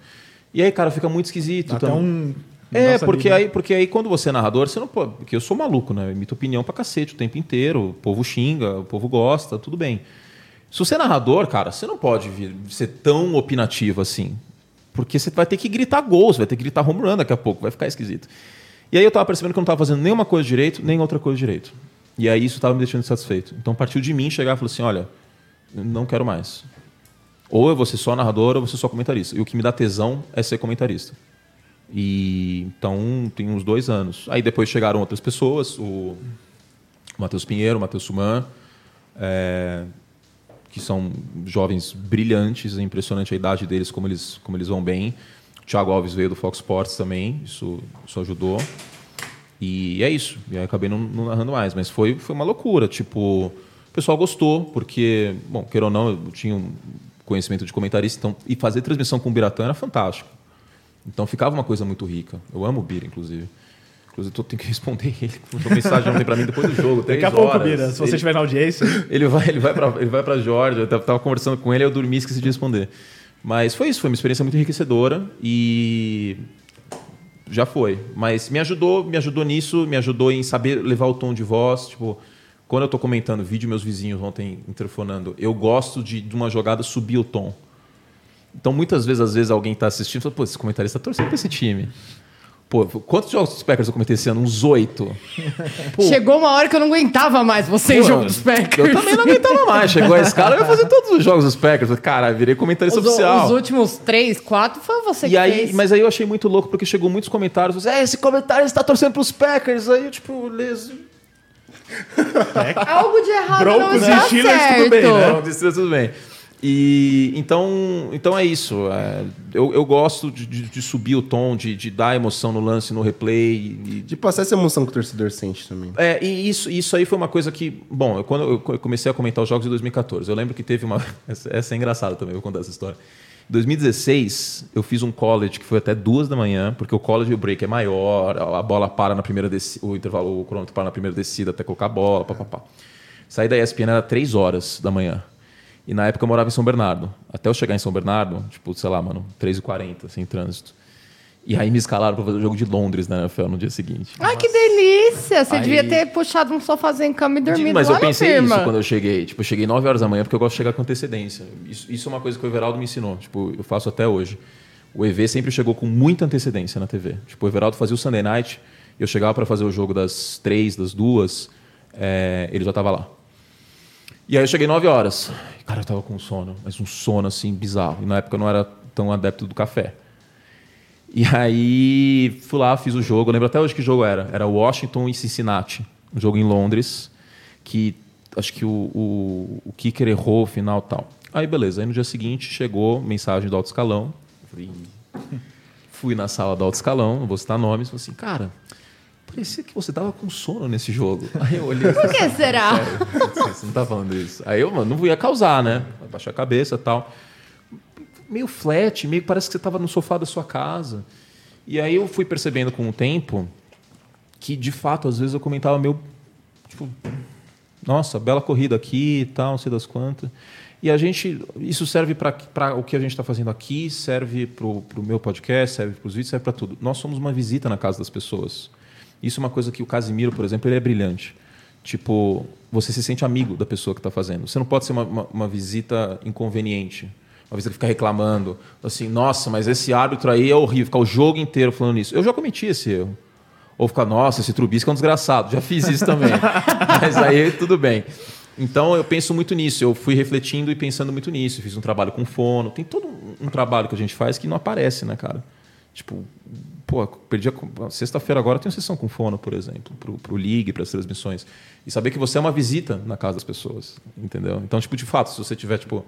E aí, cara, fica muito esquisito. Dá até então- um... É, Nossa, porque aí, porque aí quando você é narrador, você não pode. Porque eu sou maluco, né? Eu emito opinião pra cacete o tempo inteiro. O povo xinga, o povo gosta, tudo bem. Se você é narrador, cara, você não pode vir- ser tão opinativo assim. Porque você vai ter que gritar gols, vai ter que gritar home run daqui a pouco, vai ficar esquisito. E aí eu tava percebendo que eu não tava fazendo nenhuma coisa direito, nem outra coisa direito. E aí isso tava me deixando insatisfeito. Então partiu de mim chegar e falar assim: olha, não quero mais. Ou eu vou ser só narrador ou eu vou ser só comentarista. E o que me dá tesão é ser comentarista. E então tem uns dois anos. Aí depois chegaram outras pessoas, o Matheus Pinheiro, o Matheus Suman, é, que são jovens brilhantes, é impressionante a idade deles, como eles, como eles vão bem. O Thiago Alves veio do Fox Sports também, isso, isso ajudou. E é isso. E aí acabei não, não narrando mais. Mas foi, foi uma loucura. Tipo, o pessoal gostou, porque, bom, queira ou não, eu tinha um conhecimento de comentarista, então, e fazer transmissão com o Biratã era fantástico. Então ficava uma coisa muito rica. Eu amo o Bira, inclusive. Inclusive, eu tenho que responder ele. Mandou mensagem ontem pra mim depois do jogo. Daqui a pouco. Bira, se você Ele- estiver na audiência. ele vai, ele vai para para Georgia. Eu tava, tava conversando com ele, eu dormi e esqueci de responder. Mas foi isso, foi uma experiência muito enriquecedora e já foi. Mas me ajudou, me ajudou nisso, me ajudou em saber levar o tom de voz, tipo, quando eu tô comentando vídeo meus vizinhos ontem interfonando, eu gosto de, de uma jogada subir o tom. Então muitas vezes, às vezes alguém tá assistindo e fala, pô, esse comentarista tá torcendo pra esse time. Pô, quantos jogos dos Packers eu comentei esse ano? Uns oito. Pô, Chegou uma hora que eu não aguentava mais você em jogo dos Packers. Eu também não aguentava mais. Chegou esse cara, eu ia fazer todos os jogos dos Packers. Cara, virei comentarista Os, oficial. os últimos três, quatro foi você que E aí, fez. mas aí eu achei muito louco, porque chegou muitos comentários. É, esse comentário está torcendo pros Packers. Aí eu, tipo, les... Algo de errado Broncos não e está Steelers, certo. tudo bem, né? Não, disse, tudo bem. E então, então é isso. é, eu, eu gosto de, de- de subir o tom, de, de dar emoção no lance, no replay. e- De passar essa emoção que o torcedor sente também. É, e isso, isso aí foi uma coisa que. Bom, eu, quando eu co- comecei a comentar os jogos em 2014, eu lembro que teve uma. Essa, é engraçada também, vou contar essa história. Em 2016, eu fiz um college que foi até duas da manhã, porque o college e o break é maior, a bola para na primeira descida, o intervalo, o cronômetro para na primeira descida até colocar a bola, papapá. Saí da ESPN era três horas da manhã. E na época eu morava em São Bernardo. Até eu chegar em São Bernardo, tipo, sei lá, mano, 3h40, sem trânsito. E aí me escalaram para fazer o jogo de Londres na NFL no dia seguinte. Ai, que delícia! Você Aí- devia ter puxado um sofazinho em cama e dormido Mas eu pensei firma. isso quando eu cheguei. Tipo, eu cheguei 9 horas da manhã porque eu gosto de chegar com antecedência. Isso, isso é uma coisa que o Everaldo me ensinou. Tipo, eu faço até hoje. O EV sempre chegou com muita antecedência na TV. Tipo, o Everaldo fazia o Sunday Night, eu chegava para fazer o jogo das três, das duas, é, ele já estava lá. E aí eu cheguei 9 horas. Cara, eu tava com sono, mas um sono assim bizarro. E na época eu não era tão adepto do café. E aí fui lá, fiz o jogo. Eu lembro até hoje que jogo era. Era Washington e Cincinnati. Um jogo em Londres. Que acho que o, o, o kicker errou o final tal. Aí beleza. Aí no dia seguinte chegou mensagem do alto escalão. Fui na sala do alto escalão, não vou citar nomes. Falei assim, cara, parecia que você tava com sono nesse jogo. Aí eu olhei. Por que será? Sério, você não tá falando isso. Aí eu, mano, não ia causar, né? Baixar a cabeça e tal. Meio flat, meio que parece que você tava no sofá da sua casa. E aí eu fui percebendo com o tempo que, de fato, às vezes eu comentava meio. Tipo, nossa, bela corrida aqui e tal, não sei das quantas. E a gente. Isso serve para o que a gente está fazendo aqui, serve para o meu podcast, serve para os vídeos, serve para tudo. Nós somos uma visita na casa das pessoas. Isso é uma coisa que o Casimiro, por exemplo, ele é brilhante. Tipo, você se sente amigo da pessoa que está fazendo. Você não pode ser uma, uma, uma visita inconveniente. Uma visita que fica reclamando. Assim, nossa, mas esse árbitro aí é horrível. Ficar o jogo inteiro falando isso. Eu já cometi esse erro. Ou ficar, nossa, esse Trubisky é um desgraçado. Já fiz isso também. mas aí tudo bem. Então eu penso muito nisso. Eu fui refletindo e pensando muito nisso. Fiz um trabalho com fono. Tem todo um trabalho que a gente faz que não aparece, né, cara? Tipo, pô, perdi a sexta-feira agora tem sessão com fono, por exemplo, pro, pro League, para as transmissões. E saber que você é uma visita na casa das pessoas, entendeu? Então, tipo, de fato, se você tiver, tipo,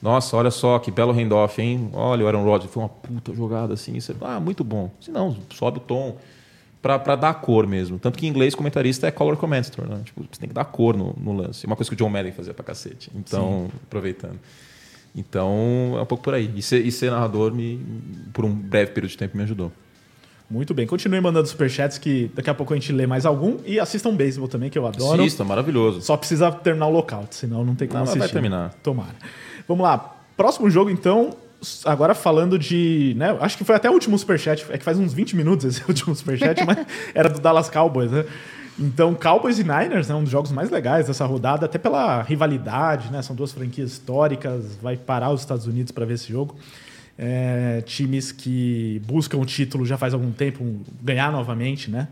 nossa, olha só que belo handoff, hein? Olha, o Aaron Rodgers foi uma puta jogada assim. Você, ah, muito bom. Se não, sobe o tom. pra, pra dar cor mesmo. Tanto que em inglês comentarista é color commentator, né? Tipo, você tem que dar cor no, no lance. É uma coisa que o John Madden fazia pra cacete. Então, aproveitando. Então, é um pouco por aí. E ser, e ser narrador, me, por um breve período de tempo, me ajudou. Muito bem. Continue mandando superchats que daqui a pouco a gente lê mais algum. E assistam beisebol também, que eu adoro. Assista, maravilhoso. Só precisa terminar o lockout, senão não tem como Não, assistir. vai terminar. Tomara. Vamos lá. Próximo jogo, então. Agora falando de. Né, acho que foi até o último superchat. É que faz uns 20 minutos esse último superchat, mas era do Dallas Cowboys, né? Então, Cowboys e Niners é um dos jogos mais legais dessa rodada, até pela rivalidade, né? São duas franquias históricas, vai parar os Estados Unidos para ver esse jogo. É, times que buscam o título já faz algum tempo, ganhar novamente, né?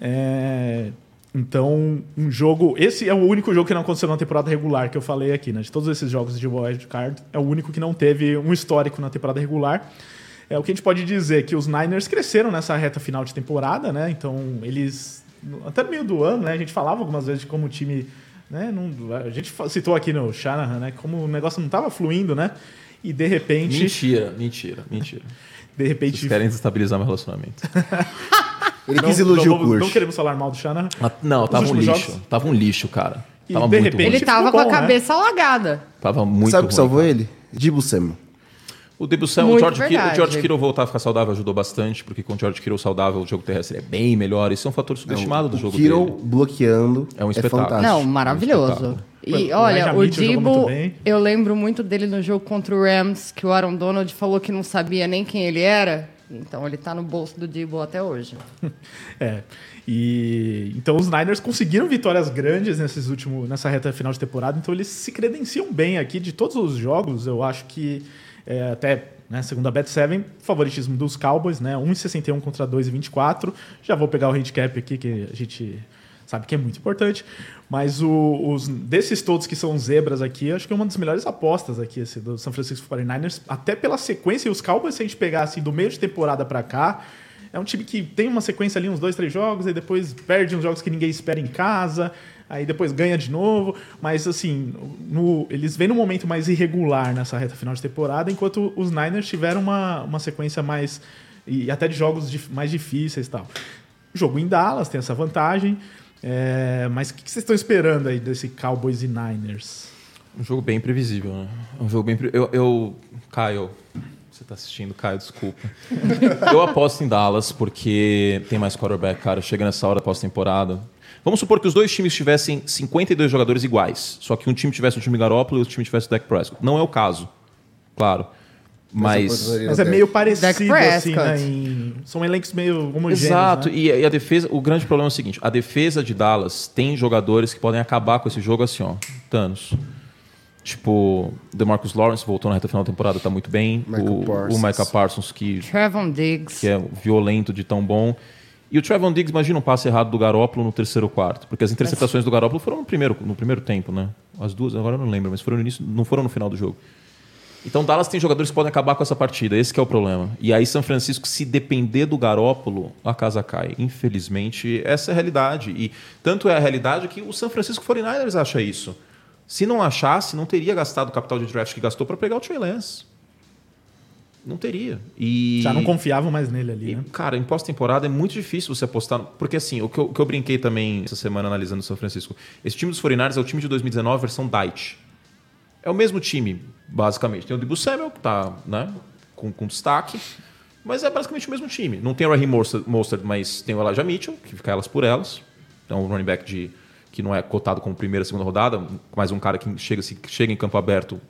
É, então, um jogo. Esse é o único jogo que não aconteceu na temporada regular que eu falei aqui, né? De todos esses jogos de wild card, é o único que não teve um histórico na temporada regular. É o que a gente pode dizer que os Niners cresceram nessa reta final de temporada, né? Então, eles até no meio do ano, né? A gente falava algumas vezes de como o time, né? Não, a gente citou aqui no Shanahan, né? Como o negócio não estava fluindo, né? E de repente, Mentira, mentira, mentira. de repente, Vocês querem desestabilizar meu relacionamento. Ele não, quis não, elogiar o vamos- não Curso. queremos falar mal do Shanahan. Ah, Não, Os tava um lixo. jogos? Tava um lixo, cara. E, Tava de muito repente, ruim. Ele tava com a bom, né? cabeça alagada. Tava muito Sabe o que salvou cara. ele? Dibu Samuel. O o George, Kittle, o. George Kittle voltar a ficar saudável ajudou bastante, porque com o George Kittle saudável o jogo terrestre é bem melhor. Isso é um fator subestimado do o jogo Kittle dele. bloqueando É um espetáculo. fantástico. Não, maravilhoso. espetáculo. E olha, o Dibo, eu lembro muito dele no jogo contra o Rams, que o Aaron Donald falou que não sabia nem quem ele era. Então ele tá no bolso do Dibo até hoje. É. E então os Niners conseguiram vitórias grandes nesses últimos, nessa reta final de temporada, então eles se credenciam bem aqui de todos os jogos. Eu acho que é, até né, segundo a Bet 7, favoritismo dos Cowboys, né? 1,61 contra 2,24. Já vou pegar o handicap aqui que a gente sabe que é muito importante. Mas o- os, desses todos que são zebras aqui, acho que é uma das melhores apostas aqui, esse do San Francisco 49ers, até pela sequência. E os Cowboys, se a gente pegar assim, do meio de temporada para cá, é um time que tem uma sequência ali, uns dois, três jogos, e depois perde uns jogos que ninguém espera em casa, aí depois ganha de novo. Mas assim, no- eles vêm num momento mais irregular nessa reta final de temporada, enquanto os Niners tiveram uma, uma sequência mais. e até de jogos mais difíceis e tal. Jogo em Dallas tem essa vantagem. É, mas o que que vocês estão esperando aí desse Cowboys e Niners? Um jogo bem previsível, né? Um jogo bem. pre- Eu, eu Caio, você tá assistindo, Caio, desculpa. eu aposto em Dallas porque tem mais quarterback, cara. Chega nessa hora da pós-temporada. Vamos supor que os dois times tivessem 52 jogadores iguais. Só que um time tivesse um time Garoppolo e outro time tivesse o Dak Prescott. Não é o caso, claro. Mas. Mas é meio parecido, assim, né? em- são elencos meio homogêneos. Exato, né? e, e a defesa, o grande problema é o seguinte: a defesa de Dallas tem jogadores que podem acabar com esse jogo assim, ó. Thanos. Tipo, DeMarcus Lawrence voltou na reta final da temporada, tá muito bem. Michael o, Parsons. o Micah Parsons, que, Trevon Diggs. que é violento de tão bom. E o Trevon Diggs, imagina um passe errado do Garópolo no terceiro quarto. Porque as interceptações do Garópolo foram no primeiro, no primeiro tempo, né? As duas, agora eu não lembro, mas foram no início, não foram no final do jogo. Então Dallas tem jogadores que podem acabar com essa partida, esse que é o problema. E aí São Francisco, se depender do Garópolo, a casa cai. Infelizmente, essa é a realidade. E tanto é a realidade que o São Francisco 49ers acha isso. Se não achasse, não teria gastado o capital de draft que gastou para pegar o Trey Lance. Não teria. E... Já não confiavam mais nele ali, E, né? cara, em pós-temporada é muito difícil você apostar. Porque, assim, o que, eu, o que eu brinquei também essa semana analisando o São Francisco. Esse time dos 49ers é o time de 2019, versão Dight. É o mesmo time, basicamente. Tem o Debo Samuel, que tá né, com, com destaque. Mas é basicamente o mesmo time. Não tem o Raheem Mostert, mas tem o Elijah Mitchell, que fica elas por elas. É um running back de, que não é cotado como primeira, segunda rodada, mas um cara que chega, se chega em campo aberto,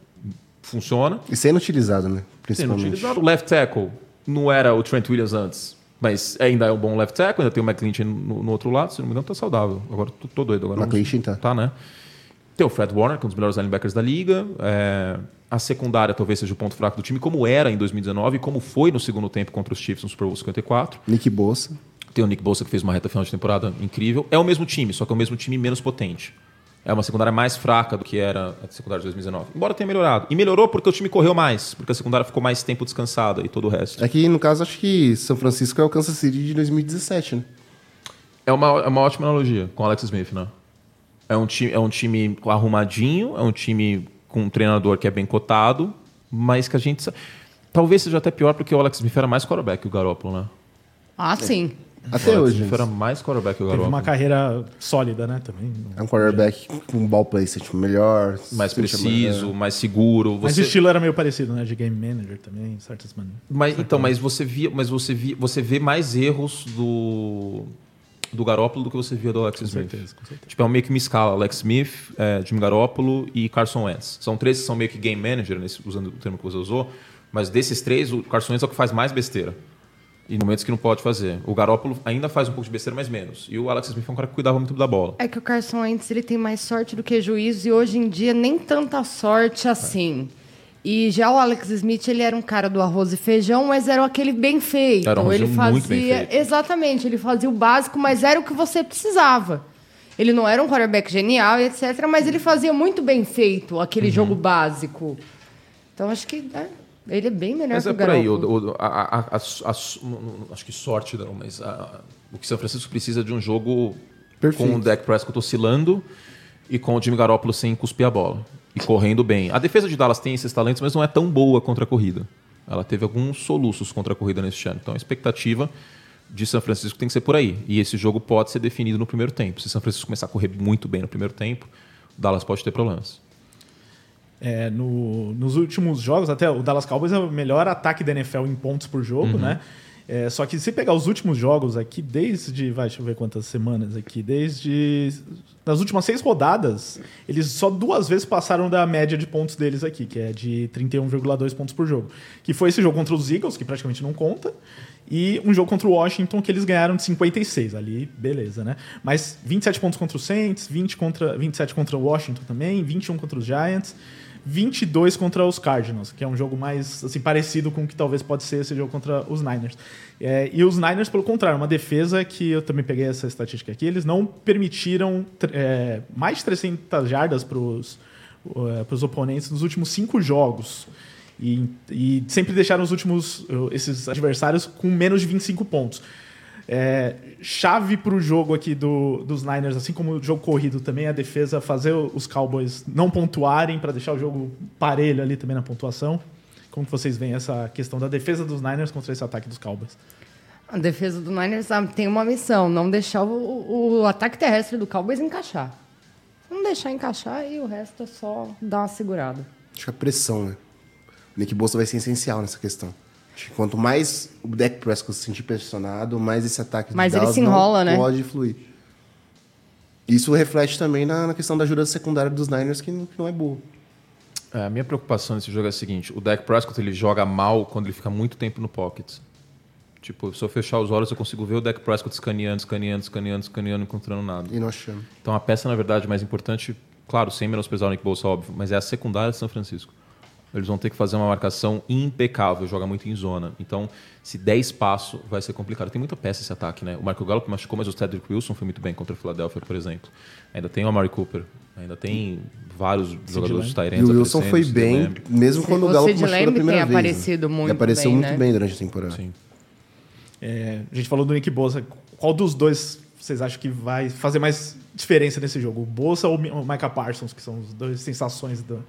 funciona. E sendo utilizado, né? Sendo Principalmente. utilizado. O left tackle não era o Trent Williams antes, mas ainda é um bom left tackle, ainda tem o McClinton no, no outro lado, se não me engano, tá saudável. Agora tô, tô doido. Agora McClinton tá. Tá, né? Tem o Fred Warner, que é um dos melhores linebackers da liga. É, a secundária talvez seja o ponto fraco do time, como era em 2019 e como foi no segundo tempo contra os Chiefs no Super Bowl 54. Nick Bossa. Tem o Nick Bosa, que fez uma reta final de temporada incrível. É o mesmo time, só que é o mesmo time menos potente. É uma secundária mais fraca do que era a secundária de 2019. Embora tenha melhorado. E melhorou porque o time correu mais, porque a secundária ficou mais tempo descansada e todo o resto. Aqui, no caso, acho que São Francisco é o Kansas City de 2017, né? É uma, é uma ótima analogia com o Alex Smith, né? É um, time, é um time arrumadinho, é um time com um treinador que é bem cotado, mas que a gente. sa- Talvez seja até pior porque o Alex Smith era mais quarterback que o Garoppolo, né? Ah, sim. Até O Alex hoje. Smith era mais quarterback que o Teve Garoppolo. uma carreira sólida, né? Também. É um quarterback com ball placement melhor. Mais preciso, mais seguro. Mas Você... o estilo era meio parecido, né? De game manager também, certas maneiras. Mas, então, mas você via, mas você via, você vê mais erros do do Garoppolo do que você via do Alex Smith. certeza, com certeza. Tipo, é um meio que uma escala. Alex Smith, é, Jimmy Garoppolo e Carson Wentz. São três que são meio que game manager, nesse- usando o termo que você usou. Mas desses três, o Carson Wentz é o que faz mais besteira. E no momentos que não pode fazer. O Garoppolo ainda faz um pouco de besteira, mas menos. E o Alex Smith é um cara que cuidava muito da bola. É que o Carson Wentz ele tem mais sorte do que juízo e hoje em dia nem tanta sorte assim. E já o Alex Smith, ele era um cara do arroz e feijão, mas era aquele bem feito. Era um ele fazia, muito bem feito. exatamente, ele fazia o básico, mas era o que você precisava. Ele não era um quarterback genial, etc, mas ele fazia muito bem feito aquele Uhum. jogo básico. Então acho que né, ele é bem melhor Mas que é o por aí. O, o- a- a- a- acho que sorte não, mas a- o que São Francisco precisa de um jogo Perfeito. com o Dak Prescott oscilando e com o Jimmy Garoppolo sem cuspir a bola e correndo bem. A defesa de Dallas tem esses talentos, mas não é tão boa contra a corrida. Ela teve alguns soluços contra a corrida neste ano. Então a expectativa de São Francisco tem que ser por aí. E esse jogo pode ser definido no primeiro tempo. Se São Francisco começar a correr muito bem no primeiro tempo, Dallas pode ter problemas. É, no- nos últimos jogos, até o Dallas Cowboys é o melhor ataque da NFL em pontos por jogo, né? É, só que se pegar os últimos jogos aqui, desde. Vai, deixa eu ver quantas semanas aqui. Desde. Nas últimas seis rodadas, eles só duas vezes passaram da média de pontos deles aqui, que é de 31,2 pontos por jogo. Que foi esse jogo contra os Eagles, que praticamente não conta, e um jogo contra o Washington, que eles ganharam de 56. Ali, beleza, né? Mas 27 pontos contra o Saints, 20 contra, 27 contra o Washington também, 21 contra os Giants. 22 contra os Cardinals, que é um jogo mais assim, parecido com o que talvez pode ser esse jogo contra os Niners. É, e os Niners, pelo contrário, uma defesa que eu também peguei essa estatística aqui, eles não permitiram é, mais de 300 jardas para os oponentes nos últimos cinco jogos. E, e sempre deixaram os últimos esses adversários com menos de 25 pontos. É, chave para o jogo aqui do, dos Niners, assim como o jogo corrido também, a defesa fazer os Cowboys não pontuarem para deixar o jogo parelho ali também na pontuação. Como que vocês veem essa questão da defesa dos Niners contra esse ataque dos Cowboys? A defesa do Niners tem uma missão, não deixar o, o ataque terrestre do Cowboys encaixar. Não deixar encaixar e o resto é só dar uma segurada. Acho que a pressão, né? O Nick Bolsa vai ser essencial nessa questão. Acho que quanto mais o Dak Prescott se sentir pressionado, mais esse ataque do Mas ele se não enrola, né? pode fluir. Isso reflete também na, na questão da ajuda secundária dos Niners, que não, que não é boa. É, a minha preocupação nesse jogo é a seguinte: o Dak Prescott ele joga mal quando ele fica muito tempo no pocket. Tipo, se eu fechar os olhos, eu consigo ver o Dak Prescott escaneando, escaneando, escaneando, escaneando, encontrando nada. E nós achamos. Então a peça, na verdade, mais importante, claro, sem menosprezar o Nick Bolsa, óbvio, mas é a secundária de São Francisco. Eles vão ter que fazer uma marcação impecável, joga muito em zona. Então, se der espaço, vai ser complicado. Tem muita peça esse ataque, né? O Marco Gallup machucou, mas o Cedric Wilson foi muito bem contra o Philadelphia, por exemplo. Ainda tem o Amari Cooper, ainda tem vários jogadores de E Tyrants o Wilson foi bem, mesmo quando o o Gallup machucou da Lamb primeira tem vez. né? aparecido muito Ele apareceu bem, muito né? bem durante a temporada. Sim. É, a gente falou do Nick Bosa. Qual dos dois vocês acham que vai fazer mais diferença nesse jogo? O Bosa ou o Micah Parsons, que são as duas sensações do,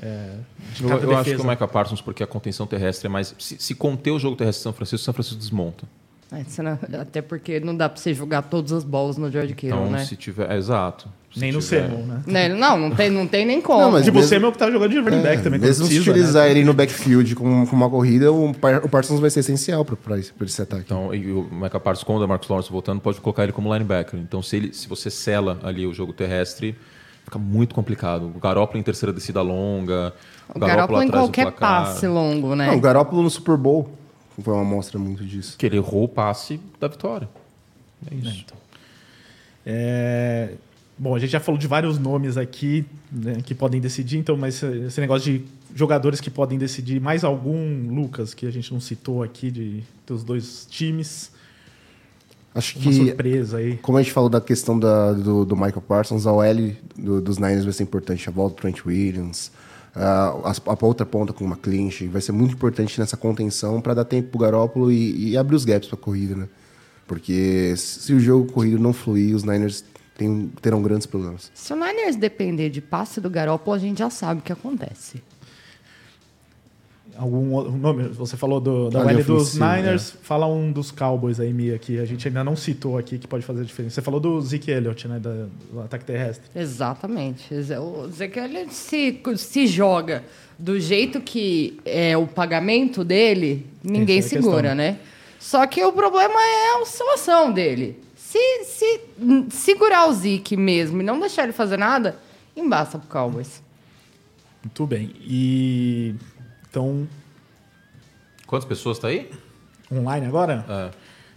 é, de Eu, cada eu acho que o Micah Parsons, porque a contenção terrestre é mais. Se, se conter o jogo terrestre de São Francisco, São Francisco desmonta. É, não- Até porque não dá pra você jogar todas as bolas no George Kittle, Então, né? se tiver. É, exato. Se Nem no tiver- Samuel, né? Né, Não, não tem, não tem nem como. Não, mas Tipo, mesmo- o Samuel que tá jogando de running back É, também. quando mesmo se precisa, utilizar né? ele no backfield com, com uma corrida, o, Par- o Parsons vai ser essencial para esse, pra esse ataque. Então, e o Micah Parsons, com o Marcus Lawrence voltando, pode colocar ele como linebacker. Então, se, ele, se você sela ali o jogo terrestre, fica muito complicado. O Garoppolo em terceira descida longa, o Garoppolo em atrás do qualquer passe longo, né? Não, o Garoppolo no Super Bowl foi uma amostra muito disso. Que ele errou o passe da vitória. É isso. É, Bom, a gente já falou de vários nomes aqui né, que podem decidir, então, mas esse negócio de jogadores que podem decidir, mais algum, Lucas, que a gente não citou aqui de, dos dois times, Acho uma que, surpresa aí. como a gente falou da questão da- do, do Michael Parsons, a OL do- dos Niners vai ser importante. A volta do Trent Williams, a, as- a outra ponta com uma clinch, vai ser muito importante nessa contenção para dar tempo pro Garópolo e, e abrir os gaps para corrida, né? Porque se o jogo corrido não fluir, os Niners tem- terão grandes problemas. Se o Niners depender de passe do Garoppolo, a gente já sabe o que acontece. Algum outro nome? Você falou do, da OL dos Niners, fala um dos Cowboys aí, Mia, que a gente ainda não citou aqui, que pode fazer a diferença. Você falou do Zeke Elliott, né, da- do ataque terrestre. Exatamente. O Ezequiel se, se joga do jeito que é o pagamento dele, ninguém é segura, questão. né? Só que o problema é a oscilação dele. Se, se segurar o Zeke mesmo e não deixar ele fazer nada, embaça pro Cowboys. Muito bem. E então, Quantas pessoas tá aí? online agora? É.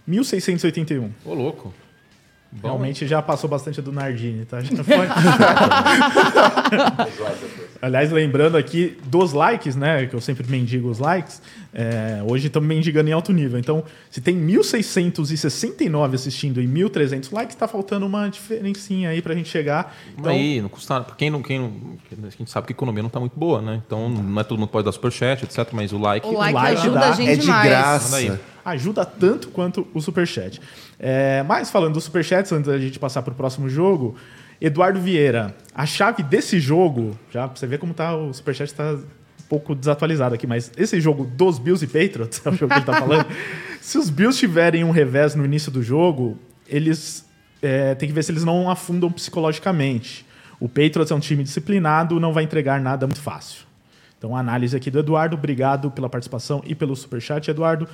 1681. Ô, louco. Bom, Realmente já passou bastante do Nardini, tá? Já foi. Aliás, lembrando aqui dos likes, né? Que eu sempre mendigo os likes. é, hoje estamos mendigando em alto nível. Então, se tem 1.669 assistindo e 1.300 likes, tá faltando uma diferencinha aí pra gente chegar. Então, aí, não custa nada. Quem não, quem não. A gente sabe que a economia não tá muito boa, né? Então não é todo mundo que pode dar superchat, etc. Mas o like. O like, like ajuda dá- a gente É de demais. graça. Ajuda tanto quanto o Superchat. É, mas falando do Superchat, antes da gente passar para o próximo jogo, Eduardo Vieira, a chave desse jogo, já pra você ver como tá, o Superchat está um pouco desatualizado aqui, mas esse jogo dos Bills e Patriots, é o jogo que ele tá falando, se os Bills tiverem um revés no início do jogo, eles é, tem que ver se eles não afundam psicologicamente. O Patriots é um time disciplinado, não vai entregar nada muito fácil. Então, a análise aqui do Eduardo. Obrigado pela participação e pelo superchat, Eduardo.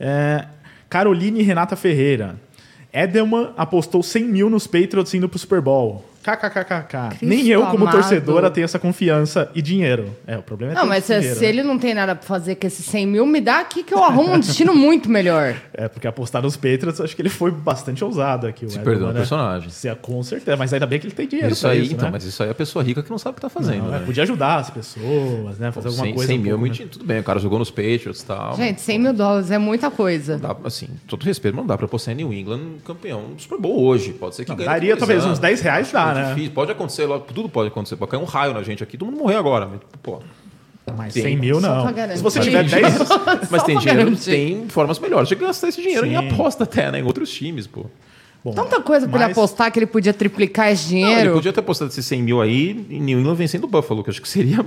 É, Caroline Renata Ferreira. Edelman apostou 100 mil nos Patriots indo pro Super Bowl. KKKKK. Cristo Nem eu, como amado. torcedora, tenho essa confiança e dinheiro. É, o problema é Não, mas se, dinheiro, se né? ele não tem nada pra fazer com esses 100 mil, me dá aqui que eu arrumo um destino muito melhor. É, porque apostar nos Patriots, acho que ele foi bastante ousado aqui. o Se perdeu no né? personagem. Se é, com certeza, mas ainda bem que ele tem dinheiro Isso pra aí, isso, então, né? mas isso aí é a pessoa rica que não sabe o que tá fazendo. Não, é, né? podia ajudar as pessoas, né? Fazer alguma 100, coisa. 100 um mil é pouco, muito. Tudo bem, o cara jogou nos Patriots e tal. Gente, 100 mil dólares é muita coisa. Dá, assim, todo respeito, mas não dá pra postar em New England campeão do Super Bowl hoje. Pode ser que Não, ganhe daria talvez dois uns anos. 10 reais dá, muito né? difícil. Pode acontecer, logo, tudo pode acontecer. Pode cair um raio na gente aqui, todo mundo morrer agora. Mas, pô, Mas Tem. 100 mil não. Se você Mas tiver tem 10. mas tem dinheiro, garantir. tem formas melhores de gastar esse dinheiro em Sim. aposta até, né? Em outros times, pô. Bom, Tanta coisa pra ele mas- apostar que ele podia triplicar esse Não, ele dinheiro. podia ter apostado esses 100 mil aí em New England vencendo o Buffalo, que eu acho que seria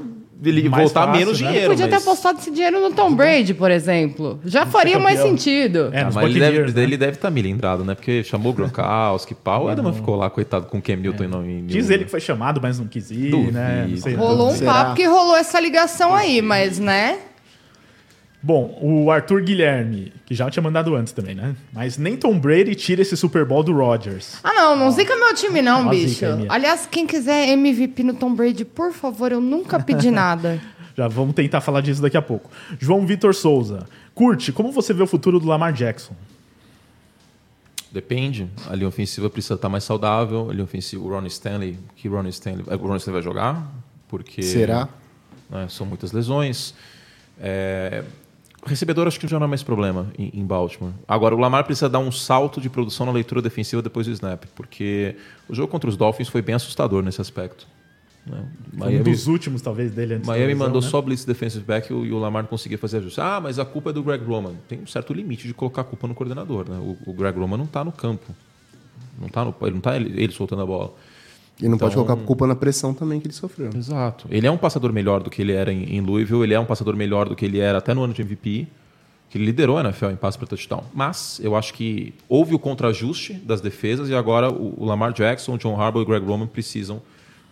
ele Mais voltar fácil, menos né? dinheiro. podia ter mas- apostado esse dinheiro no Tom Brady, por exemplo. Já faria mais sentido. É, Ah, mas ele deve, né? ele deve estar milindrado, né? Porque chamou o Gronkowski, pau, o Edelman ficou lá, coitado, com o Cam Newton e não Diz ele que foi chamado, mas não quis ir, Duvido. né? Não sei. Rolou um Será? papo que rolou essa ligação aí, mas, né? Bom, o Arthur Guilherme, que já tinha mandado antes também, né? Mas nem Tom Brady tira esse Super Bowl do Rodgers. Ah, não, não zica meu time, não, Ó a bicho. Aliás, quem quiser MVP no Tom Brady, por favor, eu nunca pedi nada. Já vamos tentar falar disso daqui a pouco. João Vitor Souza. Curte, como você vê o futuro do Lamar Jackson? Depende. A linha ofensiva precisa estar mais saudável. A linha ofensiva, o Ronnie Stanley, que Ronnie Stanley, o Ronnie Stanley vai jogar, porque Será? né, são muitas lesões. É, recebedor acho que já não é mais problema em, em Baltimore. Agora, o Lamar precisa dar um salto de produção na leitura defensiva depois do snap, porque o jogo contra os Dolphins foi bem assustador nesse aspecto. né? Foi um Miami, dos últimos, talvez, dele antes Miami mandou né? só blitz defensive back e o, e o Lamar não conseguia fazer ajuste. Ah, mas a culpa é do Greg Roman. Tem um certo limite de colocar a culpa no coordenador. Né? O, o Greg Roman não está no campo. Não tá no, ele não está ele, ele soltando a bola. E não pode Então- colocar culpa na pressão também que ele sofreu. Exato. Ele é um passador melhor do que ele era em, em Louisville, ele é um passador melhor do que ele era até no ano de MVP, que ele liderou a NFL em passe para touchdown. Mas eu acho que houve o contraajuste das defesas e agora o, o Lamar Jackson, o John Harbaugh e o Greg Roman precisam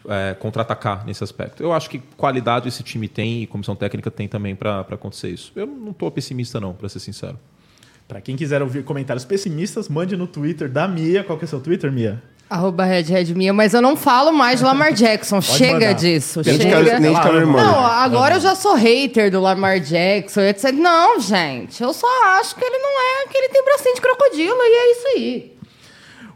é, contra-atacar nesse aspecto. Eu acho que qualidade esse time tem e comissão técnica tem também para acontecer isso. Eu não estou pessimista não, para ser sincero. Pra quem quiser ouvir comentários pessimistas, mande no Twitter da Mia. Qual que é o seu Twitter, Mia? Arroba Red Red Minha, mas eu não falo mais de Lamar Jackson. chega mandar. disso, Nem de chega. Car- nem de Kyler Murray. Não, agora eu já sou hater do Lamar Jackson, etc. Não, gente, eu só acho que ele não é, que ele tem bracinho de crocodilo e é isso aí.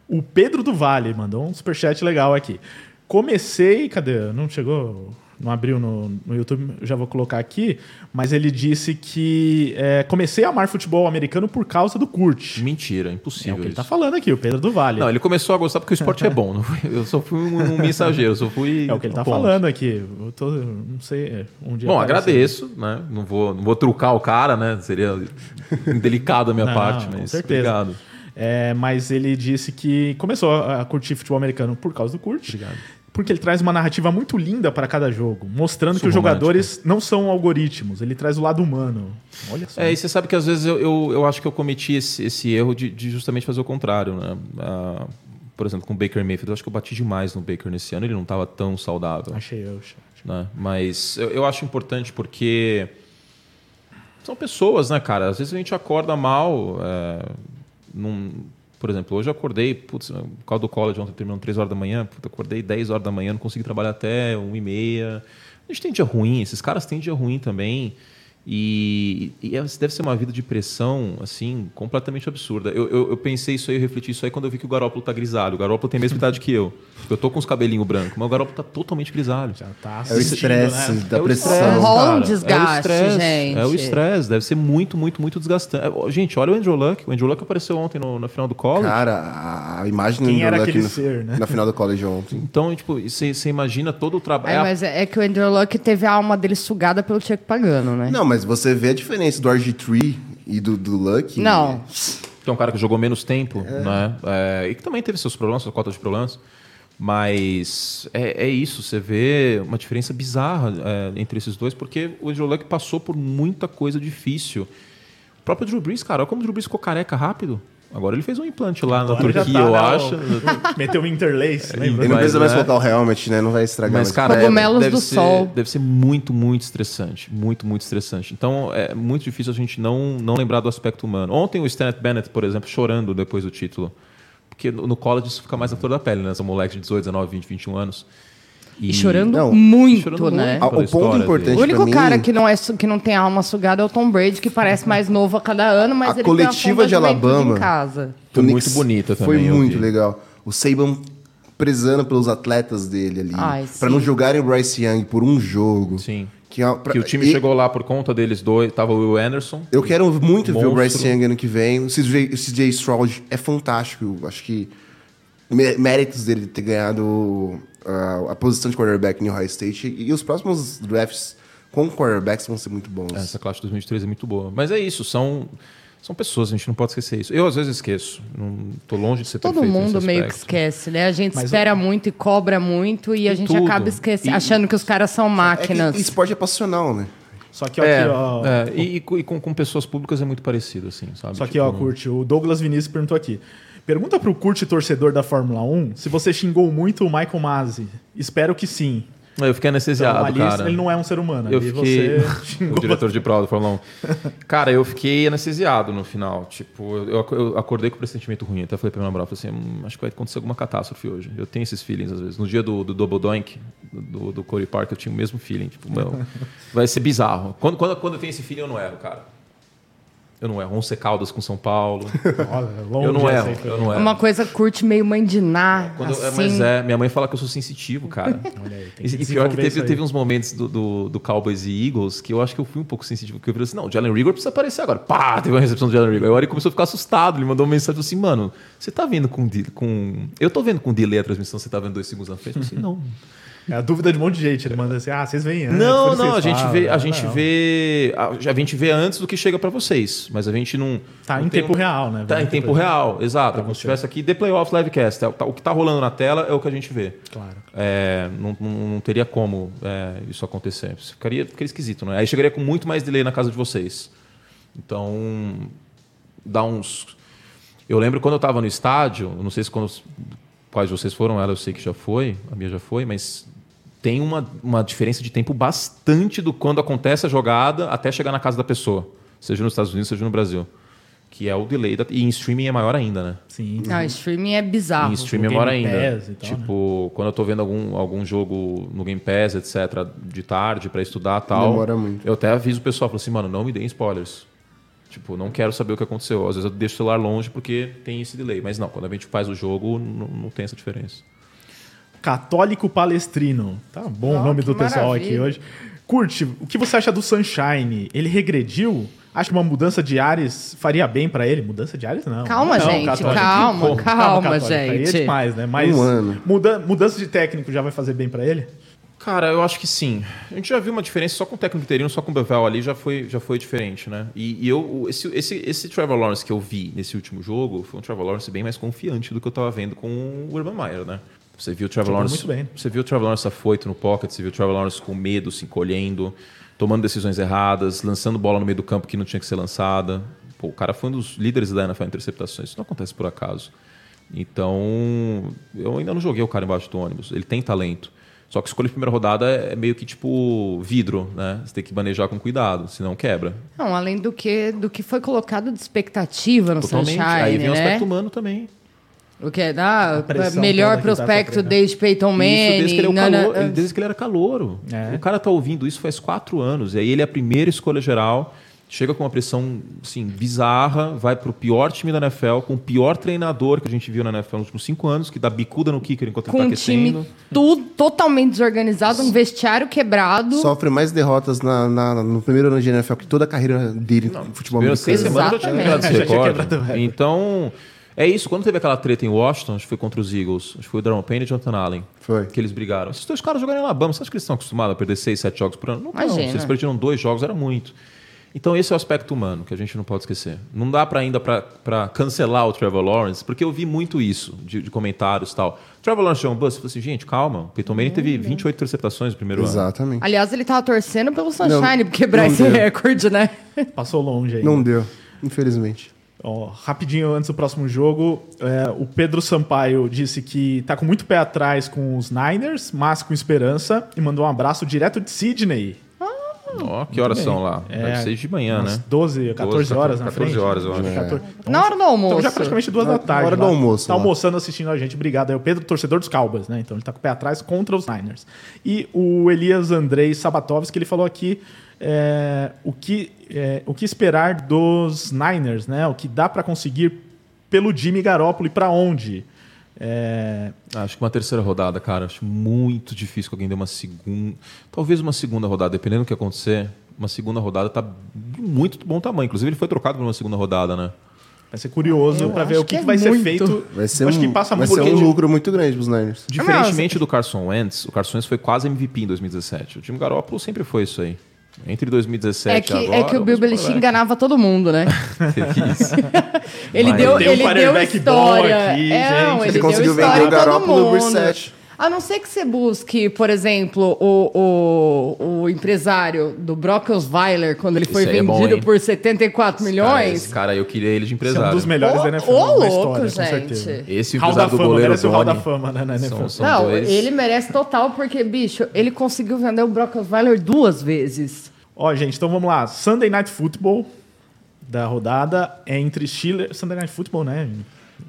O Pedro do Vale mandou um superchat legal aqui. Comecei. Cadê? Não chegou? Não abriu no, no YouTube, já vou colocar aqui. Mas ele disse que é, comecei a amar futebol americano por causa do Kurt. Mentira, É impossível o que ele isso. tá falando aqui, o Pedro do Vale. Não, ele começou a gostar porque o esporte é bom. Eu só fui um, um mensageiro, eu só fui. É o que ele tá ponte. falando aqui. Eu tô, não sei, é, um dia Bom, agradeço, né? Não vou, não vou trucar o cara, né? Seria indelicado da minha Não, parte, com mas certeza. obrigado. É, mas ele disse que começou a a curtir futebol americano por causa do Kurt. Obrigado. Porque ele traz uma narrativa muito linda para cada jogo, mostrando que os romântico. jogadores não são algoritmos, ele traz o lado humano. Olha só. É, e você sabe que às vezes eu, eu, eu acho que eu cometi esse, esse erro de, de justamente fazer o contrário, né? Ah, por exemplo, com o Baker Mayfield, eu acho que eu bati demais no Baker nesse ano, ele não estava tão saudável. Achei eu. achei. né? Mas eu, eu acho importante porque são pessoas, né, cara? Às vezes a gente acorda mal. é, num- por exemplo, hoje eu acordei, putz, por causa do college, ontem terminando 3 horas da manhã, puta, acordei 10 horas da manhã, não consegui trabalhar até 1 e meia. A gente tem dia ruim, esses caras têm dia ruim também. E, e é- deve ser uma vida de pressão, assim, completamente absurda. Eu, eu, eu pensei isso aí, eu refleti isso aí quando eu vi que o Garópolo tá grisalho. O Garópolo tem a mesma idade que eu. Eu tô com os cabelinhos brancos, mas o Garópolo tá totalmente grisalho. Já tá É o estresse né? da É o pressão. Rola um desgaste, é o estresse, gente. É o estresse, deve ser muito, muito, muito desgastante. É, Gente, olha o Andrew Luck. O Andrew Luck apareceu ontem no, na final do college. Cara, a, imagem Quem do era Luck no- ser, né? na final do college ontem. Então, tipo, você imagina todo o trabalho. É, mas é é que o Andrew Luck teve a alma dele sugada pelo Chuck Pagano, né? Não, mas você vê a diferença do RG3 e do, do Luck. Não. que é um cara que jogou menos tempo, né? É, e que também teve seus problemas, sua cota de problemas. Mas é, é isso, você vê uma diferença bizarra é, entre esses dois, porque o Andrew Luck passou por muita coisa difícil. O próprio Drew Brees, cara, olha como o Drew Brees ficou careca rápido. Agora ele fez um implante lá na Agora Turquia, tá, eu né, acho. o- Meteu um interlace, lembra? Ele não precisa mais né? colocar o helmet, né? Não vai estragar. Mas, cara, é- Cogumelos deve do ser, sol. Deve ser muito, muito estressante. Muito, muito estressante. Então, é muito difícil a gente não, não lembrar do aspecto humano. Ontem o Stanley Bennett, por exemplo, chorando depois do título. Porque no, no college isso fica mais à flor da pele, né? São moleques de 18, 19, 20, 21 anos. E chorando Não, muito, chorando né? muito. Ah, o ponto importante O único mim, cara que não, é, que não tem a alma sugada é o Tom Brady, que parece mais novo a cada ano, mas A ele coletiva tem uma de Alabama- em casa. Foi muito bonita Foi também, eu muito vi. legal. O Saban prezando pelos atletas dele ali. Sim. não jogarem o Bryce Young por um jogo. Sim. Que, é pra- Que o time e- chegou lá por conta deles dois. Tava o Will Anderson. Eu quero muito ver o Monstro. Bryce Young ano que vem. O CJ, o CJ Stroud é fantástico. Acho que mé- méritos dele ter ganhado a posição de quarterback em Ohio State. E os próximos drafts com quarterbacks vão ser muito bons. Essa classe de 2013 é muito boa. Mas é isso, são, são pessoas, a gente não pode esquecer isso. Eu às vezes esqueço. Não, tô longe de ser Todo perfeito mundo nesse meio que esquece, né? A gente Mas espera muito e cobra muito e a gente tudo. acaba esquecendo, E- achando que os caras são É que máquinas. esporte é passional, né? Só que, ó, É, aqui, ó, é, e, e com- e com, com pessoas públicas é muito parecido, assim, sabe? Só que, Tipo, ó, Curte, o Douglas Vinícius perguntou aqui. Pergunta pro Curte torcedor da Fórmula 1 se você xingou muito o Michael Masi. Espero que sim. Eu fiquei anestesiado, Então, cara. ele não é um ser humano. Eu fiquei. o diretor de prova do Fórmula 1. Cara, eu fiquei anestesiado no final. Tipo, eu, eu acordei com um pressentimento ruim. Até falei pra minha namorada, falei assim, "Hum, acho que vai acontecer alguma catástrofe hoje. Eu tenho esses feelings às vezes. No dia do, do Double Doink, do, do Corey Park, eu tinha o mesmo feeling. Tipo, meu, vai ser bizarro. Quando, quando, quando eu tenho esse feeling, eu não erro, cara. Eu não erro. 11 Caldas com São Paulo. Olha, longe eu não erro. Eu não erro. Uma coisa curte meio de Ná, Quando eu- é, assim. Mas é, minha mãe fala que eu sou sensitivo, cara. Olha aí, tem E, que e pior que teve, teve uns momentos do, do, do Cowboys e Eagles que eu acho que eu fui um pouco sensitivo. Porque eu falei assim: não, o Jalen Rigor precisa aparecer agora. Pá, teve uma recepção do Jalen Rigor. Aí o Ari começou a ficar assustado. Ele mandou uma mensagem falou assim: mano, você tá vendo com, de- com. Eu tô vendo com delay a transmissão, você tá vendo dois segundos na frente? Eu falei assim: não. É a dúvida de um monte de gente. Ele manda assim, ah, vocês veem antes. Não, não, a gente falam. vê, a gente Não. vê, a, gente vê antes do que chega pra vocês, mas a gente não Tá não em tem tempo um- real, né? Tá em tempo depois. real, exato. Como se você. estivesse aqui The Playoffs Livecast. É, tá- O que tá rolando na tela é o que a gente vê. Claro. É, não, não- teria como é, isso acontecer. Ficaria, ficaria esquisito, né? Aí chegaria com muito mais delay na casa de vocês. Então, dá uns. Eu lembro quando eu estava no estádio, não sei se quando, quais vocês foram, ela eu sei que já foi, a minha já foi, mas tem uma, uma diferença de tempo bastante do quando acontece a jogada até chegar na casa da pessoa, seja nos Estados Unidos, seja no Brasil. Que é o delay. Da, e em streaming é maior ainda, né? Sim. Não, streaming é bizarro. Em streaming é maior Game ainda. Pass e tal, tipo, quando eu tô vendo algum, algum jogo no Game Pass, etc., de tarde pra estudar e tal. Demora muito. Eu até aviso o pessoal, falo assim, mano, não me deem spoilers. Tipo, não quero saber o que aconteceu. Às vezes eu deixo o celular longe porque tem esse delay. Mas não, quando a gente faz o jogo, não, não tem essa diferença. Católico Palestrino. Tá bom o Ó, nome do pessoal maravilha. aqui hoje. Curte, o que você acha do Sunshine? Ele regrediu? Acha que uma mudança de ares faria bem pra ele? Mudança de ares, não. Calma, Não, gente, Católico. calma, Pô, calma. Aí é gente. demais, né? Mas Um ano. muda- mudança de técnico já vai fazer bem pra ele? Cara, eu acho que sim. A gente já viu uma diferença só com o técnico interino, só com o Bevel ali já foi, já foi diferente, né? E, e eu, o- esse, esse, esse Trevor Lawrence que eu vi nesse último jogo foi um Trevor Lawrence bem mais confiante do que eu tava vendo com o Urban Meyer, né? Você viu o Trevor Lawrence, muito bem. você viu o Trevor Lawrence afoito no pocket, você viu o Trevor Lawrence com medo, se encolhendo, tomando decisões erradas, lançando bola no meio do campo que não tinha que ser lançada. Pô, o cara foi um dos líderes da NFL em interceptações. Isso não acontece por acaso. Então, eu ainda não joguei o cara embaixo do ônibus. Ele tem talento. Só que escolha de primeira rodada é meio que tipo vidro, né? Você tem que manejar com cuidado, senão quebra. Não, além do que, do que foi colocado de expectativa no Totalmente. Sunshine, Aí vem o né? aspecto humano também. O que é da pressão melhor dá prospecto desde Peyton Manning. Isso, desde que ele, é na- calor- ele- desde que ele era calouro. É. O cara tá ouvindo isso faz quatro anos. E aí ele é a primeira escolha geral, chega com uma pressão assim, bizarra, vai pro pior time da NFL, com o pior treinador que a gente viu na NFL nos últimos cinco anos, que dá bicuda no kicker enquanto com ele um tá aquecendo. time tudo totalmente desorganizado, um vestiário quebrado. Sofre mais derrotas na, na- no primeiro ano de NFL que toda a carreira dele no futebol Primeiras seis americano. semanas já tinha Exatamente. quebrado esse recorde. Então, é isso. Quando teve aquela treta em Washington, acho que foi contra os Eagles, acho que foi o Daron Payne e Jonathan Allen. Foi. Que eles brigaram. Esses dois caras jogaram em Alabama. Você acha que eles estão acostumados a perder seis, sete jogos por ano? Não, não. Se eles perderam dois jogos, era muito. Então, esse é o aspecto humano que a gente não pode esquecer. Não dá para ainda para cancelar o Trevor Lawrence, porque eu vi muito isso de, de comentários e tal. Trevor Lawrence é um bust. Eu falei assim, gente, calma. O Peyton Manning teve 28 interceptações no primeiro ano. Exatamente. Aliás, ele tava torcendo pelo Sunshine pra quebrar não esse deu. recorde, né? Passou longe aí. Não deu, infelizmente. Ó, rapidinho antes do próximo jogo, é, o Pedro Sampaio disse que tá com muito pé atrás com os Niners, mas com esperança, e mandou um abraço direto de Sydney. Ó, que horas bem. são lá? É, Deve ser de manhã, né? 12, 14 horas na 14 frente. horas, eu acho. 14. Na hora do almoço. Então já praticamente duas Na da tarde. hora do lá. almoço, Tá lá. almoçando, assistindo a gente. Obrigado. É o Pedro, torcedor dos Cowboys, né? Então ele tá com o pé atrás contra os Niners. E o Elias Andrei Sabatovski, ele falou aqui é, o, que, é, o que esperar dos Niners, né? O que dá pra conseguir pelo Jimmy Garoppolo e pra onde? É, Acho que uma terceira rodada, cara. Acho muito difícil que alguém dê uma segunda. Talvez uma segunda rodada, dependendo do que acontecer. Uma segunda rodada tá de muito bom tamanho. Inclusive, ele foi trocado por uma segunda rodada, né? vai ser curioso pra ver acho o que, que que é vai ser muito. feito. Vai ser, Acho um, que passa vai muito ser um porque- lucro muito grande pros Niners. Diferentemente do Carson Wentz, o Carson Wentz foi quase MVP em 2017. O time Garoppolo sempre foi isso aí. Entre 2017 É que, e agora... é que o Bill Belichick enganava todo mundo, né? Isso. Ele Mas deu, um ele deu quarterback bom história. aqui, é, gente. não, Ele ele, deu conseguiu história vender o no. Brissette. A não ser que você busque, por exemplo, o, o, o empresário do Brock Osweiler, quando ele foi Esse aí é bom, vendido por 74 Cara, milhões. esse cara aí, eu queria ele de Esse é empresário. um dos melhores da NFL ô, louco, história, com gente. certeza. Esse Hall da empresário do Fama, goleiro merece o Hall da. Fama né, na NFL. São- são Não, dois. ele merece total, porque, bicho, ele conseguiu vender o Brock Osweiler duas vezes. Ó, gente, então vamos lá. Sunday Night Football da rodada é entre Steelers... Sunday Night Football, né?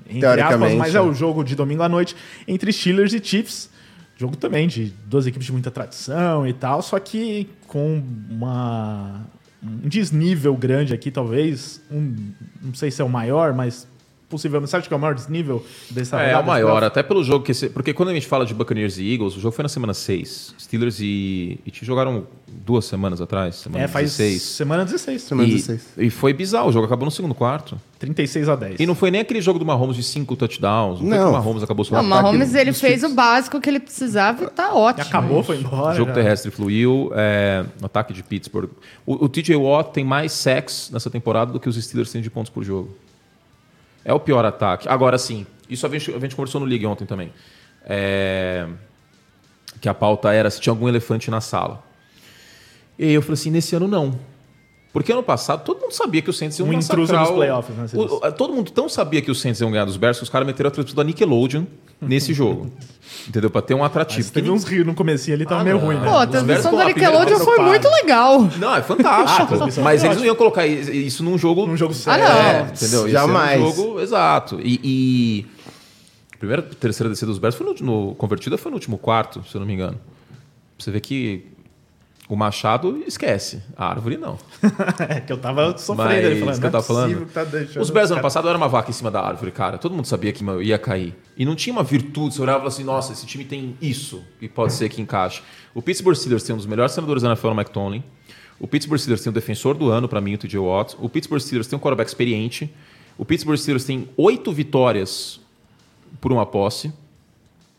Entre aspas, mas é né? o jogo de domingo à noite entre Steelers e Chiefs. Jogo também de duas equipes de muita tradição e tal, só que com uma, um desnível grande aqui, talvez. Um, não sei se é o maior, mas possivelmente. Você acha que é o maior desnível dessa É, é rodada o maior, até pelo jogo que. esse- Porque quando a gente fala de Buccaneers e Eagles, o jogo foi na semana 6. Steelers e. E te jogaram duas semanas atrás, semana É, faz 16. semana 16. Semana E, 16. e foi bizarro, o jogo acabou no segundo quarto. 36 a 10. E não foi nem aquele jogo do Mahomes de cinco touchdowns. Não, foi Não. que o Mahomes acabou Não, o só. Mahomes, ele dos fez o básico que ele precisava e tá E ótimo. acabou, foi embora. O jogo já. terrestre fluiu, é, no ataque de Pittsburgh. O, o TJ Watt tem mais sacks nessa temporada do que os Steelers têm de pontos por jogo. É o pior ataque. Agora sim, isso a gente, a gente conversou no League ontem também. É, que a pauta era se tinha algum elefante na sala. E aí eu falei assim, nesse ano não. Porque ano passado todo mundo sabia que os Saints iam Um massacrar intruso nos o- playoffs, né, o- o- Todo mundo tão sabia que os Saints iam ganhar dos Bears que os caras meteram a transmissão da Nickelodeon nesse jogo. Entendeu? Pra ter um atrativo. Mas teve uns rios no comecinho ali, tava Ah, meio não. ruim, né? Pô, a transmissão da Nickelodeon foi muito legal. Não, é Ah, fantástico. a transmissão mas eles não iam colocar isso num jogo. Num jogo Ah, sério. não. É, entendeu? Esse Jamais. era um jogo exato. E, e a primeira, terceira descida dos Bears foi no, no convertida foi no último quarto, se eu não me engano. Você vê que o Machado esquece, a árvore não. É que eu tava sofrendo ele falando. que eu tava é falando. que tá deixando Os Bears ano passado era uma vaca em cima da árvore, cara. Todo mundo sabia que ia cair. E não tinha uma virtude. Você olhava e assim: nossa, esse time tem isso. E pode ser que encaixe. O Pittsburgh Steelers tem um dos melhores senadores da NFL no Mike Tomlin. O Pittsburgh Steelers tem o defensor do ano, para mim, o TJ Watt. O Pittsburgh Steelers tem um quarterback experiente. O Pittsburgh Steelers tem oito vitórias por uma posse.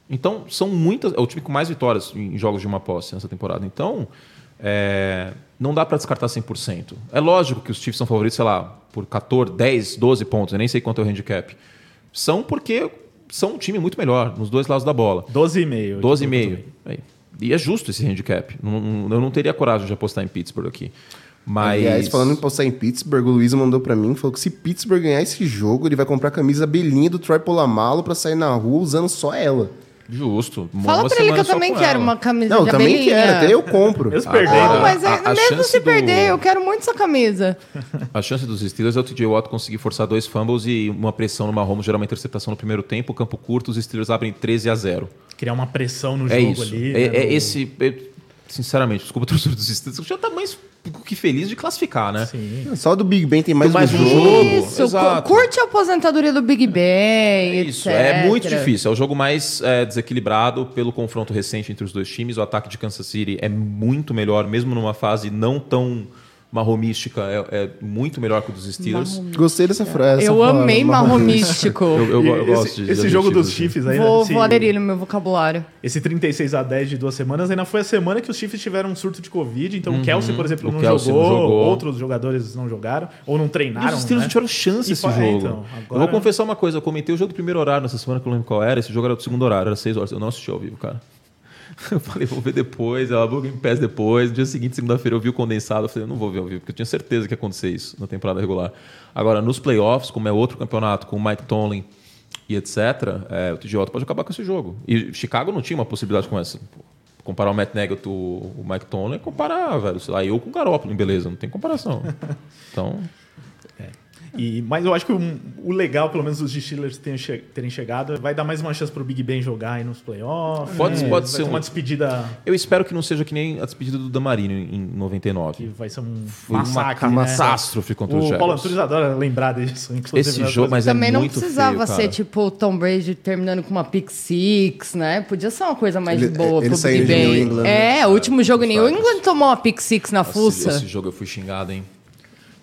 Então, são muitas. É o time com mais vitórias em jogos de uma posse nessa temporada. Então, é, não dá para descartar 100%. É lógico que os Chiefs são favoritos, sei lá, por 14, 10, 12 pontos. Eu nem sei quanto é o handicap. São porque são um time muito melhor nos dois lados da bola. 12,5. 12,5. Aí. E é justo esse handicap. Eu não teria coragem de apostar em Pittsburgh aqui. Mas. Aliás, falando em postar em Pittsburgh, o Luiz mandou pra mim, falou que se Pittsburgh ganhar esse jogo, ele vai comprar a camisa belinha do Troy Polamalu pra sair na rua usando só ela. Justo. Fala Uma pra ele que eu também quero ela. uma camisa Não, de também abelhinha. quero, até eu compro. Mesmo perdendo. Não, mas é- A- a mesmo se do- perder, eu quero muito essa camisa. A chance dos Steelers é o TJ Watt conseguir forçar dois fumbles e uma pressão no Mahomes, gerar uma interceptação no primeiro tempo, campo curto, os Steelers abrem 13 a 0. Criar uma pressão no É jogo isso. ali. é, né, é no- esse. eu- sinceramente, desculpa o torcedor dos Steelers, eu já tá mais que feliz de classificar, né? Sim. Só do Big Ben tem mais, mais um jogo. jogo. Isso, exato. cu- curte a aposentadoria do Big Ben, É isso, é etc. muito difícil. É o jogo mais é, desequilibrado pelo confronto recente entre os dois times. O ataque de Kansas City é muito melhor, mesmo numa fase não tão marromística, é, é muito melhor que o dos Steelers. Gostei dessa frase. Eu amei palavra. marrom místico. Eu, eu, E eu esse, gosto de esse jogo dos. Chiefs aí, Vou, esse, vou aderir no meu vocabulário. esse 36 a 10 de duas semanas ainda foi a semana que os Chiefs tiveram um surto de Covid. Então o Kelsey, por exemplo, Uhum. O não, Kelsey jogou, não jogou. outros jogadores não jogaram, ou não E treinaram. os Steelers né? não tiveram chance E esse foi- jogo. é, então, Eu agora- vou confessar uma coisa, eu comentei o jogo do primeiro horário nessa semana que eu não lembro qual era, esse jogo era do segundo horário, era 6 horas. Eu não assisti ao vivo, cara. Eu falei, vou ver depois, ela Game Pass depois. No dia seguinte, segunda-feira, eu vi o condensado. Eu falei, não vou ver ao vivo, porque eu tinha certeza que ia acontecer isso na temporada regular. Agora, nos playoffs, como é outro campeonato, com o Mike Tomlin e etc., é, o Watt pode acabar com esse jogo. E Chicago não tinha uma possibilidade com essa. Comparar o Matt o o Mike Tomlin é comparar, velho. Sei lá, eu com o Garoppolo, beleza, não tem comparação. Então, E, mas eu acho que o, o legal, pelo menos, os Steelers tenham che- terem chegado, vai dar mais uma chance pro Big Ben jogar aí nos playoffs. Pode- né? pode vai ser ter um- uma despedida Eu espero que não seja que nem a despedida do Damarino em 99. que vai ser um Foi massacre. uma né? catástrofe contra O Jaguars. Paulo Antunes adora lembrar disso. inclusive, Esse nas jogo, mas é Também não muito precisava feio, ser tipo o Tom Brady terminando com uma pick six, né? Podia ser uma coisa mais Ele- boa ele pro saiu Big de New Ben. England, É, o último jogo em New. England tomou uma pick six na Esse, fuça. esse jogo eu fui xingado, hein?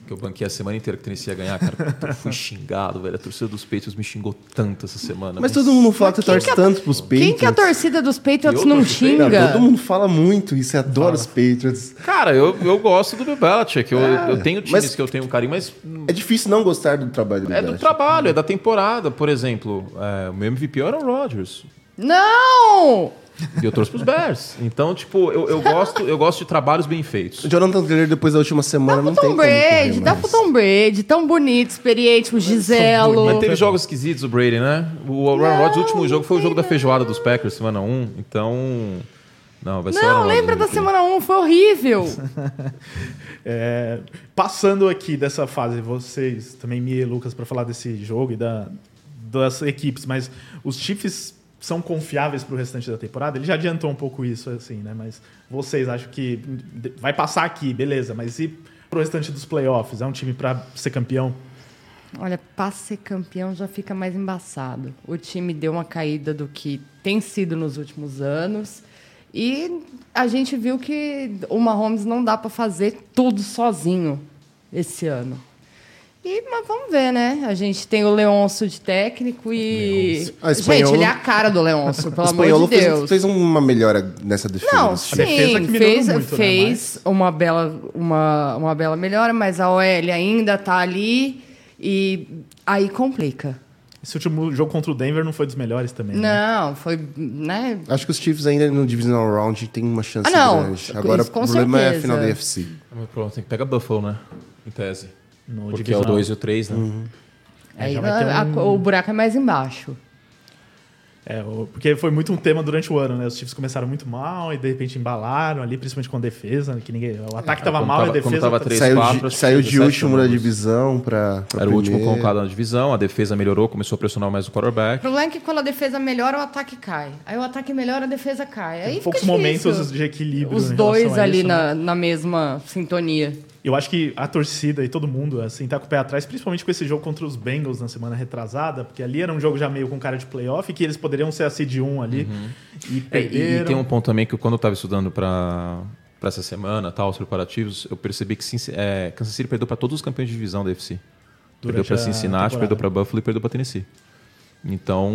Que eu banquei a semana inteira que o Tennessee ia ganhar, cara. Eu fui xingado, velho. A torcida dos Patriots me xingou tanto essa semana. Mas todo mundo fala que torce que a- tanto pros Patriots. Quem que a torcida dos Patriots Eu não xinga? todo mundo fala muito isso, você adora os Patriots. Cara, eu, eu gosto do Bill Belichick. Eu, É, eu tenho times mas- que eu tenho carinho, mas É difícil não gostar do trabalho do é do trabalho, é da temporada. Por exemplo, é, o meu MVP era o Rodgers. Não! E eu torço pros Bears. Então, tipo, eu, eu, gosto, eu gosto de trabalhos bem feitos. O Jonathan Taylor, depois da última semana, Dá não tem Tom Brady, dá pro Tom Brady, tão bonito, experiente, o Giselo. Mas teve jogos esquisitos o Brady, né? O Aaron Rodgers, o último jogo foi o jogo da feijoada dos Packers, semana 1. Então. Não, vai ser Não, lembra da semana 1, foi horrível. É, passando aqui dessa fase, vocês, também Mia e Lucas, para falar desse jogo e da, das equipes, mas os Chiefs são confiáveis para o restante da temporada? Ele já adiantou um pouco isso, assim, né? Mas vocês acham que vai passar aqui, beleza, mas e pro restante dos playoffs? É um time para ser campeão? Olha, para ser campeão já fica mais embaçado. O time deu uma caída do que tem sido nos últimos anos. E a gente viu que o Mahomes não dá para fazer tudo sozinho esse ano. E, mas vamos ver, né? A gente tem o Leonço de técnico e. Ah, espanhol- Gente, ele é a cara do Leonço, O pelo amor espanholo de fez, Deus. fez uma melhora nessa defesa. Não, A time. defesa que sim, melhorou fez, muito, né, fez uma, bela, uma, uma bela melhora, mas a OL ainda tá ali e aí complica. Esse último jogo contra o Denver não foi dos melhores também. né? Não, foi, né? Acho que os Chiefs ainda no Divisional Round tem uma chance Ah, não. grande. Agora Isso, com o problema é a certeza. final da UFC. Mas pronto, tem que pegar Buffalo, né? Em tese. No Porque é o divisional. 2 e o 3, né? É, aí já vai ter a- a- um- o buraco é mais embaixo. É, o- porque foi muito um tema durante o ano, né? Os Chiefs começaram muito mal e de repente embalaram ali, principalmente com a defesa, que ninguém, o ataque tava quando mal e a tava- defesa tava tá- três- Saiu, 4, de, saiu de 17 último da né? jogos. divisão pra, pra Era o último colocado na divisão, a defesa melhorou, começou a pressionar mais o O quarterback. problema é que quando a defesa melhora, o ataque cai. Aí o ataque melhora, a defesa cai. Aí Tem poucos difícil. momentos de equilíbrio. Os em dois ali isso, né? na, na mesma sintonia. Eu acho que a torcida e todo mundo, assim, tá com o pé atrás, principalmente com esse jogo contra os Bengals na semana retrasada, porque ali era um jogo já meio com cara de playoff, que eles poderiam ser a seed 1 ali. E É, e- perderam. e, tem um ponto também que quando eu estava estudando para para essa semana, tal, os preparativos, eu percebi que é, Kansas City perdeu para todos os campeões de divisão da FC. Perdeu Durante para a Cincinnati, temporada. perdeu para Buffalo e perdeu para Tennessee. Então,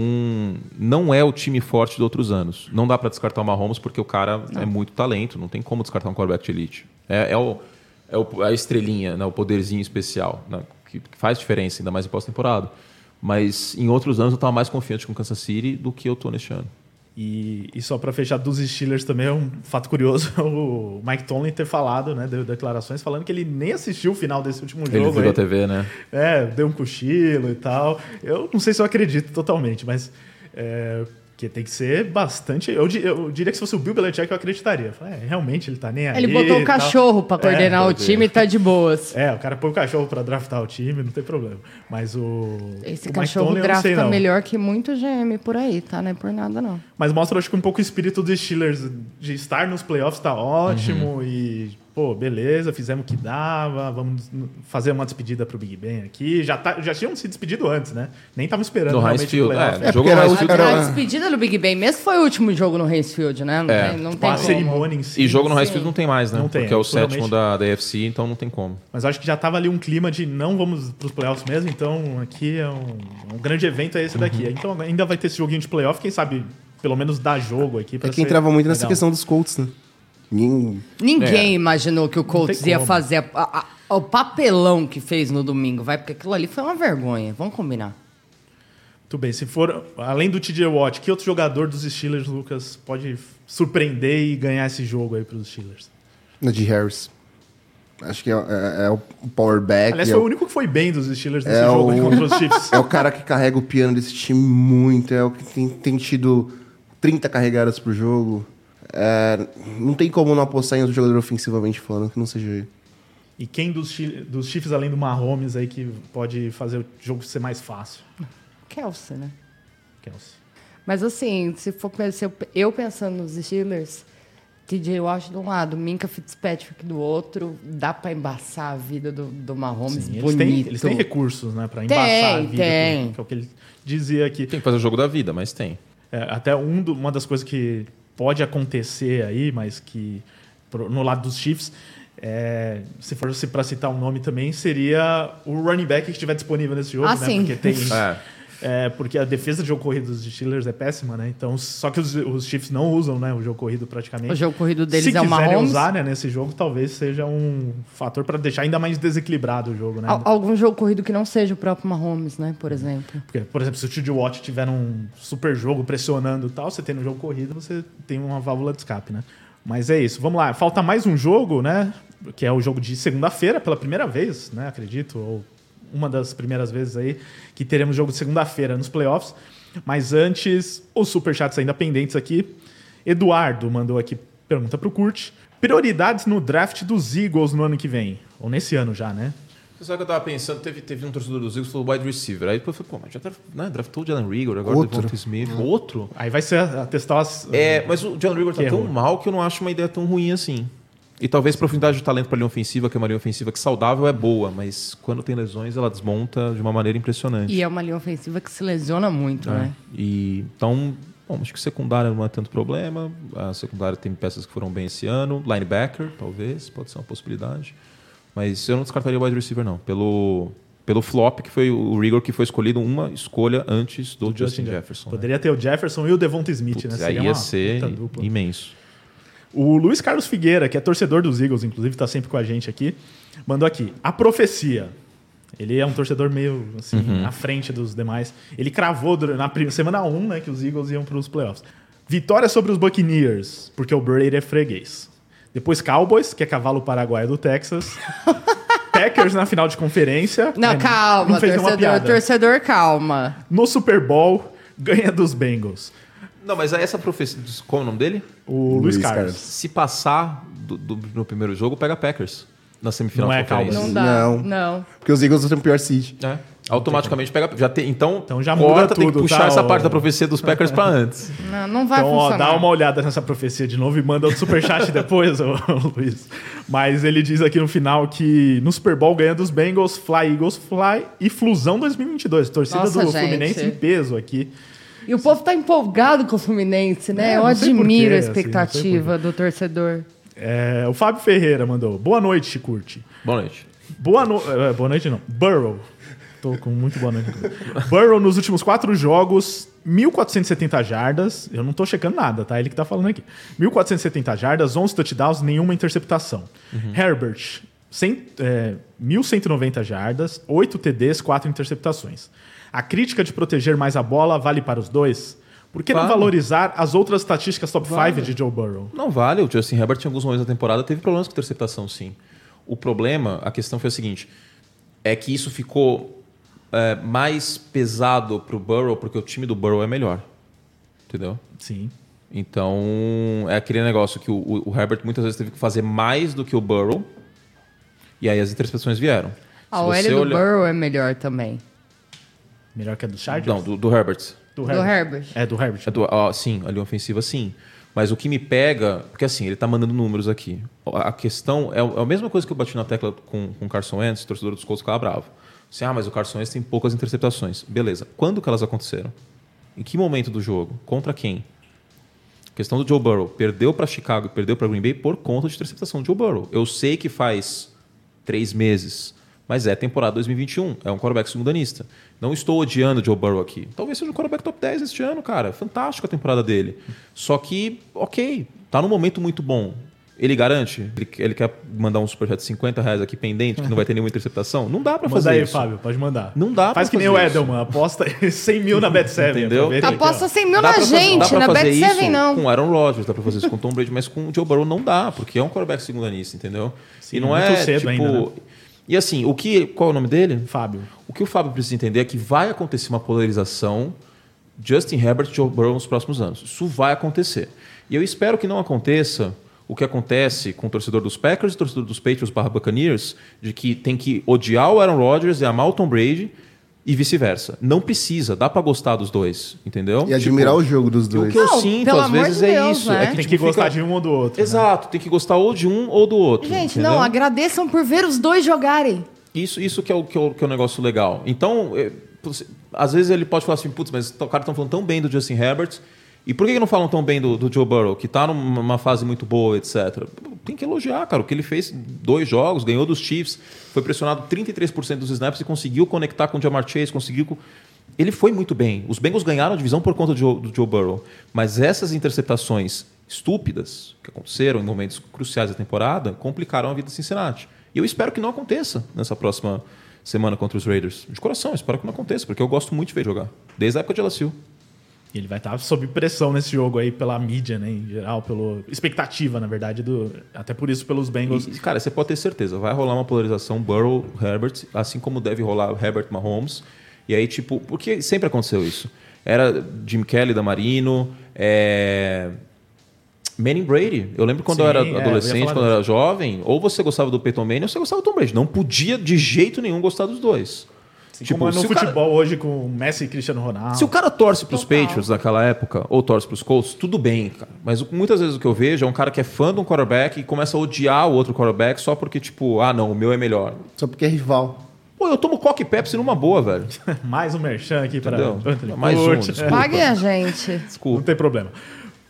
não é o time forte de outros anos. Não dá para descartar o Mahomes porque o cara é muito talento, não tem como descartar um quarterback de elite. É, é, o, é o- a estrelinha, né, o poderzinho especial, né, que, que faz diferença, ainda mais em pós-temporada. Mas em outros anos eu estava mais confiante com o Kansas City do que eu tô neste ano. E, e só para fechar dos Steelers também é um fato curioso o Mike Tomlin ter falado, né, deu declarações falando que ele nem assistiu o final desse último Ele jogo. virou aí. a TV, né? É, deu um cochilo e tal. Eu não sei se eu acredito totalmente, mas é, que tem que ser bastante. Eu, eu diria que se fosse o Bill Belichick eu acreditaria. Eu falei, é, realmente ele tá nem aí. Ele botou o cachorro pra coordenar É, o time e tá de boas. É, o cara põe o cachorro pra draftar o time, não tem problema. Mas o. Esse o cachorro Tomlin sei, drafta não. melhor que muito GM por aí, tá? Não é por nada, não. Mas mostra, acho que um pouco o espírito dos Steelers de estar nos playoffs tá ótimo Uhum. e, pô, beleza, fizemos o que dava, vamos fazer uma despedida pro Big Ben aqui. Já, tá, já tinham se despedido antes, né? Nem tava esperando No realmente Heinz Field, o playoff. é, É, jogo era Heinz Field. era- A despedida do Big Ben mesmo foi o último jogo no Field, né? Não É. tem, não tem a como. cerimônia em si. E jogo no Heinz. Field não tem mais, né? Não tem, Porque é o sétimo da, da AFC, então não tem como. Mas acho que já tava ali um clima de não vamos pros playoffs mesmo, então aqui é um, um grande evento é esse daqui. Uhum. Então ainda vai ter esse joguinho de playoff, quem sabe pelo menos dar jogo aqui. É que entrava muito nessa legal. questão dos Colts, né? Ninguém... Ninguém É. imaginou que o Colts ia como. fazer a- a- a- o papelão que fez no domingo, vai? Porque aquilo ali foi uma vergonha. Vamos combinar. Muito bem, se for além do TJ Watt, que outro jogador dos Steelers, Lucas, pode surpreender e ganhar esse jogo aí pros Steelers? Najee Harris. Acho que é, é- é o power back. Aliás, é, foi o o, único que foi bem dos Steelers nesse É jogo o- contra os Chiefs. é o cara que carrega o piano desse time muito. É o que tem, tem tido 30 carregadas por jogo. É, não tem como não apostar em outro jogador ofensivamente falando que não seja ele. E quem dos, dos Chiefs, além do Mahomes, aí que pode fazer o jogo ser mais fácil? Kelsey, né? Kelsey. Mas assim, se for se eu, eu pensando nos Steelers, TJ Watt de um lado, Minka Fitzpatrick do outro, dá pra embaçar a vida do, do Mahomes Sim, eles, bonito. têm, eles têm recursos, né, pra Tem, embaçar a vida, tem. que é o que ele dizia aqui. Tem que fazer o jogo da vida, mas tem. É, até um do- uma das coisas que pode acontecer aí, mas que no lado dos Chiefs, é, se for para citar um nome também, seria o running back que estiver disponível nesse jogo, Ah, né? sim. Porque tem. É. é, porque a defesa de jogo corrido dos Steelers é péssima, né? Então, só que os, os Chiefs não usam né, o jogo corrido praticamente. O jogo corrido deles Se é o quiserem Mahomes. usar né, nesse jogo, talvez seja um fator para deixar ainda mais desequilibrado o jogo, né? Al- Algum jogo corrido que não seja o próprio Mahomes, né? Por exemplo. Porque, por exemplo, se o TJ Watt tiver um super jogo pressionando e tal, você tem no jogo corrido, você tem uma válvula de escape, né? Mas é isso. Vamos lá. Falta mais um jogo, né? Que é o jogo de segunda-feira, pela primeira vez, né? Acredito. Ou uma das primeiras vezes aí que teremos jogo de segunda-feira nos playoffs. Mas antes, os superchats ainda pendentes aqui. Eduardo mandou aqui pergunta pro Kurt. Prioridades no draft dos Eagles no ano que vem. Ou nesse ano já, né? Você sabe que eu tava pensando, teve, teve um torcedor dos Eagles que falou wide receiver. Aí depois eu falei, pô, mas já draf- né, draftou o Jalen Rigor, agora Outro. o Devonta Smith. Outro? Aí vai ser a, a testar as. É, mas o Jalen Rigor tá tão errou. mal que eu não acho uma ideia tão ruim assim. E talvez profundidade de talento para linha ofensiva, que é uma linha ofensiva que saudável é boa, mas quando tem lesões ela desmonta de uma maneira impressionante. E é uma linha ofensiva que se lesiona muito, É. né? E então, bom, acho que secundária não é tanto problema. A secundária tem peças que foram bem esse ano. Linebacker, talvez, pode ser uma possibilidade. Mas eu não descartaria o wide receiver, não. Pelo, pelo flop, que foi o Rigor, que foi escolhido uma escolha antes do, Justin, Jefferson. né? Poderia ter o Jefferson e o Devonta Smith, Putz, né? aí Seria ia uma ser dupla. imenso. O Luiz Carlos Figueira, que é torcedor dos Eagles, inclusive está sempre com a gente aqui, mandou aqui. A profecia. Ele é um torcedor meio assim, Uhum. à frente dos demais. Ele cravou na semana 1 né, que os Eagles iam para os playoffs. Vitória sobre os Buccaneers, porque o Brady é freguês. Depois Cowboys, que é cavalo paraguaio do Texas. Packers na final de conferência. Não, É, calma, não torcedor, torcedor, calma. No Super Bowl, ganha dos Bengals. Não, mas essa profecia. Qual é o nome dele? O Luiz, Luiz Carlos. Carlos. Se passar do- do- no primeiro jogo, pega Packers. Na semifinal Não de é conferência. Não dá. Não. Não. Porque os Eagles têm o pior seed. É. Automaticamente pega. Já tem, então, Então já muda corta, tem tudo, que puxar tá, essa ô- parte da profecia dos Packers pra antes. Não, não vai Então, ó, funcionar. dá uma olhada nessa profecia de novo e manda o superchat depois, ô, Luiz. Mas ele diz aqui no final que no Super Bowl ganha dos Bengals, Fly Eagles Fly e Flusão 2022. Torcida Nossa, do gente. Fluminense em peso aqui. E o povo tá empolgado com o Fluminense, né? É, Eu admiro quê, a assim, expectativa do torcedor. É, o Fábio Ferreira mandou. Boa noite, Curte. Boa noite. Boa, no... é, boa noite, não. Burrow. Tô com muito boa noite. Burrow nos últimos quatro jogos, 1.470 jardas. Eu não tô checando nada, tá? Ele que tá falando aqui. 1.470 jardas, 11 touchdowns, nenhuma interceptação. Herbert, 100, é, 1.190 jardas, 8 TDs, 4 interceptações. A crítica de proteger mais a bola vale para os dois? Por que não Vale. valorizar as outras estatísticas top 5 de Joe Burrow? Não vale. O Justin Herbert, em alguns momentos da temporada, teve problemas com interceptação, sim. O problema, a questão foi a seguinte: é que isso ficou é, mais pesado pro Burrow, porque o time do Burrow é melhor. Entendeu? Sim. Então, é aquele negócio que o, o- o Herbert muitas vezes teve que fazer mais do que o Burrow. E aí as interceptações vieram. A OL do olhar- Burrow é melhor também. Melhor que a do Chargers? Não, do, do Herbert. do Do Herbert. É, do Herbert. É do- ó, sim, a linha ofensiva sim. Mas o que me pega, porque assim, ele tá mandando números aqui. A questão é, é a mesma coisa que eu bati na tecla com, com o Carson Wentz, torcedor dos Colts ficava bravo. Assim, ah, mas o Carson Wentz tem poucas interceptações. Beleza. Quando que elas aconteceram? Em que momento do jogo? Contra quem? A questão do Joe Burrow. Perdeu para Chicago e perdeu para Green Bay por conta de interceptação do Joe Burrow. Eu sei que faz três meses, mas é temporada 2021. É um quarterback segundanista. Não estou odiando o Joe Burrow aqui. Talvez seja um quarterback top 10 este ano, cara. Fantástico a temporada dele. Só que, ok, tá num momento muito bom. Ele garante? Ele, ele quer mandar um superchat de 50 reais aqui pendente, que não vai ter nenhuma interceptação? Não dá para Manda fazer aí, isso. Fábio, pode mandar. Não dá Faz pra que nem o fazer isso. Edelman, aposta 100 mil na Bet7. Entendeu? Aposta 100 mil Dá na fazer- gente, pra na fazer Bet7 isso não. Com o Aaron Rodgers, dá pra fazer isso com o Tom Brady, mas com o Joe Burrow não dá, porque é um quarterback segundanista, entendeu? Sim, e não muito é cedo tipo. ainda, né? E assim, o que. Qual é o nome dele? Fábio. O que o Fábio precisa entender é que vai acontecer uma polarização Justin Herbert e Joe Burrow nos próximos anos. Isso vai acontecer. E eu espero que não aconteça o que acontece com o torcedor dos Packers e o torcedor dos Patriots barra Buccaneers, de que tem que odiar o Aaron Rodgers e amar o Tom Brady e vice-versa. Não precisa, dá pra gostar dos dois, entendeu? E admirar o jogo dos Tipo, o dois. que eu Não, sinto às vezes de é Deus, isso. né? É que, Tem tipo, que gostar fica- de um ou do outro. né? Exato, tem que gostar ou de um ou do outro. Gente, entendeu? não, agradeçam por ver os dois jogarem. Isso, isso que, é o, que, é o, que é o negócio legal. Então, é, às vezes ele pode falar assim, putz, mas o cara estão falando tão bem do Justin Herbert, e por que não falam tão bem do, do Joe Burrow, que está numa fase muito boa, etc. Tem que elogiar, cara. O que ele fez dois jogos, ganhou dos Chiefs, foi pressionado 33% dos snaps e conseguiu conectar com o Jamar Chase, conseguiu... co- Ele foi muito bem. Os Bengals ganharam a divisão por conta do Joe, do Joe Burrow. Mas essas interceptações estúpidas que aconteceram em momentos cruciais da temporada complicaram a vida de Cincinnati. E eu espero que não aconteça nessa próxima semana contra os Raiders. De coração, espero que não aconteça, porque eu gosto muito de ver jogar. Desde a época de LSU. E ele vai estar sob pressão nesse jogo aí pela mídia, né? Em geral, pela expectativa, na verdade, do. Até por isso pelos Bengals. E, cara, você pode ter certeza, vai rolar uma polarização Burrow, Herbert, assim como deve rolar Herbert Mahomes. E aí, tipo, porque sempre aconteceu isso. Era Jim Kelly da Marino, é... Manning Brady. Eu lembro quando Sim, eu era é, eu adolescente, falar quando eu era jovem, ou você gostava do Peyton Manning ou você gostava do Tom Brady. Não podia de jeito nenhum gostar dos dois. Assim como é no o cara- futebol hoje com Messi e Cristiano Ronaldo. Se o cara torce para os. Patriots naquela época, ou torce para os Colts, tudo bem, cara. Mas muitas vezes o que eu vejo é um cara que é fã de um quarterback e começa a odiar o outro quarterback só porque, tipo, ah, não, o meu é melhor. Só porque é rival. Pô, eu tomo Coca e Pepsi numa boa, velho. Mais um merchan aqui para? Anthony Mais um, desculpa. Paguem a gente. Não Desculpa. tem problema.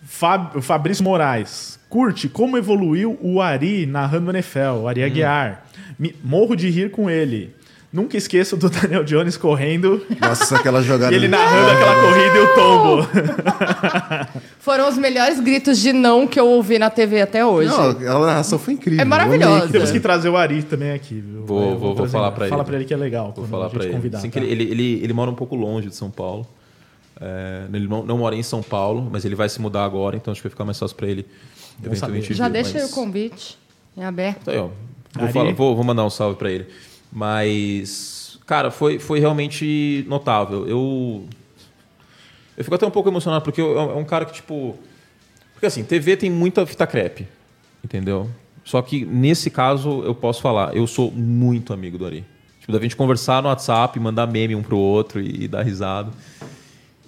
Fab- Fabrício Moraes. Curte como evoluiu o Ari narrando o NFL, o Ari Aguiar. Me- morro de rir com ele. Nunca esqueço do Daniel Jones correndo Nossa, aquela jogada. e ele narrando aquela corrida e o tombo. Foram os melhores gritos de não que eu ouvi na TV até hoje. Não, aquela narração foi incrível. É maravilhosa. Temos que trazer o Ari também aqui, viu? Vou- vou- vou trazer. falar pra Fala ele. pra ele que é legal. Vou falar a pra ele. convidar, Assim tá? que ele, ele, ele, ele mora um pouco longe de São Paulo. É, ele não, não mora em São Paulo, mas ele vai se mudar agora, então acho que vai ficar mais fácil pra ele eventualmente saber. Já vir, deixa aí mas- o convite em aberto. Tá aí, ó. Vou, falar- vou- vou mandar um salve pra ele. Mas, cara, foi, foi realmente notável. Eu. Eu fico até um pouco emocionado, porque eu- é um cara que, tipo. Porque assim, TV tem muita fita crepe, entendeu? Só que nesse caso eu posso falar, eu sou muito amigo do Ari. Tipo, da gente conversar no WhatsApp, mandar meme um pro outro e, e dar risada. O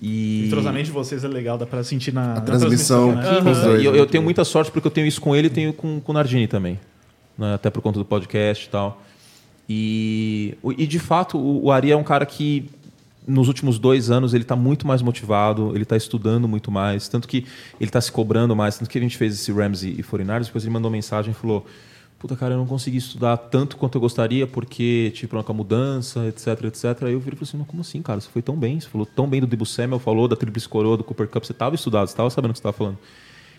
E. entrosamento de vocês é legal, dá pra sentir na, na transmissão. né? Os dois, E eu, né? eu tenho muita sorte porque eu tenho isso com ele e tenho com, com o Nardini também. né? Até por conta do podcast e tal. E, e de fato, o, o Ari é um cara que nos últimos dois anos ele está muito mais motivado, ele está estudando muito mais, tanto que ele está se cobrando mais, tanto que a gente fez esse Rams e 49ers, depois ele mandou mensagem e falou puta cara, eu não consegui estudar tanto quanto eu gostaria porque tipo, com a mudança, etc, etc. Aí eu virei e falei assim, como assim, cara? Você foi tão bem, você falou tão bem do Debo Samuel, falou da Tríplice Coroa, do Cooper Cup, você estava estudado, você estava sabendo o que você estava falando.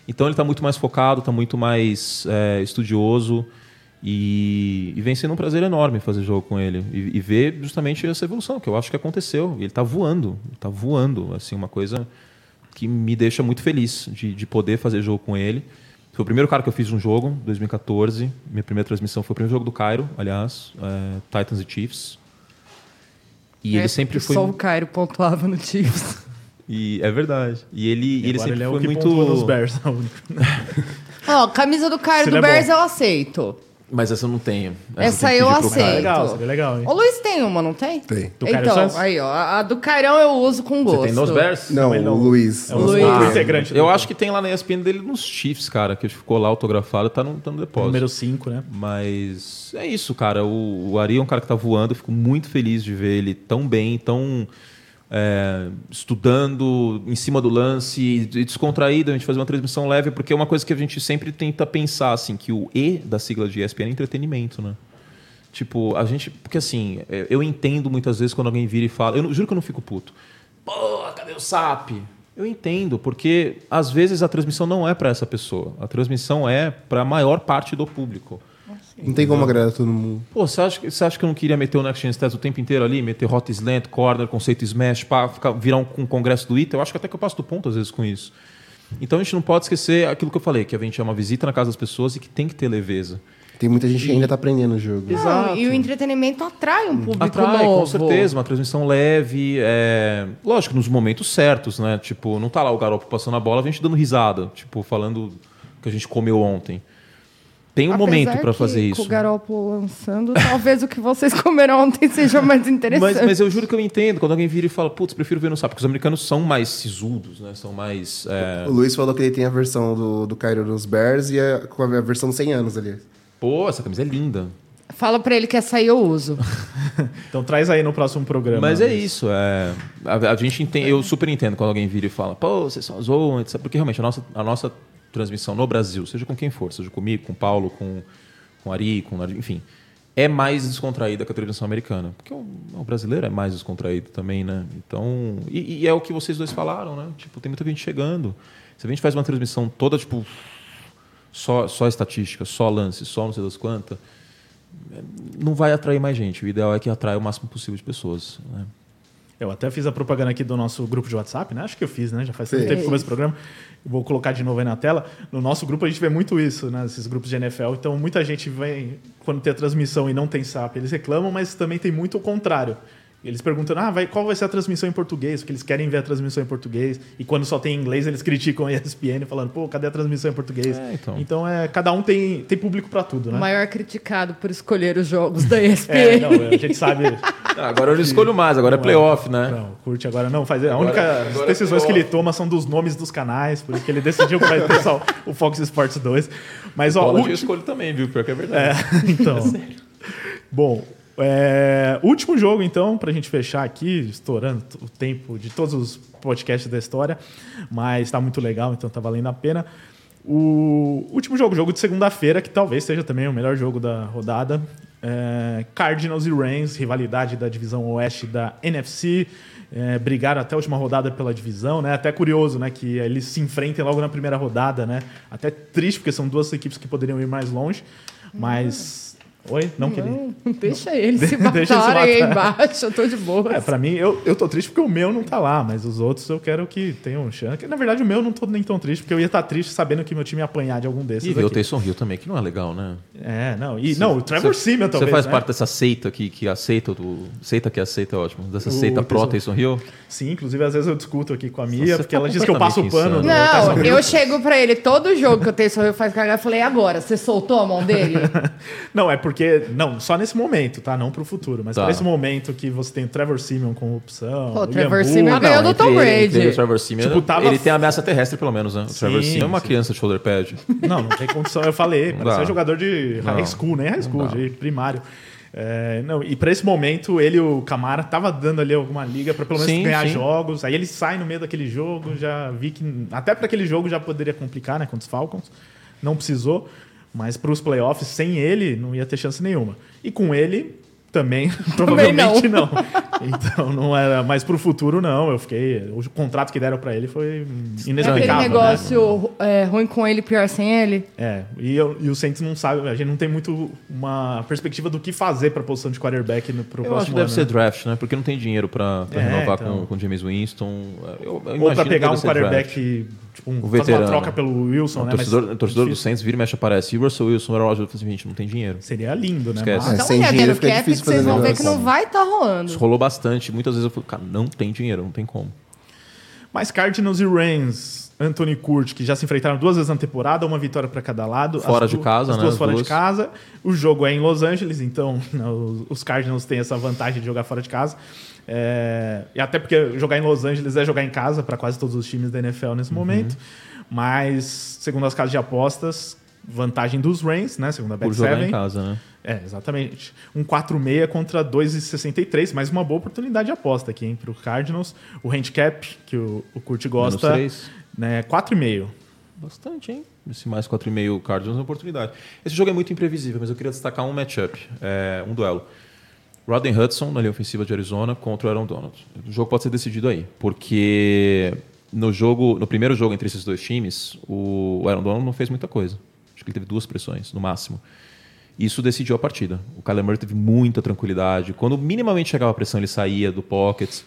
Então ele está muito mais focado, está muito mais é, estudioso E, e vem sendo um prazer enorme fazer jogo com ele e, e ver justamente essa evolução que eu acho que aconteceu. Ele está voando, está voando, assim uma coisa que me deixa muito feliz de, de poder fazer jogo com ele. Foi o primeiro cara que eu fiz um jogo, 2014. Minha primeira transmissão foi o primeiro jogo do Cairo, aliás, é, Titans e Chiefs. E É, ele sempre foi. Só o Cairo pontuava no Chiefs. E é verdade. E ele, E ele sempre ele é foi muito. nos Bears. é o único. Ó, camisa do Cairo Se do é Bears bom. eu aceito. Mas essa eu não tenho. Essa tem que eu pro aceito. legal, seria legal, hein? O Luiz tem uma, não tem? Tem. Do então, Santos? aí, ó. A do Cairão eu uso com gosto. Você tem nos Bears? Não, ele não- o Luiz. É o Luiz. Ah, integrante. do Eu acho que tem lá na ESPN dele nos Chiefs, cara, que ficou lá autografado, tá no, tá no depósito. Número 5, né? Mas é isso, cara. O, o Ari é um cara que tá voando. Eu fico muito feliz de ver ele tão bem, tão é, estudando em cima do lance e descontraído. A gente fazer uma transmissão leve, porque é uma coisa que a gente sempre tenta pensar, assim, que o E da sigla de ESPN é entretenimento, né? Tipo, a gente. Porque assim, é, eu entendo muitas vezes quando alguém vira e fala. Eu juro que eu não fico puto. Pô, cadê o SAP? Eu entendo, porque às vezes a transmissão não é para essa pessoa. A transmissão é para a maior parte do público. Não tem como agradar todo mundo. Pô, você acha, que- você acha que eu não queria meter o Next Gen Stats o tempo inteiro ali? Meter hot slant, corner, conceito smash, pá, ficar, virar um, um congresso do ITA? Eu acho que até que eu passo do ponto às vezes com isso. Então a gente não pode esquecer aquilo que eu falei, que a gente é uma visita na casa das pessoas e que tem que ter leveza. Tem muita gente que ainda tá aprendendo o jogo. Não, Exato. e o entretenimento atrai um público Atrai, novo. com certeza, uma transmissão leve, é... lógico, nos momentos certos, né? Tipo, não tá lá o garoto passando a bola, a gente dando risada, tipo, falando que a gente comeu ontem. Tem um Apesar momento para fazer Com isso. o Garoppolo lançando, talvez o que vocês comeram ontem seja mais interessante. Mas, mas eu juro que eu entendo quando alguém vira e fala, putz, prefiro ver no SAP, porque os americanos são mais sisudos, né? São mais. é, O Luiz falou que ele tem a versão do, do Cairo nos Bears e a, com a versão 100 anos ali. Pô, essa camisa é linda. Fala pra ele que essa aí eu uso. Então traz aí no próximo programa. Mas é isso, é, a, a gente entende, eu super entendo quando alguém vira e fala, pô, vocês são zoam, etc. Porque realmente a nossa, a nossa transmissão no Brasil, seja com quem for, seja comigo, com Paulo, com, com Ari, com enfim, é mais descontraída que a transmissão americana. Porque o, o brasileiro é mais descontraído também, né? Então. E, e é o que vocês dois falaram, né? Tipo, tem muita gente chegando. Se a gente faz uma transmissão toda, tipo, só, só estatística, só lance, só não sei das quantas, não vai atrair mais gente. O ideal é que atraia o máximo possível de pessoas. Né? Eu até fiz a propaganda aqui do nosso grupo de WhatsApp, né? Acho que eu fiz, né? Já faz tanto tempo que começo o programa. Vou colocar de novo aí na tela. No nosso grupo a gente vê muito isso, né? Esses grupos de NFL. Então muita gente vem, quando tem a transmissão e não tem SAP, eles reclamam, mas também tem muito o contrário. Eles perguntam, ah, vai, qual vai ser a transmissão em português? Porque eles querem ver a transmissão em português. E quando só tem em inglês, eles criticam a ESPN, falando, pô, cadê a transmissão em português? É, então. então é, cada um tem, tem público para tudo, O né? maior criticado por escolher os jogos da ESPN. É, não, a gente sabe. Ah, agora eu não escolho mais, agora é playoff, né? Não, curte agora não. Faz, a Agora- única agora é decisões que ele toma são dos nomes dos canais, por isso que ele decidiu que vai ter só o Fox Sports 2. Mas, ó, Bola o eu escolho também, viu? Pior que é verdade. É, então. Bom, é, último jogo, então, pra gente fechar aqui, estourando o tempo de todos os podcasts da história, mas tá muito legal, então tá valendo a pena. O último jogo, jogo de segunda-feira, que talvez seja também o melhor jogo da rodada. É, Cardinals e Rams, rivalidade da divisão oeste da NFC. É, brigaram até a última rodada pela divisão, né? Até curioso, né? Que eles se enfrentem logo na primeira rodada, né? Até triste, porque são duas equipes que poderiam ir mais longe. Mas. Oi? Não, queria. Não, deixa eles se Deixa eles se matarem aí embaixo, eu tô de boa. É, pra mim, eu, eu tô triste porque o meu não tá lá, mas os outros eu quero que tenham chance. Na verdade, o meu eu não tô nem tão triste, porque eu ia estar triste sabendo que meu time ia apanhar de algum desses. E ver o. Taysom Hill também, que não é legal, né? É, não. E, não, o Trevor Simeon talvez. Você faz né? parte dessa seita que, que aceita o. Seita que aceita, é ótimo. Dessa O seita pró Taysom- Taysom Hill. Sim, inclusive às vezes eu discuto aqui com a Mia, porque tá ela diz que eu passo o pano. Não, Hill. eu chego pra ele todo jogo que eu tenho sorriso faz cagar. Eu falei, e agora? Você soltou a mão dele? Não, é porque. Não, só nesse momento, tá? Não pro futuro. Mas Tá. pra esse momento que você tem o Trevor Simeon como opção. Pô, o Trevor Simeon ganhou do Tom ele- Brady. ele o Trevor Simeon, Tipo, tava- ele tem ameaça terrestre, pelo menos, né? O Trevor Sim, Simeon é uma sim. criança de shoulder pad. Não, não tem condição. Eu falei, parecia dá. jogador de high school, nem high school, de primário. É, não, e pra esse momento, ele e o Camara tava dando ali alguma liga pra pelo menos Sim, ganhar sim. jogos. Aí ele sai no meio daquele jogo, já vi que até pra aquele jogo já poderia complicar, né, contra os Falcons. Não precisou, mas pros playoffs, sem ele, não ia ter chance nenhuma. E com ele, Também, provavelmente não. Então não era. Mas pro futuro, não. Eu fiquei. O contrato que deram pra ele foi É inexplicável. aquele né? negócio é, ruim com ele, pior sem ele. É, e, eu- e o Saints não sabe, a gente não tem muito uma perspectiva do que fazer pra posição de quarterback no, pro Eu acho que próximo deve ano. ser né? draft, né? Porque não tem dinheiro pra, pra É, renovar então. com, com James Winston. Eu, eu Ou que pegar um ser draft. Tipo, um, O fazer uma troca pelo Wilson, O né? torcedor, Mas torcedor do. Saints vira e mexe aparece. E Russell Wilson, Aaron Rodgers, assim, gente, não tem dinheiro. Seria lindo, né? Esquece. Mas- É, uma sem dinheiro fica cap difícil vocês fazer vão ver que não vai estar rolando. Isso rolou bastante. Muitas vezes eu falo, cara, não tem dinheiro, não tem como. Mas Cardinals e Rams, Anthony Curti, que já se enfrentaram duas vezes na temporada, uma vitória para cada lado. Fora As de casa, as né, duas as fora duas. de casa. O jogo é em Los Angeles, então os Cardinals têm essa vantagem de jogar fora de casa. É, e até porque jogar em Los Angeles é jogar em casa para quase todos os times da NFL nesse Uhum. momento. Mas, segundo as casas de apostas, vantagem dos Rams, né? Segundo a Por jogar Bet7. em casa, né? É, exatamente. Um 4,6 contra 2,63, mais uma boa oportunidade de aposta aqui, hein, pro Cardinals. O handicap, que o, o Kurt gosta, né, 4,5. Bastante, hein? Esse mais 4,5 Cardinals é uma oportunidade. Esse jogo é muito imprevisível, mas eu queria destacar um matchup, é, um duelo. Rodney Hudson, na linha ofensiva de Arizona, contra o Aaron Donald. O jogo pode ser decidido aí, porque no jogo, no primeiro jogo entre esses dois times, o Aaron Donald não fez muita coisa. Acho que ele teve duas pressões, no máximo. Isso decidiu a partida. O Kyler Murray teve muita tranquilidade. Quando minimamente chegava a pressão, ele saía do pocket.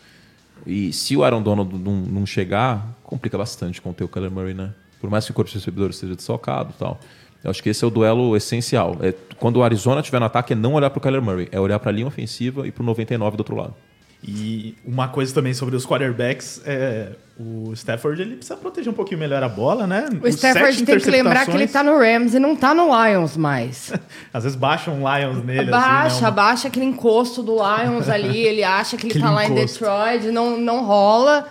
E se o Aaron Donald não, não chegar, complica bastante conter o Kyler Murray, né? Por mais que o corpo de recebedores esteja desfalcado e tal. Eu acho que esse é o duelo essencial. É, quando o Arizona estiver no ataque, é não olhar para o Kyler Murray, é olhar para a linha ofensiva e para o 99 do outro lado. E uma coisa também sobre os quarterbacks é o Stafford ele precisa proteger um pouquinho melhor a bola, né? O Stafford tem que lembrar que ele tá no Rams e não tá no Lions mais. Às vezes baixa um Lions nele. Baixa, assim, né? baixa aquele encosto do Lions ali, ele acha que ele Aquele tá lá em. Detroit, não, não rola.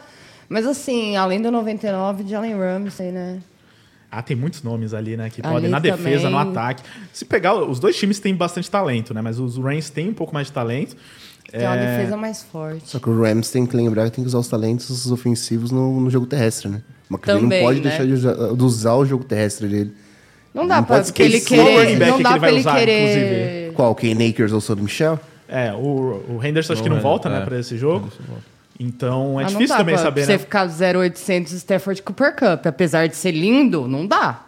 Mas assim, além do 99 de Allen Ramsey, né? Ah, tem muitos nomes ali, né? Que Ali podem na defesa, também. no ataque. Se pegar, os dois times têm bastante talento, né? Mas os Rams têm um pouco mais de talento. Tem uma É, defesa mais forte. Só que o Rams tem que lembrar que tem que usar os talentos ofensivos no, no jogo terrestre, né? O McVay Também, não pode né? deixar de usar, de usar o jogo terrestre dele. Não dá Não pra pode ele o querer. running back Não que dá ele pra vai ele usar, querer. Qual? Ken Akers ou Sonny Michel? É, o, o Henderson acho que não volta, é. né, pra esse jogo. Então é Ah, não difícil dá também pra saber, você né? ficar 0800 Stafford Cooper Cup. Apesar de ser lindo, não dá.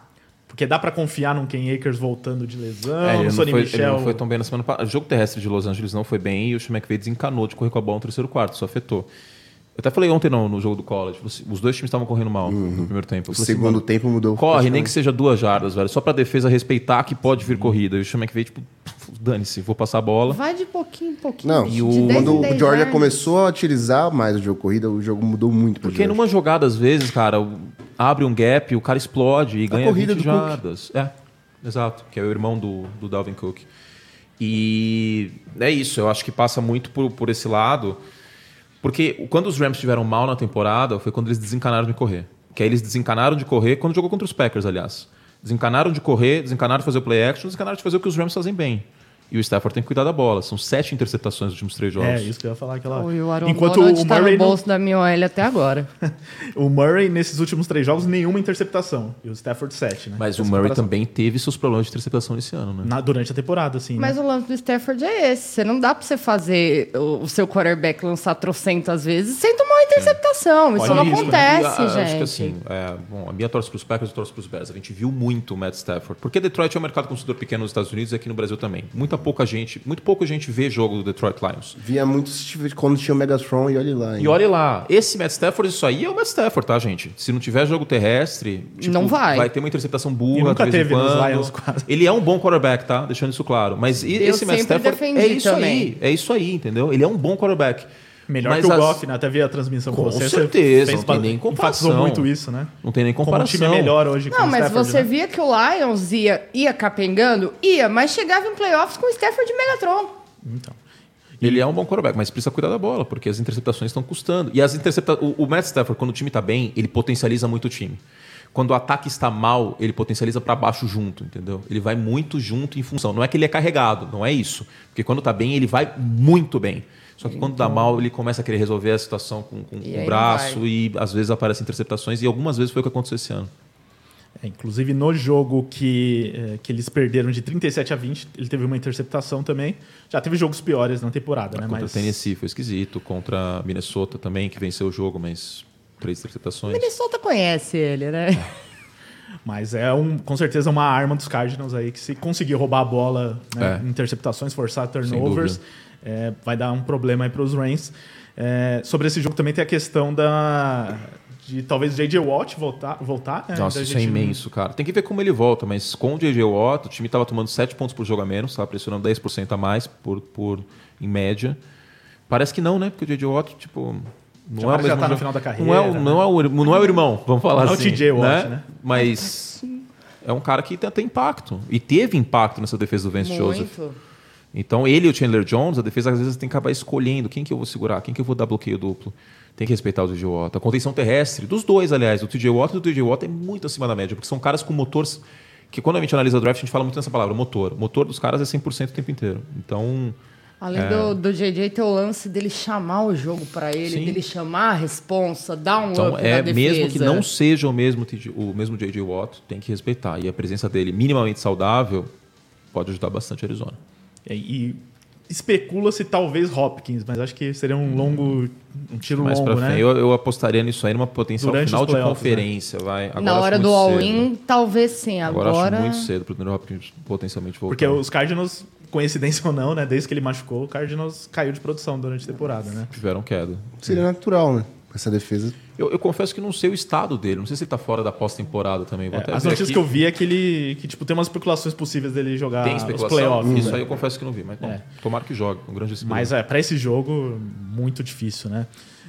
Porque dá pra confiar num Ken Akers voltando de lesão, É, ele, no não Sonny foi, ele Michel. não foi tão bem na semana passada. O jogo terrestre de Los Angeles não foi bem e o McVay desencanou de correr com a bola no terceiro quarto, isso afetou. Eu até falei ontem no, no jogo do college, os- os dois times estavam correndo mal no primeiro tempo. O assim, segundo mano, tempo mudou. Corre, nem que seja duas jardas, velho. Só pra defesa respeitar que pode vir corrida. E o Sean McVay, tipo, dane-se, vou passar a bola. Vai de pouquinho em pouquinho. Não, e o- 10 em quando 10 o Georgia jardas. começou a utilizar mais o jogo corrida, o jogo mudou muito Porque numa jogada, às vezes, cara, abre um gap, o cara explode e ganha corrida 20 do Cook. jardas. É, exato. Que é o irmão do, do Dalvin Cook. E é isso, eu acho que passa muito por, por esse lado. Porque quando os Rams estiveram mal na temporada, foi quando eles desencanaram de correr. Que aí eles desencanaram de correr quando jogou contra os Packers, aliás. Desencanaram de correr, desencanaram de fazer o play action, desencanaram de fazer o que os Rams fazem bem. E o Stafford tem que cuidar da bola. São sete interceptações nos últimos três jogos. É, isso que eu ia falar aquela. Oi, o Aaron Enquanto Donald o tá Murray, no não- bolso da minha OL até agora. o Murray, nesses últimos três jogos, nenhuma interceptação. E o Stafford, sete, né? Mas o Essa Murray comparação. também teve seus problemas de interceptação esse ano, né? Na- durante a temporada, assim. Mas né? o lance do Stafford é esse. Você não dá pra você fazer o, o seu quarterback lançar trocentas vezes sem tomar interceptação. Isso Olha não isso, né? acontece, E, ah, gente. Acho que assim, é, bom, a minha torce para os Packers, eu torço para os Bears. A gente viu muito o Matt Stafford. Porque Detroit é um mercado consumidor pequeno nos Estados Unidos e aqui no Brasil também. Muita pouca gente, muito pouca gente vê jogo do Detroit Lions. Via muito quando tinha o Megatron e olha lá. hein? E olha lá, esse Matt Stafford, isso aí é o Matt Stafford, tá, gente? Se não tiver jogo terrestre, tipo, Não vai. Vai ter uma interceptação burra. E nunca de vez em teve nos. Lions, quase. Ele é um bom quarterback, tá? Deixando isso claro. Mas e- esse Matt sempre Stafford é isso também. aí. É isso aí, entendeu? Ele é um bom quarterback. Melhor Mas que o as- Goff, né? Até vi a transmissão com, Com você. certeza, você não tem nem comparação. muito isso, né? Não tem nem Como um comparação. time é melhor hoje que Não, o mas Stafford, você né? via que o Lions ia, ia capengando? Ia, mas chegava em playoffs com o Stafford e Megatron. Então. Ele é um bom quarterback, mas precisa cuidar da bola, porque as interceptações estão custando. E as intercepta... o, o Matt Stafford, quando o time está bem, ele potencializa muito o time. Quando o ataque está mal, ele potencializa para baixo junto, entendeu? Ele vai muito junto em função. Não é que ele é carregado, não é isso. Porque quando está bem, ele vai muito bem. Só que quando dá mal, ele começa a querer resolver a situação com, com E o braço e às vezes aparecem interceptações. E algumas vezes foi o que aconteceu esse ano. É, inclusive no jogo que, é, que eles perderam de 37 a 20, ele teve uma interceptação também. Já teve jogos piores na temporada, né? Contra Mas o Tennessee foi esquisito. Contra Minnesota também, que venceu o jogo, mas três interceptações. Minnesota conhece ele, né? Mas é um, com certeza uma arma dos Cardinals aí que se conseguir roubar a bola, né, É. interceptações, forçar turnovers. É, vai dar um problema aí para os Rams. É, sobre esse jogo também tem a questão da de talvez J.J. Watt voltar, voltar né, Nossa, da isso é gente- imenso, cara. Tem que ver como ele volta, mas com o J.J. Watt, o time estava tomando 7 pontos por jogo a menos, estava pressionando 10% a mais por, por, em média. Parece que não, né? Porque o J.J. Watt, tipo... Não Já é o já tá no final da Não carreira, é, o, né? não, é o, não é o irmão, vamos falar Não é o assim. TJ Watt, né? Mas é um cara que tem, tem impacto. E teve impacto nessa defesa do Vance Joseph. Então, ele e o Chandler Jones, a defesa às vezes tem que acabar escolhendo quem que eu vou segurar, quem que eu vou dar bloqueio duplo. Tem que respeitar o TJ Watt. A contenção terrestre, dos dois, aliás, o TJ Watt e o TJ Watt é muito acima da média, porque são caras com motores que quando a gente analisa o draft, a gente fala muito nessa palavra, motor. O motor dos caras é 100% o tempo inteiro. Então, Além do, do JJ ter o lance dele chamar o jogo pra ele, Sim. dele chamar a responsa, dar um então up é mesmo que não seja o mesmo, o mesmo JJ Watt, tem que respeitar. E a presença dele minimamente saudável pode ajudar bastante a Arizona. E, e especula-se talvez Hopkins, mas acho que seria um longo, um tiro Mais pra longo, né? frente, eu, eu apostaria nisso aí numa potencial Durante final de playoffs, conferência, vai. Agora Na hora do all-in, talvez sim. Agora, Agora, acho muito cedo pro Andrew Hopkins potencialmente voltar. Porque os Cardinals, coincidência ou não, né? Desde que ele machucou, o Cardinals caiu de produção durante a temporada, né? tiveram queda. Seria natural, né? Essa defesa. Eu, eu confesso que não sei o estado dele. Não sei se ele tá fora da pós-temporada também. Vou É, até as notícias aqui. que eu vi é que ele que tipo tem umas especulações possíveis dele jogar Tem os especulação? playoffs. Isso né? aí eu confesso que não vi. Mas bom, É. tomara que jogue. Um grande Mas é, para esse jogo, muito difícil, né?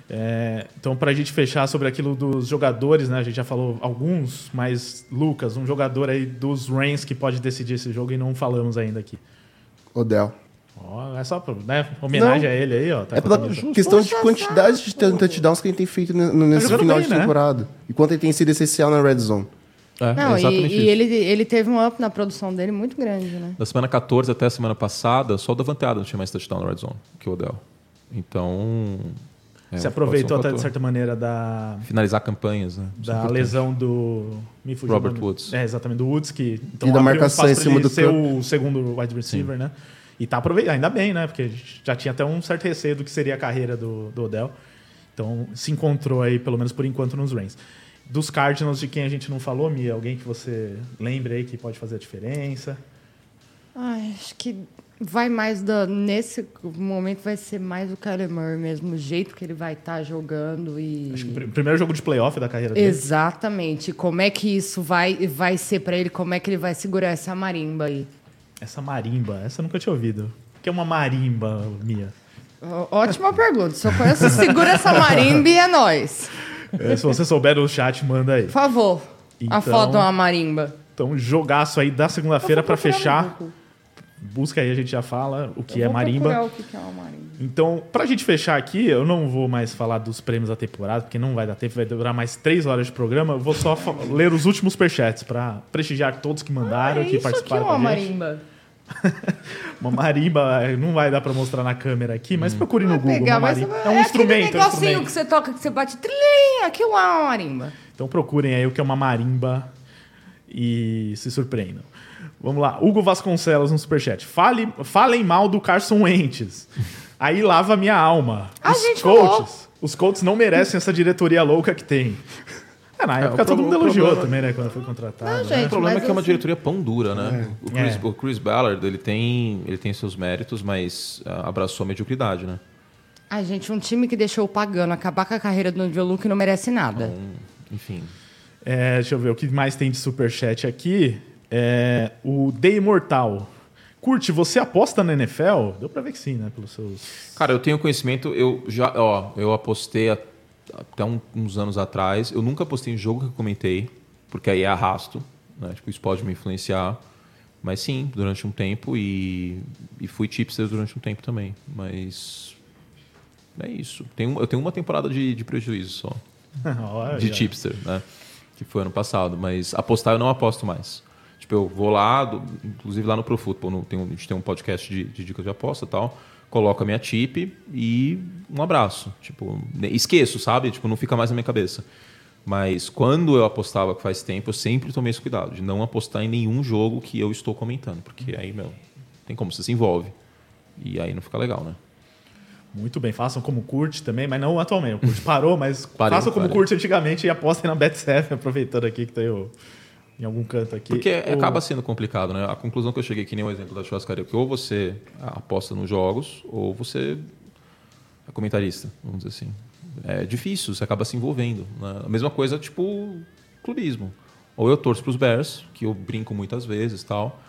É, então, para a gente fechar sobre aquilo dos jogadores, né? A gente já falou alguns, mas Lucas, um jogador aí dos Rams que pode decidir esse jogo e não falamos ainda aqui. Odell. Ó, é só pra, né? homenagem Não. a ele aí, ó. Tá É pela questão de Puxa quantidade de touchdowns que ele tem feito ne- nesse final bem, de né? temporada. E quanto ele tem sido essencial na red zone. É, Não, é e, exatamente e ele, ele teve um up na produção dele muito grande, né? Da semana 14 até a semana passada, só o Davante Adams tinha mais touchdown na red zone que o Odell. Então... é, Você pode aproveitou um até de certa maneira da, Finalizar campanhas, né? Isso é da lesão do. Me fugiu Robert. Woods. É, exatamente, do Woods, que então, E da um marcação espaço em cima do ser campo. o segundo wide receiver, né? E tá aproveitando, ainda bem, né? Porque já tinha até um certo receio do que seria a carreira do, do Odell. Então se encontrou aí, pelo menos por enquanto, nos Rams. Dos Cardinals, de quem a gente não falou, Mia, alguém que você lembre aí que pode fazer a diferença? Ai, acho que vai mais da. Nesse momento vai ser mais o Kyler Murray mesmo, o jeito que ele vai estar jogando e. Acho que o pr- primeiro jogo de playoff da carreira dele. Exatamente. Como é que isso vai, vai ser pra ele? Como é que ele vai segurar essa marimba aí? Essa marimba, essa eu nunca tinha ouvido. O que é uma marimba, Mia? Ótima pergunta. Se eu conheço, segura essa marimba e é nóis. É, se você souber do chat, manda aí. Por favor. Então- A foto de uma marimba. Então, jogaço aí da segunda-feira procurar fechar. no. Busca aí, a gente já fala o que Eu é marimba. o que que é uma marimba. Então, pra gente fechar aqui, eu não vou mais falar dos prêmios da temporada, porque não vai dar tempo, vai durar mais três horas de programa. Eu vou só ler os últimos superchats pra prestigiar todos que mandaram, Ah, que isso aqui é participaram uma marimba. Uma marimba, eh, não vai dar pra mostrar na câmera aqui, mas procure no Vai Google. pegar, uma mas marimba. é, É um aquele instrumento, é um negocinho instrumento. que você toca, que você bate trilhinha, aquilo lá é uma marimba. Então procurem aí o que é uma marimba e se surpreendam. Vamos lá, Hugo Vasconcelos no superchat. Fale, falem mal do Carson Wentz. Aí lava minha alma. A os gente coaches, os coaches não merecem essa diretoria louca que tem. É, na época o todo pro- mundo elogiou problema- também, né, quando foi contratado. Não, né? gente, O problema é que é uma assim- diretoria pão dura, né? O, Chris, É. o Chris Ballard, ele tem, ele tem seus méritos, mas ah, abraçou a mediocridade, né? Ai, gente, um time que deixou o pagano acabar com a carreira do Andrew Luke não merece nada. Então, enfim. É, deixa eu ver o que mais tem de superchat aqui. É, o The Imortal. Curte, você aposta na NFL? Deu pra ver que sim, né? Pelos seus. Cara, eu tenho conhecimento, eu já, ó, eu apostei a- até um- uns anos atrás. Eu nunca apostei em jogo que eu comentei, porque aí é arrasto, né? Tipo, isso pode me influenciar. Mas sim, durante um tempo e, e fui tipster durante um tempo também. Mas é isso. Eu tenho uma temporada de, de prejuízo só. Olha. de tipster, né? Que foi ano passado. Mas apostar eu não aposto mais. Tipo, eu vou lá, do- inclusive lá no Pro Football, no- tem um- a gente tem um podcast de, de dicas de aposta e tal. Coloco a minha tip e um abraço. Tipo, esqueço, sabe? Tipo, não fica mais na minha cabeça. Mas quando eu apostava que faz tempo, eu sempre tomei esse cuidado de não apostar em nenhum jogo que eu estou comentando, porque aí, meu, tem como você se envolve. E aí não fica legal, né? Muito bem, façam como curte também, mas não atualmente. O curte parou, mas Parei, façam como parei. curte antigamente e apostem na Bet7, aproveitando aqui que tem o, em algum canto aqui. Porque O- acaba sendo complicado, né? A conclusão que eu cheguei, que nem o exemplo da churrascaria, que ou você aposta nos jogos, ou você é comentarista, vamos dizer assim. É difícil, você acaba se envolvendo. Né? A mesma coisa, tipo, clubismo. Ou eu torço para os Bears, que eu brinco muitas vezes tal,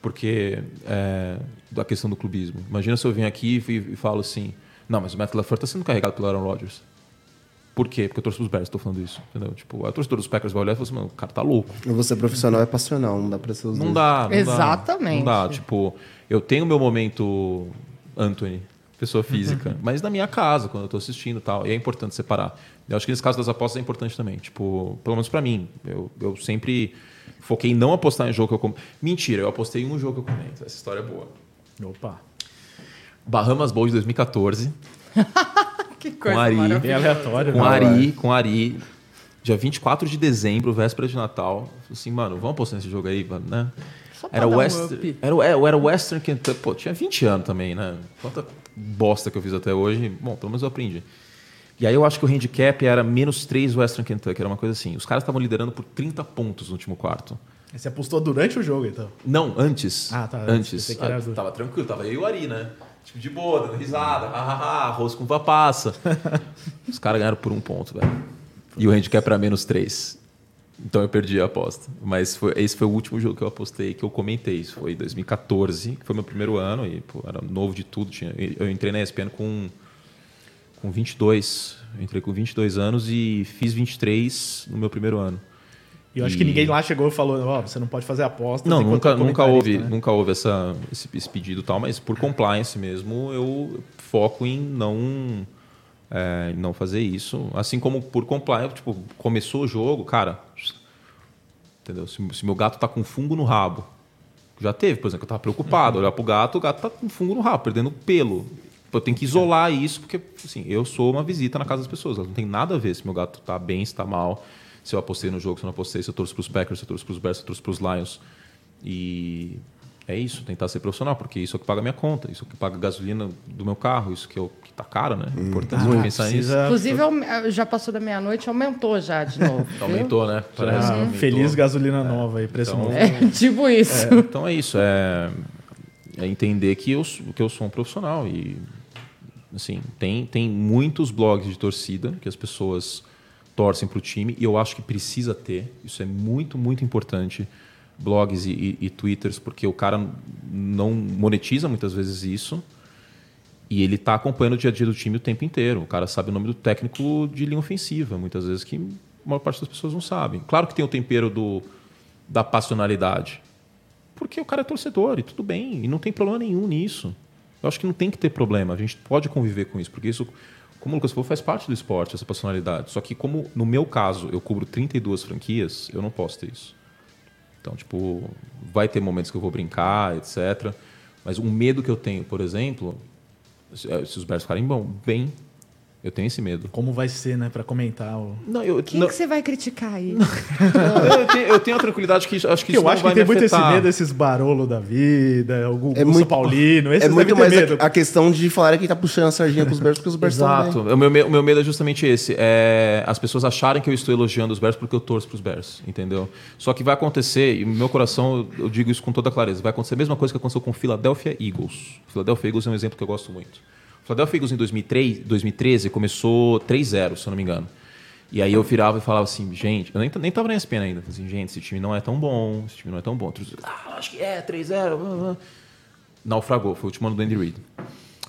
porque é, da questão do clubismo. Imagina se eu venho aqui e, e falo assim, não, mas o Matt LaFleur está sendo carregado pelo Aaron Rodgers. Por quê? Porque eu torço para os Bears, estou falando isso. Entendeu? Tipo, a torcedora dos Packers vai olhar e falar assim, mano, o cara tá louco. Você profissional é passional, não dá pra ser os Não dois. dá, não dá. Exatamente. Não dá. Tipo, eu tenho meu momento Anthony, pessoa física, mas na minha casa, quando eu tô assistindo e tal. E é importante separar. Eu acho que nesse caso das apostas é importante também. Tipo, pelo menos pra mim. Eu, eu sempre foquei em não apostar em jogo que eu comento. Mentira, eu apostei em um jogo que eu comento. Essa história é boa. Opa, Bahamas Bowl de 2014. Que coisa Com Ari. bem aleatório. Com né? Ari, com Ari. Dia 24 de dezembro, véspera de Natal. Falei assim, mano, vamos apostar nesse jogo aí, mano, né? Era, um West, up. era, o- é, era o Western Kentucky. Pô, tinha 20 anos também, né? Quanta bosta que eu fiz até hoje. Bom, pelo menos eu aprendi. E aí eu acho que o handicap era menos 3 Western Kentucky, era uma coisa assim. Os caras estavam liderando por 30 pontos no último quarto. Você apostou durante o jogo, então. Não, antes. Ah, tá, antes. Antes. Ah, Tava tranquilo, tava eu e o Ari, né? Tipo, de boa, dando risada, hahaha, arroz com passa. Os caras ganharam por um ponto, velho. E o handicap era menos três. Então eu perdi a aposta. Mas foi- esse foi o último jogo que eu apostei, que eu comentei. Isso foi em 2014, que foi meu primeiro ano, e pô, era novo de tudo. Tinha, eu entrei na ESPN com, com 22. Eu entrei com 22 anos e fiz 23 no meu primeiro ano. E eu acho E- que ninguém lá chegou e falou, ó, você não pode fazer apostas. Não, nunca, nunca houve, né? nunca houve essa, esse, esse pedido e tal, mas por compliance mesmo, eu foco em não, é, não fazer isso. Assim como por compliance, tipo, começou o jogo, cara, entendeu? Se, se meu gato tá com fungo no rabo, já teve, por exemplo, eu tava preocupado, olhar pro gato, o gato tá com fungo no rabo, perdendo pelo. Eu tenho que isolar isso, porque assim, eu sou uma visita na casa das pessoas. Não tem nada a ver se meu gato tá bem, se tá mal, se eu apostei no jogo, se eu não apostei, se eu torço pros Packers, se eu torço pros Bears, se eu torço pros Lions. E é isso, tentar ser profissional, porque isso é o que paga a minha conta, isso é o que paga a gasolina do meu carro, isso que, é o que tá caro, né? É importante Ah, pensar nisso. precisa- Inclusive, eu- já passou da meia-noite, aumentou já de novo. Aumentou, né? Parece Ah, aumentou. feliz gasolina nova aí, preço Então- novo. É, tipo isso. É, então é isso, é, é entender que eu, sou- que eu sou um profissional e assim tem, tem muitos blogs de torcida que as pessoas torcem para o time e eu acho que precisa ter. Isso é muito muito importante blogs e, e, e twitters porque o cara não monetiza muitas vezes isso e ele está acompanhando o dia a dia do time o tempo inteiro. O cara sabe o nome do técnico de linha ofensiva, muitas vezes que a maior parte das pessoas não sabem. Claro que tem o tempero do, da passionalidade, porque o cara é torcedor e tudo bem, e não tem problema nenhum nisso. Eu acho que não tem que ter problema, a gente pode conviver com isso, porque isso, como o Lucas falou, faz parte do esporte, essa passionalidade. Só que como no meu caso eu cubro 32 franquias, eu não posso ter isso. Então, tipo, vai ter momentos que eu vou brincar, etc. Mas um medo que eu tenho, por exemplo, se se os Bears ficarem bom, bem, eu tenho esse medo. Como vai ser, né, pra comentar o... Não, eu, Quem não, que você vai criticar aí? eu, tenho, eu tenho a tranquilidade que acho que Que isso eu acho que tem muito esse medo desses Barolo da vida, o Gugu É muito- Paulino, esses É muito mais medo. a, a questão de falar que tá puxando a sardinha pros Bears, porque os Bears estão Exato. O meu, me- o meu medo é justamente esse. É as pessoas acharem que eu estou elogiando os Bears porque eu torço para os Bears, entendeu? Só que vai acontecer, e no meu coração eu eu digo isso com toda clareza, vai acontecer a mesma coisa que aconteceu com o Philadelphia Eagles. O Philadelphia Eagles é um exemplo que eu gosto muito. Philadelphia Eagles em 2003, 2013 começou 3-0, se eu não me engano. E aí eu virava e falava assim, gente, eu nem, nem tava na ESPN ainda. Falei Assim, gente, esse time não é tão bom, esse time não é tão bom. Outros, ah, acho que é, 3-0. blá, blá. Naufragou, foi o último ano do Andy Reid.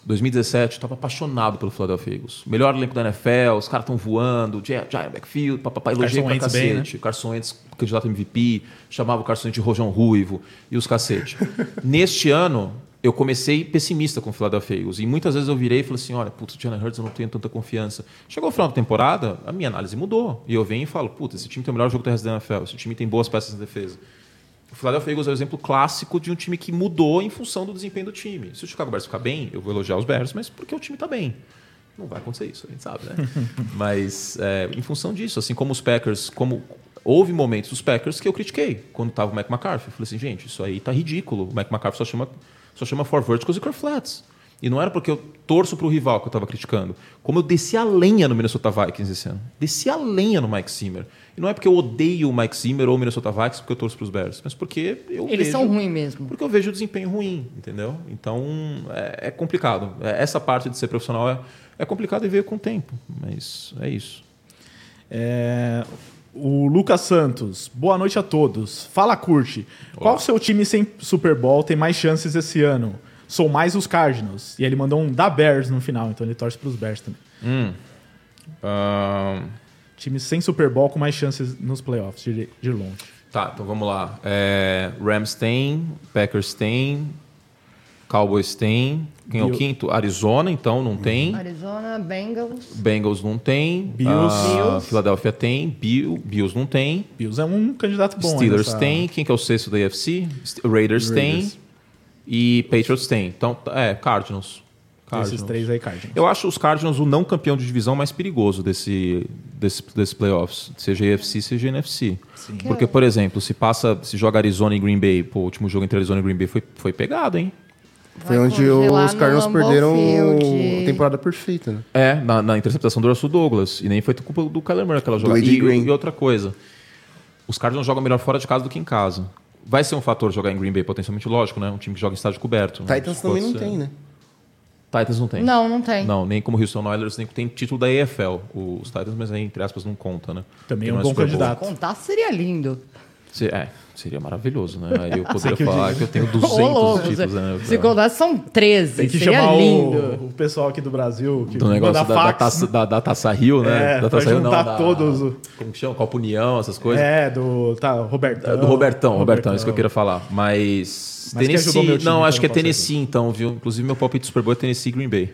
2017, eu estava apaixonado pelo Philadelphia Eagles. Melhor elenco da NFL, os caras estão voando, Giant Backfield, papapá, elogiei Carson pra Wentz bem, cacete. Carson Wentz, candidato MVP, chamava o Carson Wentz de Rojão Ruivo e os cacete. Neste ano, eu comecei pessimista com o Philadelphia Eagles. E muitas vezes eu virei e falei assim, olha, putz, o Jalen Hurts eu não tenho tanta confiança. Chegou o final da temporada, a minha análise mudou. E eu venho e falo, putz, esse time tem o melhor jogo terrestre da NFL, esse time tem boas peças na defesa. O Philadelphia Eagles é o exemplo clássico de um time que mudou em função do desempenho do time. Se o Chicago Bears ficar bem, eu vou elogiar os Bears, mas porque o time está bem. Não vai acontecer isso, a gente sabe, né? Mas é, em função disso, assim como os Packers, como houve momentos dos Packers que eu critiquei quando estava o Mac McCarthy. Eu falei assim, gente, isso aí tá ridículo. O Mac McCarthy só chama, só chama for verticals e core flats. E não era porque eu torço para o rival que eu estava criticando. Como eu desci a lenha no Minnesota Vikings esse ano. Desci a lenha no Mike Zimmer. E não é porque eu odeio o Mike Zimmer ou o Minnesota Vikings porque eu torço para os Bears, mas porque eu Eles vejo, são ruins mesmo. Porque eu vejo o desempenho ruim, entendeu? Então é, é complicado. É, essa parte de ser profissional é, é complicado e veio com o tempo. Mas é isso. É, o Lucas Santos, boa noite a todos. Fala, Curte. Qual seu time sem Super Bowl tem mais chances esse ano? Sou mais os Cardinals. E ele mandou um da Bears no final, então ele torce para os Bears também. Hum. Ahn, Time sem Super Bowl com mais chances nos playoffs, de, de longe. Tá, então vamos lá. É, Rams tem, Packers tem, Cowboys tem. Quem é o quinto? Arizona, então, não tem. Arizona, Bengals. Bengals não tem. Bills. Ah. Philadelphia tem. Bill, Bills não tem. Bills é um candidato bom. Steelers nessa- tem. Quem que é o sexto da AFC? St- Raiders, tem. Raiders. E Patriots tem. Então, é, Cardinals. Cardinals. Esses três aí, Cardinals. Eu acho os Cardinals o não campeão de divisão mais perigoso desse, desse, desse playoffs, seja AFC, seja NFC. Porque, por exemplo, se passa, se joga Arizona e Green Bay, pô, o último jogo entre Arizona e Green Bay foi, foi pegado, hein? Foi Vai onde os Cardinals perderam a temporada perfeita, né? É, na, na interceptação do Russell Douglas. E nem foi culpa do Kyler Murray aquela jogada. E, Green. e outra coisa, os Cardinals jogam melhor fora de casa do que em casa. Vai ser um fator jogar em Green Bay, potencialmente lógico, né? Um time que joga em estádio coberto. né? Titans também não ser. tem, né? Titans não tem. Não, não tem. Não, nem como Houston Oilers, nem tem título da EFL. Os Titans, mas aí, entre aspas, não conta, né? Também é um bom candidato. Contar seria lindo. Se- É, seria maravilhoso, né? Aí eu poderia que eu falar digo. que eu tenho Ô, 200 louco, títulos, né? Se contar, são 13. Tem que seria chamar lindo. o, o pessoal aqui do Brasil que Do negócio da, da, fax. taça, da, da Taça Rio, né? É, da Taça Rio, juntar da- todos o- Como que chama? Copa União, essas coisas. É, do tá, Robertão. É, Do Robertão, Robertão, isso que eu queria falar. Mas. Mas Tennessee. não, acho que é não Tennessee, então, viu? Inclusive, meu palpite do Super Bowl é Tennessee e Green Bay.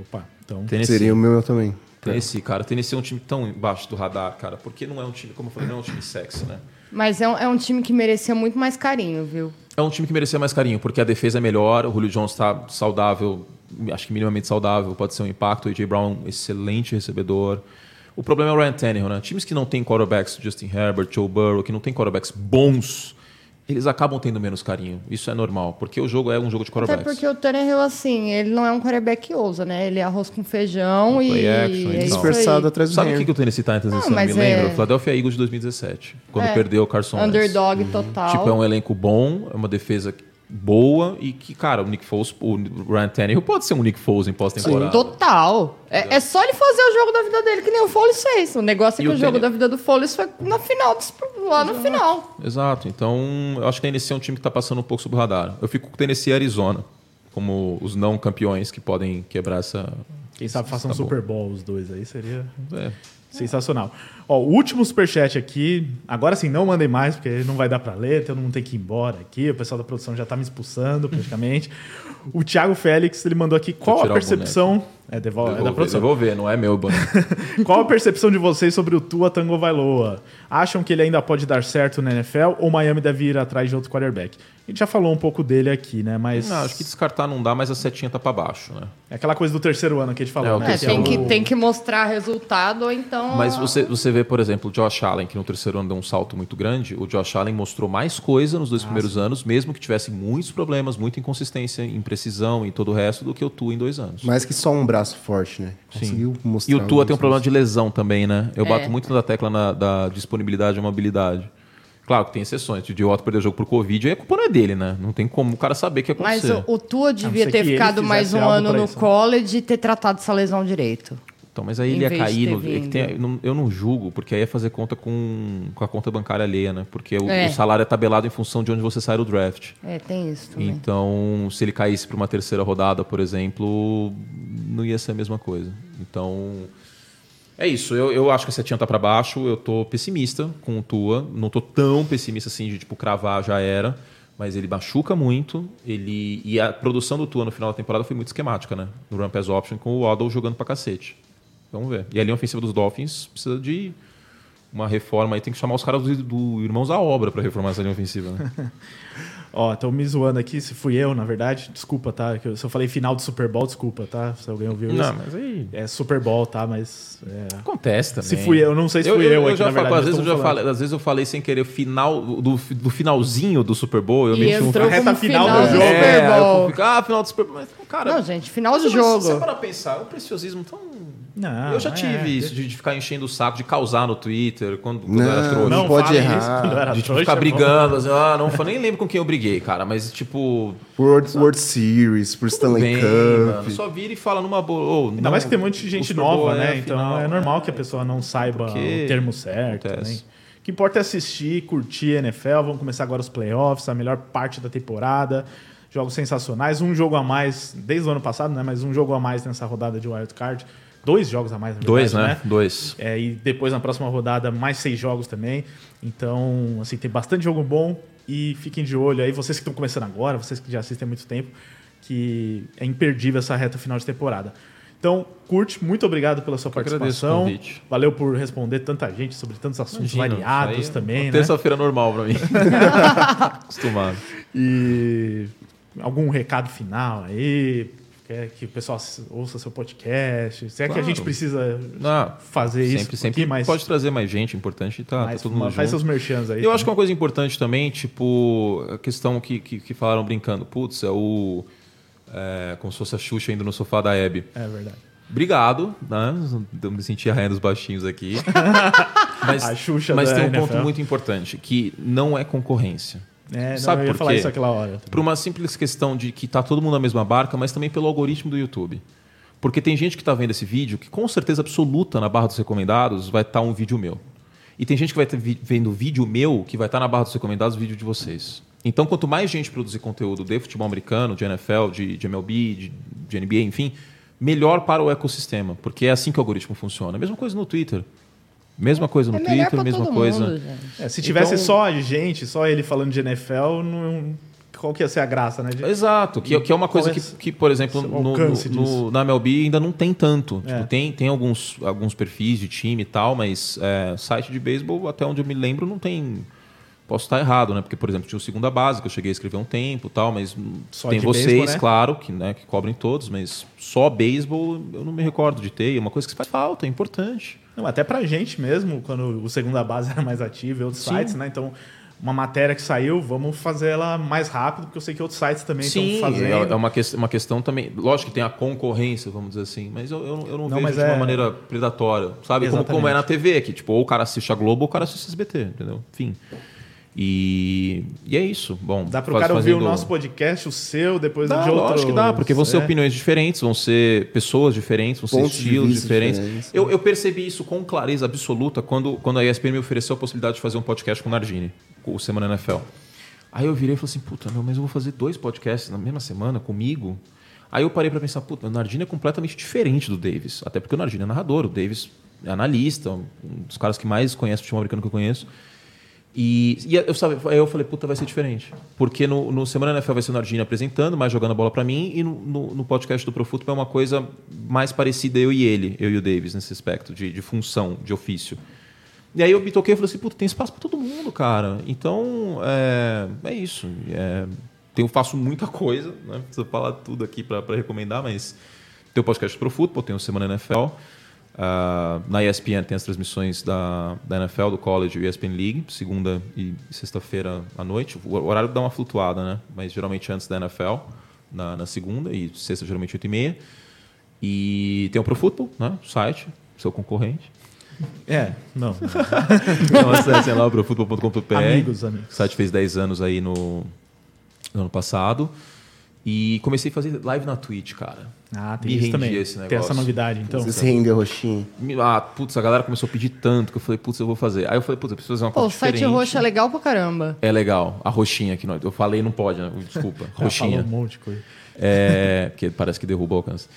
Opa, então. Tennessee. Seria o meu também. Tennessee, cara. Tennessee é um time tão embaixo do radar, cara. Porque não é um time, como eu falei, não é um time sexy, né? Mas é um, é um time que merecia muito mais carinho, viu? É um time que merecia mais carinho, porque a defesa é melhor, o Julio Jones está saudável, acho que minimamente saudável, pode ser um impacto. O A.J. Brown, excelente recebedor. O problema é o Ryan Tannehill, né? Times que não têm quarterbacks, Justin Herbert, Joe Burrow, que não têm quarterbacks bons, eles acabam tendo menos carinho. Isso é normal, porque o jogo é um jogo de Até quarterbacks. porque o Tannehill, assim, ele não é um quarterback que ousa, né? Ele é arroz com feijão e... play action, é. Dispersado atrás do Sabe o que, que o Tennessee Titans Não, esse ano me lembra? é- O Philadelphia Eagles de 2017, quando É. perdeu o Carson Wentz. Underdog total. Tipo, é um elenco bom, é uma defesa boa e que, cara, o Nick Foles, o Ryan Tannehill pode ser um Nick Foles em pós-temporada. Total. É, é só ele fazer o jogo da vida dele, que nem o Foles fez. O negócio é E que o o jogo da vida do Foles foi na final, lá no final. Exato. Então, eu acho que o Tennessee é um time que está passando um pouco sob o radar. Eu fico com o Tennessee e Arizona como os não campeões que podem quebrar essa. Quem sabe façam um Tá. Super Bowl os dois aí, seria É. sensacional. Ó, o último superchat aqui, agora sim, não mandem mais, porque não vai dar pra ler, todo mundo tem que ir embora aqui, o pessoal da produção já tá me expulsando praticamente. o Thiago Félix, ele mandou aqui, qual a percepção... É, devol- é da Devolver, produção. devolver, não é meu, boné. Qual a percepção de vocês sobre o Tua Tango Vailoa? Acham que ele ainda pode dar certo na NFL ou Miami deve ir atrás de outro quarterback? A gente já falou um pouco dele aqui, né? Mas Não, acho que descartar não dá, mas a setinha tá para baixo, né? é aquela coisa do terceiro ano que a gente falou, É, o né? É, terceiro tem, que, tem que mostrar resultado, ou então... Mas você, você vê, por exemplo, o Josh Allen, que no terceiro ano deu um salto muito grande. O Josh Allen mostrou mais coisa nos dois primeiros anos, mesmo que tivesse muitos problemas, muita inconsistência, imprecisão e todo o resto, do que o Tua em dois anos. Mais que só um braço forte, né? Conseguiu mostrar. E o Tua tem um problema de lesão também, né? Eu É. bato muito na tecla na- da disponibilidade e mobilidade. Claro que tem exceções. O Idiota perdeu o jogo por Covid, aí a culpa não é dele, né? Não tem como o cara saber o que ia Mas o, o Tua devia ter ficado mais um ano no isso, college e ter tratado essa lesão direito. Então, mas aí Em ele ia cair. no- é tem- eu não- julgo, porque aí ia fazer conta com, com a conta bancária alheia, né? Porque o, É. o salário é tabelado em função de onde você sai do draft. É, tem isso também. Então, se ele caísse para uma terceira rodada, por exemplo, não ia ser a mesma coisa. Então, é isso. Eu, eu acho que a setinha tá para baixo. Eu tô pessimista com o Tua. Não tô tão pessimista assim de tipo cravar já era. Mas ele machuca muito. Ele e a produção do Tua no final da temporada foi muito esquemática, né? No Run Pass Option com o Waddle jogando pra cacete. Vamos ver. E a linha ofensiva dos Dolphins precisa de uma reforma aí. Tem que chamar os caras do, do Irmãos à Obra para reformar essa linha ofensiva, né? Ó, estão me zoando aqui, se fui eu, na verdade. Desculpa, tá? Que eu- Se eu falei final do Super Bowl, desculpa, tá? Se alguém ouviu isso. Não, mas aí. É Super Bowl, tá? Mas. é, Acontece também. Se fui eu, não sei se fui eu, aqui, já na falo- verdade. às, vezes eu já falei, às vezes eu falei sem querer o final do, do finalzinho do Super Bowl. Eu E meti um entrou a reta final final, do jogo. Super É, eu Bowl. fico, ah, final do Super Bowl. Mas, cara, Não, gente, final do mas jogo. Se você para pensar, um preciosismo tão. Não, eu já é, tive isso, de, de ficar enchendo o saco, de causar no Twitter quando, quando eu era Não, trouxa. não pode errar. isso quando eu era de tipo, trouxa, ficar é brigando, assim, ah, não, nem lembro com quem eu briguei, cara, mas tipo, Por World, World Series, por Stanley bem, Cup. mano, só vira e fala numa boa. ô, Ainda não, mais que tem um monte de gente nova, é né? a Então final, é normal que a pessoa não saiba o termo certo acontece. também. O que importa é assistir, curtir a NFL. Vamos começar agora os playoffs, a melhor parte da temporada. Jogos sensacionais. Um jogo a mais, desde o ano passado, né? Mas um jogo a mais nessa rodada de Wild Card. Dois jogos a mais, na Dois, verdade, né? Dois. É, e depois na próxima rodada, mais seis jogos também. Então, assim, tem bastante jogo bom. E fiquem de olho aí, vocês que estão começando agora, vocês que já assistem há muito tempo, que é imperdível essa reta final de temporada. Então, curte, muito obrigado pela sua Eu participação. Valeu por responder tanta gente sobre tantos assuntos Imagina, variados é também, né? Terça-feira normal pra mim. Acostumado. E algum recado final aí? Quer que o pessoal ouça seu podcast? Se é que a Claro. gente precisa fazer isso sempre, sempre aqui, mas, pode trazer mais gente, importante tá, mas tá todo mundo faz junto. seus merchans aí. Eu acho que uma coisa importante também, tipo, a questão que, que, que falaram brincando, putz, é o. É, como se fosse a Xuxa indo no sofá da Hebe. É verdade. Obrigado, né? Eu me senti a rainha dos baixinhos aqui. mas A Xuxa mas tem um NFL. ponto muito importante, que não é concorrência. É, não, Sabe eu ia por falar quê? isso aquela hora. Por uma simples questão de que tá todo mundo na mesma barca, mas também pelo algoritmo do YouTube. Porque tem gente que está vendo esse vídeo que, com certeza absoluta, na barra dos recomendados, vai estar um vídeo meu. E tem gente que vai estar vendo vídeo meu que vai estar na barra dos recomendados vídeo de vocês. Então, quanto mais gente produzir conteúdo de futebol americano, de NFL, de, de MLB, de, de NBA, enfim, melhor para o ecossistema. Porque é assim que o algoritmo funciona. Mesma coisa no Twitter. Mesma coisa no É Twitter, mesma coisa. mundo. É, se tivesse Então- só a gente, só ele falando de NFL, não, qual que ia ser a graça, né? De- Exato, que, que é uma coisa é que, que, por exemplo, no, no- na MLB ainda não tem tanto. É. Tipo, tem tem alguns, alguns perfis de time e tal, mas é, site de beisebol, até onde eu me lembro, não tem. Posso estar errado, né? Porque, por exemplo, tinha o segunda base, que eu cheguei a escrever um tempo e tal, mas Só tem de vocês, beisebol, né? claro, que, né, que cobrem todos, mas só beisebol eu não me recordo de ter. É uma coisa que faz falta, é importante. Não, até pra gente mesmo, quando o segunda base era mais ativo e outros Sim. sites, né? Então, uma matéria que saiu, vamos fazer ela mais rápido, porque eu sei que outros sites também estão Sim, fazendo. é é uma, que, uma questão também. Lógico que tem a concorrência, vamos dizer assim, mas eu, eu, eu não, Não, vejo de uma é- maneira predatória, sabe? Como, como é na TV, que tipo, ou o cara assiste a Globo ou o cara assiste a SBT, entendeu? Enfim. E, e é isso. Bom, Dá pro faz- cara ouvir o fazendo- nosso podcast, o seu, depois Dá, o de outro. lógico que dá, porque vão ser É. opiniões diferentes, vão ser pessoas diferentes, vão ser Pontos de estilos vista diferentes. diferentes, Eu, eu percebi isso com clareza absoluta quando, quando a ESPN me ofereceu a possibilidade de fazer um podcast com o Nardini, com o Semana NFL. Aí eu virei e falei assim, puta, meu, mas eu vou fazer dois podcasts na mesma semana comigo? Aí eu parei para pensar, puta, o Nardini é completamente diferente do Davis. Até porque o Nardini é narrador, o Davis é analista, um dos caras que mais conhece o futebol americano que eu conheço. E, e eu, sabe, aí eu falei, puta, vai ser diferente. Porque no, no Semana NFL vai ser o Nardini apresentando, mais jogando a bola para mim, e no, no, no podcast do Pro Football é uma coisa mais parecida eu e ele, eu e o Davis, nesse aspecto de, de função, de ofício. E aí eu me toquei e falei assim, puta, tem espaço para todo mundo, cara. Então, é, é isso. É, tenho, faço muita coisa, né? Preciso falar tudo aqui para recomendar, mas tem o podcast do Pro Football, tem o Semana NFL. Ah, na ESPN tem as transmissões da, da NFL, do College e ESPN League, segunda e sexta-feira à noite. O horário dá uma flutuada, né? Mas geralmente antes da NFL, na, na segunda, e sexta geralmente 8 e meia. E tem o Pro Football, né? O site, seu concorrente. É, não. Então acessem lá o profutbol.com.br. Amigos, amigos. O site fez 10 anos aí no, no ano passado. E comecei a fazer live na Twitch, cara. Ah, tem Me isso rendi também. esse Tem negócio. essa novidade, então. Você se rendeu, roxinho. Ah, putz, a galera começou a pedir tanto que eu falei, putz, eu vou fazer. Aí eu falei, putz, eu preciso fazer uma Pô, coisa o site roxo é legal pra caramba. É legal. A roxinha aqui, nós- eu falei, não pode, né? Desculpa. Roxinha. falou um monte de coisa. É, porque parece que derruba o alcance.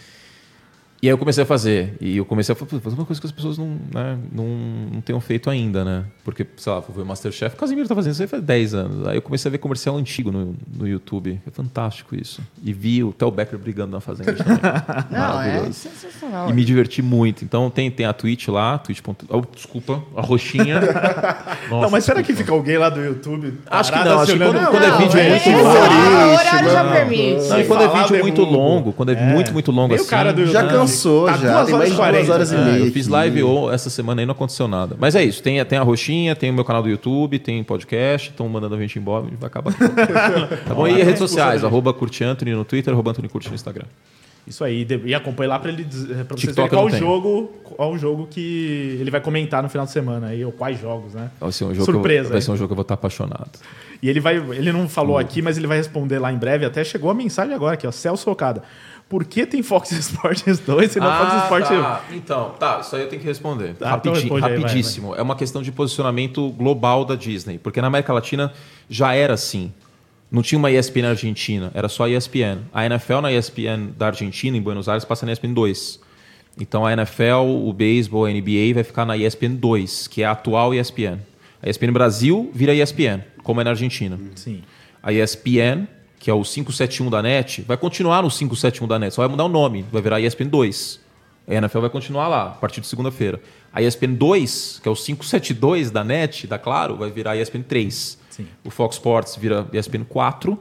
E aí eu comecei a fazer. E eu comecei a fa- fazer uma coisa que as pessoas não, né, não, não tenham feito ainda, né? Porque, sei lá, fui ver o Masterchef. O Casimiro tá fazendo isso aí faz 10 anos. Aí eu comecei a ver comercial antigo no, no YouTube. É fantástico isso. E vi o Tel Becker brigando na Fazenda também. Não, é sensacional. E me diverti muito. Então tem, tem a Twitch lá, twitch. Oh, desculpa, a roxinha. não, mas será que fica alguém lá do YouTube? Acho que não, acho que quando- quando é Não, vídeo é- muito longo. O horário já permite. Não, e quando é vídeo muito longo, quando é, muito, muito longo Nem o assim. cara do Já YouTube. Cansou, Tá já. duas Tem mais de horas e duas horas e É, meia. eu fiz live ou essa semana aí não aconteceu nada. Mas é isso, tem, tem a roxinha, tem o meu canal do YouTube, tem podcast, estão mandando a gente embora, a gente vai acabar. tá bom? E redes sociais, arroba Curti Anthony no Twitter, arroba Anthony Curti no Instagram. Isso aí, e acompanhe lá pra, ele, dizer- pra vocês verem qual jogo, qual jogo que ele vai comentar no final de semana aí, ou quais jogos, né? Vai ser um jogo, Surpresa que eu, vai ser um jogo que eu vou estar apaixonado. E ele vai, ele não falou aqui, mas ele vai responder lá em breve. Até chegou a mensagem agora aqui, ó, Celso Ocada. Por que tem Fox Sports 2 e não Fox Sports 1? tá. Então, tá, isso aí eu tenho que responder. Tá, Rapidi- então responde aí, vai, rapidíssimo. É uma questão de posicionamento global da Disney. Porque na América Latina já era assim. Não tinha uma ESPN Argentina, era só ESPN. A NFL na ESPN da Argentina, em Buenos Aires, passa na ESPN 2. Então a NFL, o beisebol, a NBA vai ficar na ESPN 2, que é a atual ESPN. A ESPN Brasil vira ESPN, como é na Argentina. Sim. A ESPN, que é o 571 da NET, vai continuar no 571 da NET, só vai mudar o nome, vai virar ESPN 2. A NFL vai continuar lá, a partir de segunda-feira. A ESPN 2, que é o 572 da NET, da Claro, vai virar ESPN 3. Sim. O Fox Sports vira ESPN 4.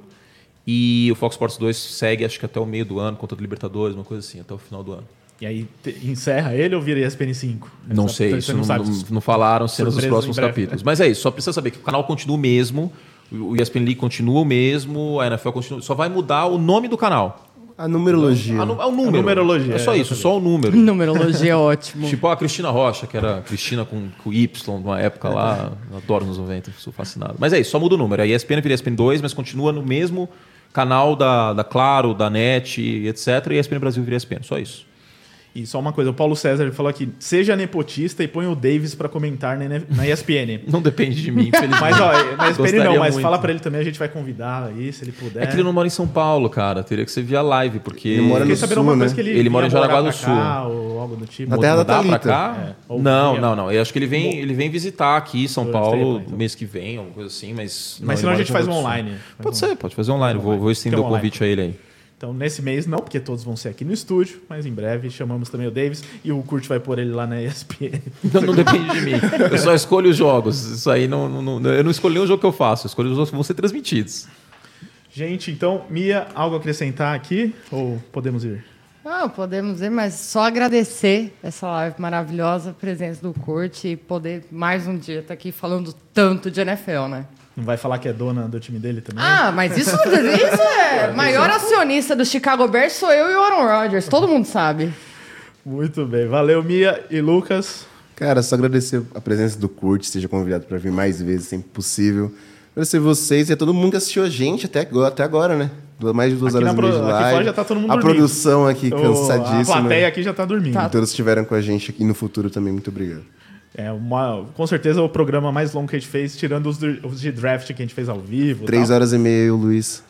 E o Fox Sports 2 segue, acho que até o meio do ano, contra o Libertadores, uma coisa assim, até o final do ano. E aí te- encerra ele ou vira ESPN 5? Não Essa- sei, isso não, não- não falaram cenas dos próximos capítulos. Mas é isso, só precisa saber que o canal continua o mesmo, o ESPN League continua o mesmo, a NFL continua, só vai mudar o nome do canal. A numerologia. A nu- é o número. A numerologia, É só é, isso, só o número. Numerologia é ótimo. Tipo a Cristina Rocha, que era Cristina com, com Y, numa época lá, eu adoro nos 90, sou fascinado. Mas é isso, só muda o número. A ESPN vira ESPN 2, mas continua no mesmo canal da, da Claro, da NET, etc. E a ESPN Brasil vira ESPN, só isso. E só uma coisa, o Paulo César ele falou aqui: seja nepotista e põe o Davis pra comentar na, na ESPN. Não depende de mim, infelizmente. Mas, ó, na ESPN não, mas muito. fala pra ele também, a gente vai convidar aí, se ele puder. É que ele não mora em São Paulo, cara. Teria que ser via live, porque. Ele mora no sul, uma né? coisa que ele, Ele mora em Jaraguá do pra cá, ou algo do tipo. Na terra da Thalita. cá? É, não, não, não. Eu acho que ele vem, ele vem visitar aqui São Eu Paulo lá, então. mês que vem, alguma coisa assim, mas. não, Mas ele senão a gente faz um Sul. online. Pode ser, pode fazer online. Vou, vou estender o convite a ele aí. Então, nesse mês não, porque todos vão ser aqui no estúdio, mas em breve chamamos também o Davis e o Kurt vai pôr ele lá na ESPN. Não, não depende de mim. Eu só escolho os jogos. Isso aí não, não, não- Eu não escolhi nenhum jogo que eu faço, eu escolho os jogos que vão ser transmitidos. Gente, então, Mia, algo a acrescentar aqui? Ou podemos ir? Ah, podemos ver, mas só agradecer essa live maravilhosa, a presença do Kurt e poder mais um dia estar aqui falando tanto de NFL, né? Não vai falar que é dona do time dele também? Ah, mas isso, isso é. Maior acionista do Chicago Bears sou eu e o Aaron Rodgers, todo mundo sabe. Muito bem. Valeu, Mia e Lucas. Cara, só agradecer a presença do Kurt, seja convidado para vir mais vezes, sempre possível. Agradecer vocês e a todo mundo que assistiu a gente até agora, até agora né? Mais de duas Aqui horas e meia de aqui live. fora já tá todo mundo a dormindo. produção aqui cansadíssima. A plateia aqui já tá dormindo. Tá. E todos que estiveram com a gente aqui no futuro também, muito obrigado. É uma, com certeza o programa mais longo que a gente fez, tirando os de, os de draft que a gente fez ao vivo. Três tal. horas e meia o Luiz.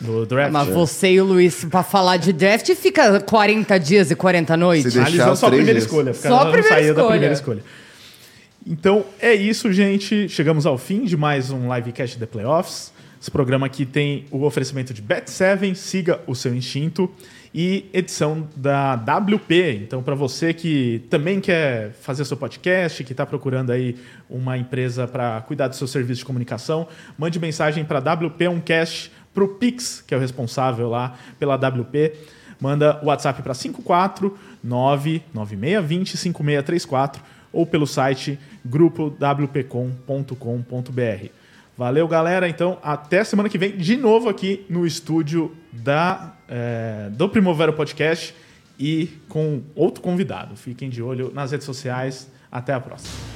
Do draft. Mas você e o Luiz, pra falar de draft, fica 40 dias e 40 noites. Analisando só a primeira dias. escolha. Só a primeira saía da escolha. primeira escolha. Então é isso, gente. Chegamos ao fim de mais um livecast The Playoffs. Esse programa aqui tem o oferecimento de Bet7, siga o seu instinto e edição da WP. Então, para você que também quer fazer seu podcast, que está procurando aí uma empresa para cuidar do seu serviço de comunicação, mande mensagem para WP1Cast para o Pix, que é o responsável lá pela WP. Manda o WhatsApp para 54996205634 ou pelo site grupowpcom.com.br. Valeu, galera. Então, até semana que vem, de novo aqui no estúdio da, é, do Primavera Podcast e com outro convidado. Fiquem de olho nas redes sociais. Até a próxima.